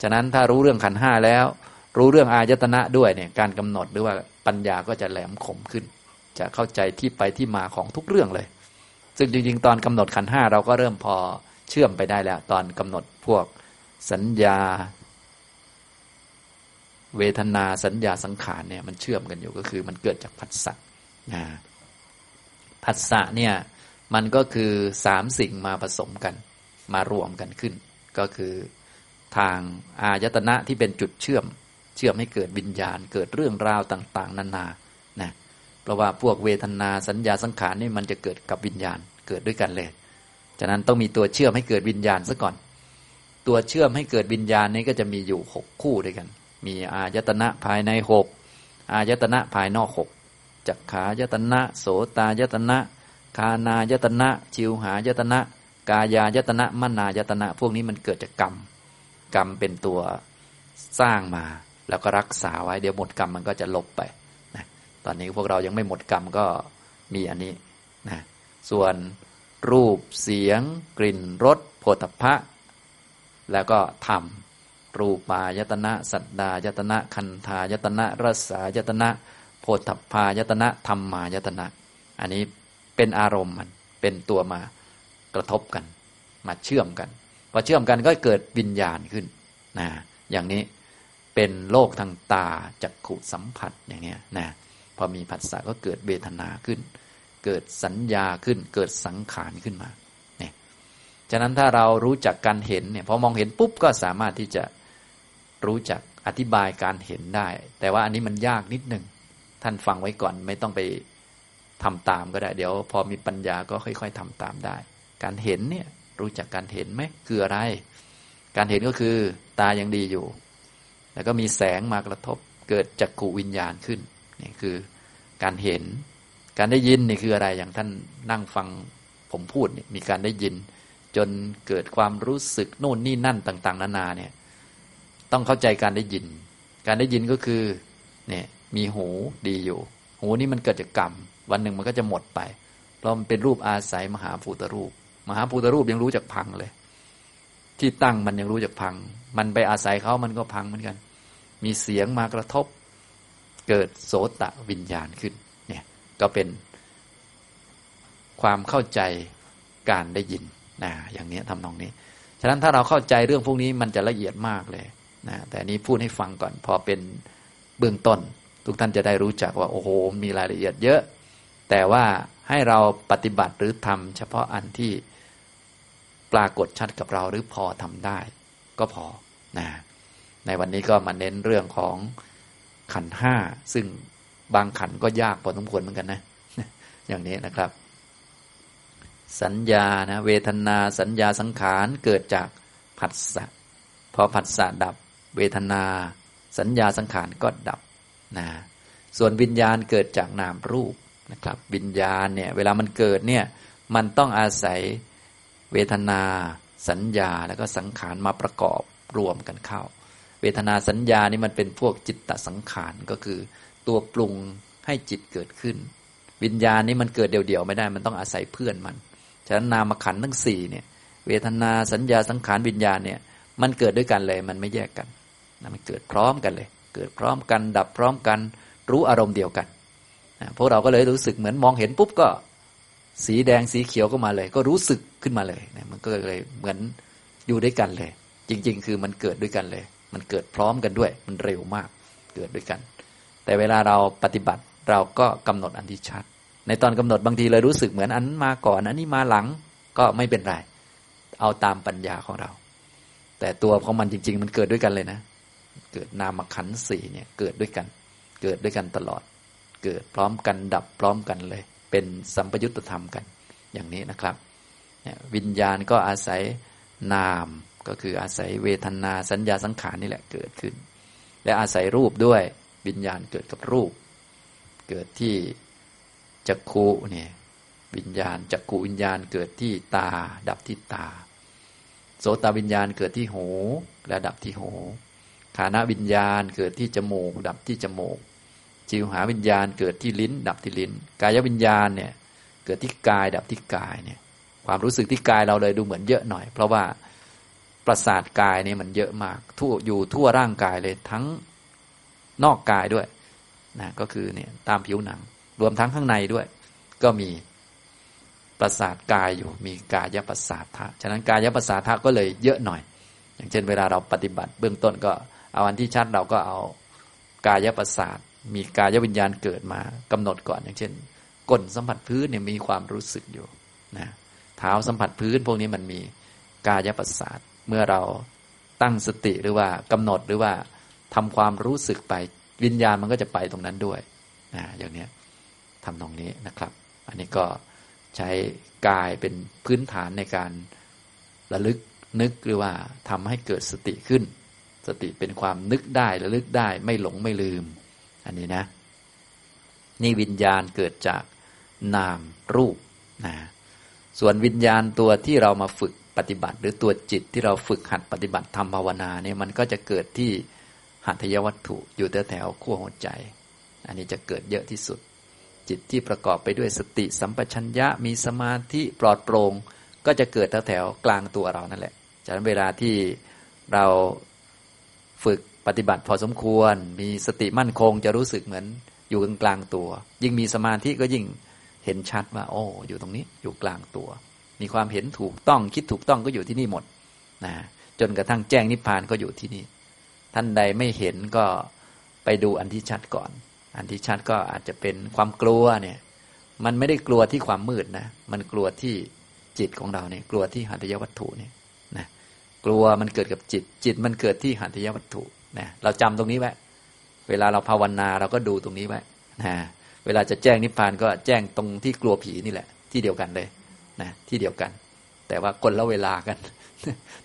Speaker 1: ฉะ
Speaker 2: นั้นถ้ารู้เรื่องขันห้าแล้ว รู้เรื่องอายตนะด้วยเนี่ยการกำหนดหรือว่าปัญญาก็จะแหลมคมขึ้น จะเข้าใจที่ไปที่มาของทุกเรื่องเลย ซึ่งจริงๆ ตอนกำหนดขันห้าเราก็เริ่มพอเชื่อมไปได้แล้ว ตอนกำหนดพวกสัญญา เวทนาสัญญาสังขารเนี่ยมันเชื่อมกันอยู่ก็คือมันเกิดจากผัสสะนะผัสสะเนี่ย มันก็คือสามสิ่งมาผสมกัน มารวมกันขึ้น ก็คือทางอายตนะที่เป็นจุดเชื่อม เชื่อมให้เกิดวิญญาณ เกิดเรื่องราวต่าง ๆ นานานะเพราะว่าพวกเวทนาสัญญาสังขารนี่มันจะเกิดกับวิญญาณเกิดด้วยกันเลย ฉะนั้นต้องมีตัวเชื่อมให้เกิดวิญญาณซะก่อน ตัวเชื่อมให้เกิดวิญญาณนี้ก็จะมีอยู่หกคู่ด้วยกัน มีอายตนะภายในหกอายตนะภายนอกหกจักขายตนะ โสตายตนะ คานายตนะจิวหายตนะ กายายตนะมนายตนะ พวกนี้มันเกิดจากกรรม กรรมเป็นตัวสร้างมา แล้วก็รักษาไว้เดี๋ยวหมดกรรมมันก็จะลบไปนะตอนนี้พวกเรายังไม่หมดกรรมก็มีอันนี้นะส่วนรูปเสียง กลิ่นรสโผฏฐะแล้วก็ธรรมรูปายตนะ สัตดายตนะ คันธายตนะรสายตนะโพธพายตนะธรรมายตนะ อันนี้ เป็นอารมณ์มันเป็นตัวมากระทบกัน มาเชื่อมกันพอเชื่อมกันก็เกิดวิญญาณขึ้นนะอย่างนี้เป็นโลกทางตาจักขุสัมผัสอย่างเนี้ยนะพอมีผัสสะก็เกิดเวทนาขึ้น เกิดสัญญาขึ้น เกิดสังขารขึ้นมาเนี่ยฉะนั้นถ้าเรารู้จักการเห็นเนี่ยพอมองเห็นปุ๊บก็สามารถที่จะรู้จักอธิบายการเห็นได้ แต่ว่าอันนี้มันยากนิดหนึ่งท่านฟังไว้ก่อนไม่ต้องไป ทำตามก็ได้ เดี๋ยว พอมีปัญญาก็ค่อย ๆทำตามได้ การเห็นเนี่ยรู้จักการเห็นไหมคืออะไร การเห็นก็คือตายังดีอยู่ แล้วก็มีแสงมากระทบ เกิดจักขูวิญญาณขึ้นนี่คือการเห็น การได้ยินนี่คืออะไรอย่างท่านนั่งฟังผมพูดมีการได้ยิน จนเกิดความรู้สึกโน่นนี่นั่นต่าง ๆ นานาเนี่ยต้องเข้าใจการได้ยิน การได้ยินก็คือเนี่ยมีหูดีอยู่ หูนี่มันเกิดจากกรรม วันหนึ่งมันก็จะหมดไป เพราะมันเป็นรูปอาศัยมหาภูตรูป มหาภูตรูปยังรู้จักพังเลย ที่ตั้งมันยังรู้จักพัง มันไปอาศัยเขามันก็พังเหมือนกัน มีเสียงมากระทบ เกิดโสตะวิญญาณขึ้น เนี่ย ก็เป็นความเข้าใจการได้ยินนะอย่างนี้ทำนองนี้ ฉะนั้นถ้าเราเข้าใจเรื่องพวกนี้มันจะละเอียดมากเลยนะแต่นี้พูดให้ฟังก่อน พอเป็นเบื้องต้น ทุกท่านจะได้รู้จักว่า โอ้โห มีรายละเอียดเยอะ แต่ว่าให้เราปฏิบัติหรือทำเฉพาะอันที่ปรากฏชัดกับเราหรือพอทำได้ ก็พอนะในวันนี้ก็มาเน้นเรื่องของขันห้า ซึ่งบางขันก็ยากพอสมควรเหมือนกันนะ อย่างนี้นะครับ สัญญานะเวทนาสัญญาสังขารเกิดจากผัสสะพอผัสสะดับ เวทนา สัญญาสังขารก็ดับนะส่วนวิญญาณเกิดจากนามรูป นะครับวิญญาณเนี่ยเวลามันเกิดเนี่ยมันต้องอาศัยเวทนาสัญญาแล้วก็สังขารมาประกอบรวมกันเข้า เวทนาสัญญานี่มันเป็นพวกจิตตสังขารก็คือ ตัวปรุงให้จิตเกิดขึ้น วิญญาณนี่มันเกิดเดี่ยวๆไม่ได้มันต้องอาศัยเพื่อนมันฉะนั้นนามขันทั้งสี่เนี่ยเวทนาสัญญาสังขารวิญญาณเนี่ยมันเกิดด้วยกันเลยมันไม่แยกกันมันเกิดพร้อมกันเลย เกิดพร้อมกันดับพร้อมกันรู้อารมณ์เดียวกัน พวกเราก็เลยรู้สึกเหมือนมองเห็นปุ๊บก็ สีแดงสีเขียวก็มาเลย ก็รู้สึกขึ้นมาเลยนมันก็เลยเหมือนอยู่ด้วยกันเลย จริง ๆ คือมันเกิดด้วยกันเลย มันเกิดพร้อมกันด้วย มันเร็วมากเกิดด้วยกัน แต่เวลาเราปฏิบัติเราก็กำหนดอันที่ชัด ในตอนกำหนดบางทีเลยรู้สึกเหมือนอันมาก่อน อันนี้มาหลังก็ไม่เป็นไรเอาตามปัญญาของเรา แต่ตัวของมันจริง ๆ มันเกิดด้วยกันเลยนะ เกิดนามขันสี่เนี่ยเกิดด้วยกัน เกิดด้วยกันตลอด เกิด พร้อมกันดับพร้อมกันเลย เป็นสัมปยุตธรรมกัน อย่างนี้นะครับวิญญาณก็อาศัยนามก็คืออาศัยเวทนาสัญญาสังขารนี่แหละเกิดขึ้น และอาศัยรูปด้วยวิญญาณเกิดกับรูป เกิดที่จักขุเนี่ยวิญญาณจักขุวิญญาณเกิดที่ตา ดับที่ตา โสตวิญญาณเกิดที่หูและดับที่หูฐานะวิญญาณเกิดที่จมูก ดับที่จมูก จิวหาวิญญาณเกิดที่ลิ้น ดับที่ลิ้น กายวิญญาณเนี่ยเกิดที่กายดับที่กายเนี่ยความรู้สึกที่กายเราเลยดูเหมือนเยอะหน่อย เพราะว่าประสาทกายเนี่ยมันเยอะมาก ทั่วอยู่ทั่วร่างกายเลยทั้งนอกกายด้วยนะก็คือเนี่ยตามผิวหนัง รวมทั้งข้างในด้วย ก็มีประสาทกายอยู่ มีกายประสาทะฉะนั้นกายประสาทะก็เลยเยอะหน่อย อย่างเช่น เวลาเราปฏิบัติ เบื้องต้นก็เอาอันที่ชัดเราก็เอากายประสาท มีกายวิญญาณเกิดมากำหนดก่อนอย่างเช่นก้นสัมผัสพื้นเนี่ยมีความรู้สึกอยู่นะเท้าสัมผัสพื้นพวกนี้มันมีกายประสาทเมื่อเราตั้งสติหรือว่ากำหนดหรือว่าทำความรู้สึกไปวิญญาณมันก็จะไปตรงนั้นด้วยนะอย่างนี้ทำตรงนี้นะครับ อันนี้ก็ใช้กายเป็นพื้นฐานในการระลึกนึกหรือว่าทำให้เกิดสติขึ้น สติเป็นความนึกได้ระลึกได้ไม่หลงไม่ลืม อันนี้นะ นี่วิญญาณเกิดจากนามรูปนะส่วนวิญญาณตัวที่เรามาฝึกปฏิบัติ หรือตัวจิตที่เราฝึกหัดปฏิบัติทำภาวนาเนี่ยมันก็จะเกิดที่หัตถยวัตถุอยู่แถวๆขั้วหัวใจ อันนี้จะเกิดเยอะที่สุด จิตที่ประกอบไปด้วยสติสัมปชัญญะมีสมาธิปลอดโปร่งก็จะเกิดแถวๆกลางตัวเรานั่นแหละจากนั้นเวลาที่เราฝึก ปฏิบัติพอสมควร มีสติมั่นคงจะรู้สึกเหมือนอยู่กลางกลางตัว ยิ่งมีสมาธิก็ยิ่งเห็นชัดว่า โอ้ อยู่ตรงนี้อยู่กลางตัว มีความเห็นถูกต้องคิดถูกต้องก็อยู่ที่นี่หมดนะจนกระทั่งแจ้งนิพพานก็อยู่ที่นี่ ท่านใดไม่เห็นก็ไปดูอันที่ชัดก่อน อันที่ชัดก็อาจจะเป็นความกลัวเนี่ย มันไม่ได้กลัวที่ความมืดนะ มันกลัวที่จิตของเราเนี่ย กลัวที่หัตถยวัตถุเนี่ยนะ กลัวมันเกิดกับจิต จิตมันเกิดที่หัตถยวัตถุ นะเราจำตรงนี้ไว้ เวลาเราภาวนาเราก็ดูตรงนี้ไว้นะเวลาจะแจ้งนิพพานก็แจ้งตรงที่กลัวผีนี่แหละ ที่เดียวกันเลยนะที่เดียวกัน แต่ว่าคนละเวลากัน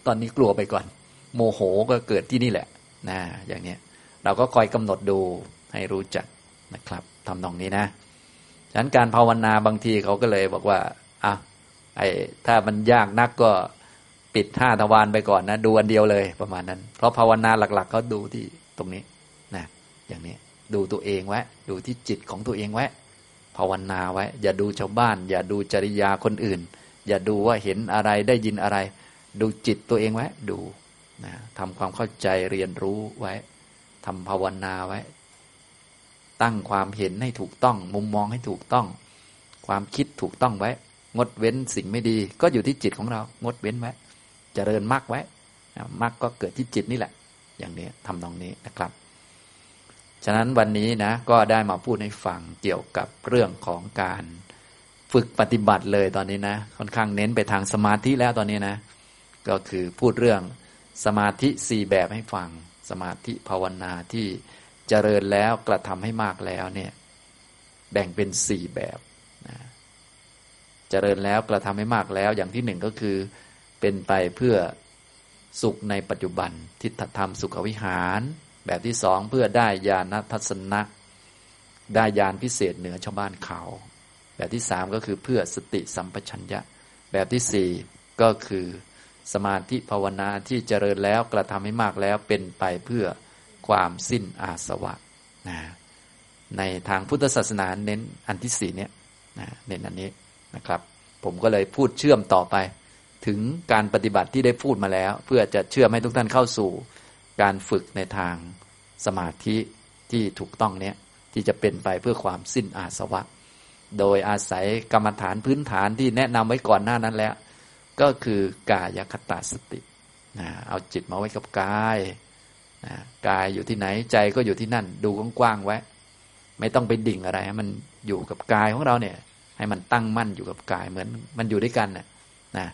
Speaker 2: ตอนนี้กลัวไปก่อน โมโหก็เกิดที่นี่แหละนะอย่างนี้เราก็คอยกำหนดดูให้รู้จักนะครับทำตรงนี้นะฉะนั้นการภาวนาบางทีเขาก็เลยบอกว่าอะไอ้ถ้ามันยากนักก็ ปิดห้าทวารไปก่อนนะ ดูอันเดียวเลยประมาณนั้น เพราะภาวนาหลักๆเขาดูที่ตรงนี้นะอย่างนี้ดูตัวเองไว้ดูที่จิตของตัวเองไว้ภาวนาไว้ อย่าดูชาวบ้าน อย่าดูจริยาคนอื่น อย่าดูว่าเห็นอะไรได้ยินอะไร ดูจิตตัวเองไว้ ดูนะทำความเข้าใจเรียนรู้ไว้ทำภาวนาไว้ ตั้งความเห็นให้ถูกต้อง มุมมองให้ถูกต้อง ความคิดถูกต้องไว้ งดเว้นสิ่งไม่ดี ก็อยู่ที่จิตของเรา งดเว้นไว้ จเจริญมรรคไว้มรรคก็เกิดที่จิตนี่แหละ อย่างนี้ทำตรงนี้นะครับ ฉะนั้นวันนี้นะก็ได้มาพูดให้ฟังเกี่ยวกับเรื่องของการฝึกปฏิบัติเลยตอนนี้นะ ค่อนข้างเน้นไปทางสมาธิแล้วตอนนี้นะ ก็คือพูดเรื่องสมาธิสี่แบบให้ฟัง สมาธิภาวนาที่เจริญแล้วกระทำให้มากแล้วเนี่ยแบ่งเป็นสี่แบบนะเจริญแล้วกระทำให้มากแล้ว อย่างที่หนึ่งก็คือ เป็นไปเพื่อสุขในปัจจุบันทิฏฐธรรมสุขวิหาร แบบที่สองเพื่อได้ญาณทัศนะ ได้ญาณพิเศษเหนือชาวบ้านเขา แบบที่สามก็คือเพื่อสติสัมปชัญญะ แบบที่สี่ก็คือ สมาธิภาวนาที่เจริญแล้วกระทำให้มากแล้วเป็นไปเพื่อความสิ้นอาสวะนะในทางพุทธศาสนาเน้นอันที่สี่เนี่ยนะเน้นอันนี้นะครับ ผมก็เลยพูดเชื่อมต่อไป ถึงการปฏิบัติที่ได้พูดมาแล้ว เพื่อจะเชื่อมให้ทุกท่านเข้าสู่การฝึกในทางสมาธิที่ถูกต้องเนี้ยที่จะเป็นไปเพื่อความสิ้นอาสวะ โดยอาศัยกรรมฐานพื้นฐานที่แนะนำไว้ก่อนหน้านั้นแล้ว ก็คือกายคตาสตินะเอาจิตมาไว้กับกายนะกายอยู่ที่ไหนใจก็อยู่ที่นั่น ดูกว้างๆไว้ ไม่ต้องไปดิ่งอะไรมันอยู่กับกายของเราเนี่ย ให้มันตั้งมั่นอยู่กับกายเหมือนมันอยู่ด้วยกันนะนะ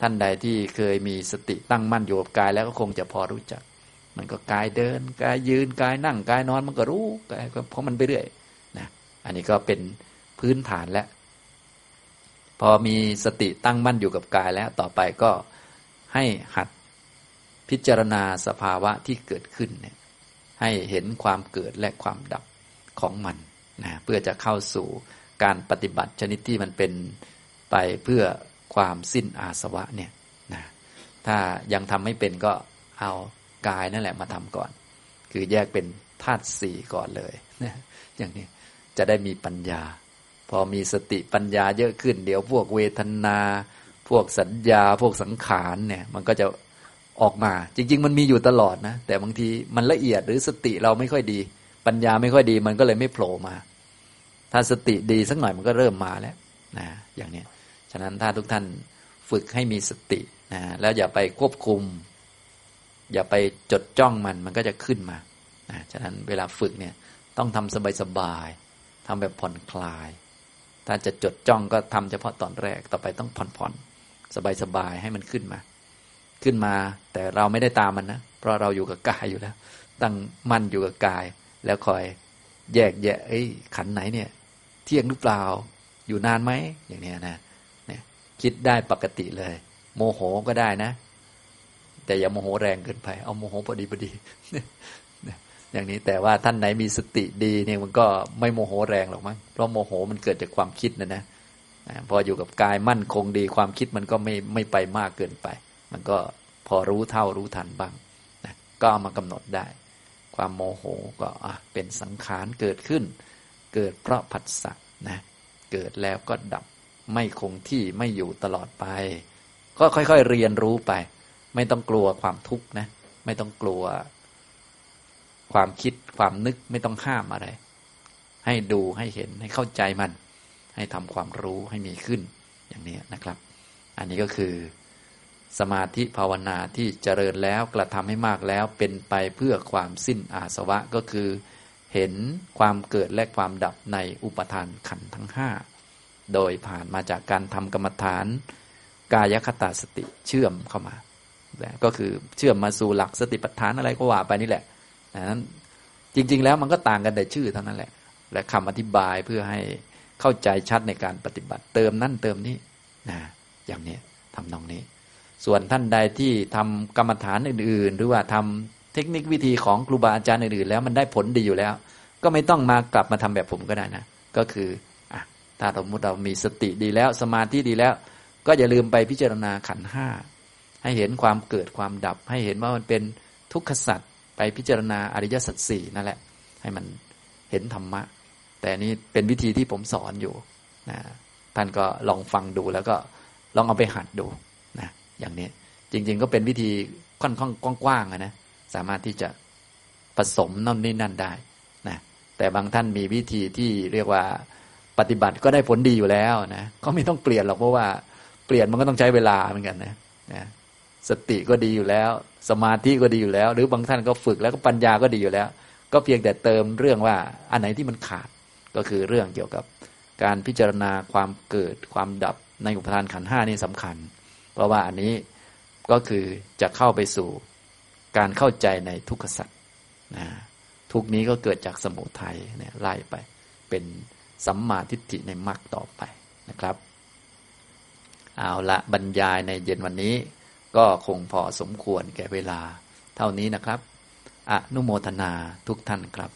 Speaker 2: ท่านใดที่เคยมีสติตั้งมั่นอยู่กับกายแล้วก็คงจะพอรู้จัก มันก็กายเดินกายยืนกายนั่งกายนอนมันก็รู้กายเพราะมันไปเรื่อยนะอันนี้ก็เป็นพื้นฐานแล้วพอมีสติตั้งมั่นอยู่กับกายแล้วต่อไปก็ให้หัดพิจารณาสภาวะที่เกิดขึ้นเนี่ยให้เห็นความเกิดและความดับของมันนะเพื่อจะเข้าสู่การปฏิบัติชนิดที่มันเป็นไปเพื่อ ความสิ้นอาสวะเนี่ยนะถ้ายังทำไม่เป็นก็เอากายนั่นแหละมาทำก่อน คือแยกเป็นธาตุสี่ก่อนเลยนะอย่างนี้จะได้มีปัญญา พอมีสติปัญญาเยอะขึ้น เดี๋ยวพวกเวทนา พวกสัญญา พวกสังขารเนี่ย มันก็จะออกมา จริง ๆ มันมีอยู่ตลอดนะ แต่บางทีมันละเอียดหรือสติเราไม่ค่อยดี ปัญญาไม่ค่อยดีมันก็เลยไม่โผล่มา ถ้าสติดีสักหน่อยมันก็เริ่มมาแล้วนะอย่างนี้ ฉะนั้นถ้าทุกท่านฝึกให้มีสตินะแล้วอย่าไปควบคุม อย่าไปจดจ้องมันมันก็จะขึ้นมานะฉะนั้นเวลาฝึกเนี่ยต้องทำสบายๆทำแบบผ่อนคลาย ถ้าจะจดจ้องก็ทำเฉพาะตอนแรกต่อไปต้องผ่อนผ่อนสบายๆให้มันขึ้นมา ขึ้นมาแต่เราไม่ได้ตามมันนะเพราะเราอยู่กับกายอยู่แล้ว ตั้งมั่นอยู่กับกาย แล้วคอยแยกแยะไอ้ขันไหนเนี่ย เที่ยงหรือเปล่าอยู่นานไหมอย่างเนี้ยนะ คิดได้ปกติเลย โมโหก็ได้นะ แต่อย่าโมโหแรงเกินไป เอาโมโหพอดีพอดีอย่างนี้แต่ว่าท่านไหนมีสติดีเนี่ยมันก็ไม่โมโหแรงหรอกมั้งเพราะโมโหมันเกิดจากความคิดนะนะพออยู่กับกายมั่นคงดีความคิดมันก็ไม่ไม่ไปมากเกินไป มันก็พอรู้เท่ารู้ทันบ้างนะก็เอามากำหนดได้ ความโมโหก็เป็นสังขารเกิดขึ้น เกิดเพราะผัสสะนะเกิดแล้วก็ดับ ไม่คงที่ไม่อยู่ตลอดไป ก็ค่อยๆเรียนรู้ไป ไม่ต้องกลัวความทุกข์นะ ไม่ต้องกลัว ความคิดความนึกไม่ต้องห้ามอะไร ให้ดูให้เห็นให้เข้าใจมัน ให้ทำความรู้ให้มีขึ้น อย่างนี้นะครับ อันนี้ก็คือ สมาธิภาวนาที่เจริญแล้วกระทำให้มากแล้วเป็นไปเพื่อความสิ้นอาสวะก็คือ เห็นความเกิดและความดับในอุปทานขันธ์ทั้งห้า โดยผ่านมาจากการทำกรรมฐาน กายคตาสติเชื่อมเข้ามา ก็คือเชื่อมมาสู่หลักสติปัฏฐานอะไรก็ว่าไปนี่แหละนั้นจริง ๆ แล้วมันก็ต่างกันแต่ชื่อเท่านั้นแหละ และคำอธิบายเพื่อให้เข้าใจชัดในการปฏิบัติเติมนั่นเติมนี้นะอย่างนี้ทำนองนี้ ส่วนท่านใดที่ทำกรรมฐานอื่น ๆ หรือว่าทำเทคนิควิธีของครูบาอาจารย์อื่นๆแล้วมันได้ผลดีอยู่แล้ว ก็ไม่ต้องมากลับมาทำแบบผมก็ได้นะ ก็คือ ถ้าสมมติเรามีสติดีแล้ว สมาธิดีแล้ว ก็อย่าลืมไปพิจารณาขันห้าให้เห็นความเกิดความดับ ให้เห็นว่ามันเป็นทุกขสัตว์ไปพิจารณาอริยสัจสี่นั่นแหละ ให้มันเห็นธรรมะ แต่นี้เป็นวิธีที่ผมสอนอยู่นะท่านก็ลองฟังดูแล้วก็ลองเอาไปหัดดูนะอย่างนี้จริง ๆ ก็เป็นวิธีค่อนข้างกว้างๆนะสามารถที่จะผสมนั่นนี่นั่นได้นะแต่บางท่านมีวิธีที่เรียกว่า ปฏิบัติก็ได้ผลดีอยู่แล้วนะก็ไม่ต้องเปลี่ยนหรอกเพราะว่าเปลี่ยนมันก็ต้องใช้เวลาเหมือนกันนะนะสติก็ดีอยู่แล้ว สมาธิก็ดีอยู่แล้ว หรือบางท่านก็ฝึกแล้วก็ปัญญาก็ดีอยู่แล้ว ก็เพียงแต่เติมเรื่องว่าอันไหนที่มันขาดก็คือเรื่องเกี่ยวกับการพิจารณาความเกิดความดับในอุปทานขันห้านี่สำคัญ เพราะว่าอันนี้ก็คือจะเข้าไปสู่การเข้าใจในทุกขสัตว์นะทุกนี้ก็เกิดจากสมุทัยเนี่ยไล่ไปเป็น สัมมาทิฏฐิในมรรคต่อไปนะครับ เอาละบรรยายในเย็นวันนี้ ก็คงพอสมควรแก่เวลา เท่านี้นะครับ อนุโมทนาทุกท่านครับ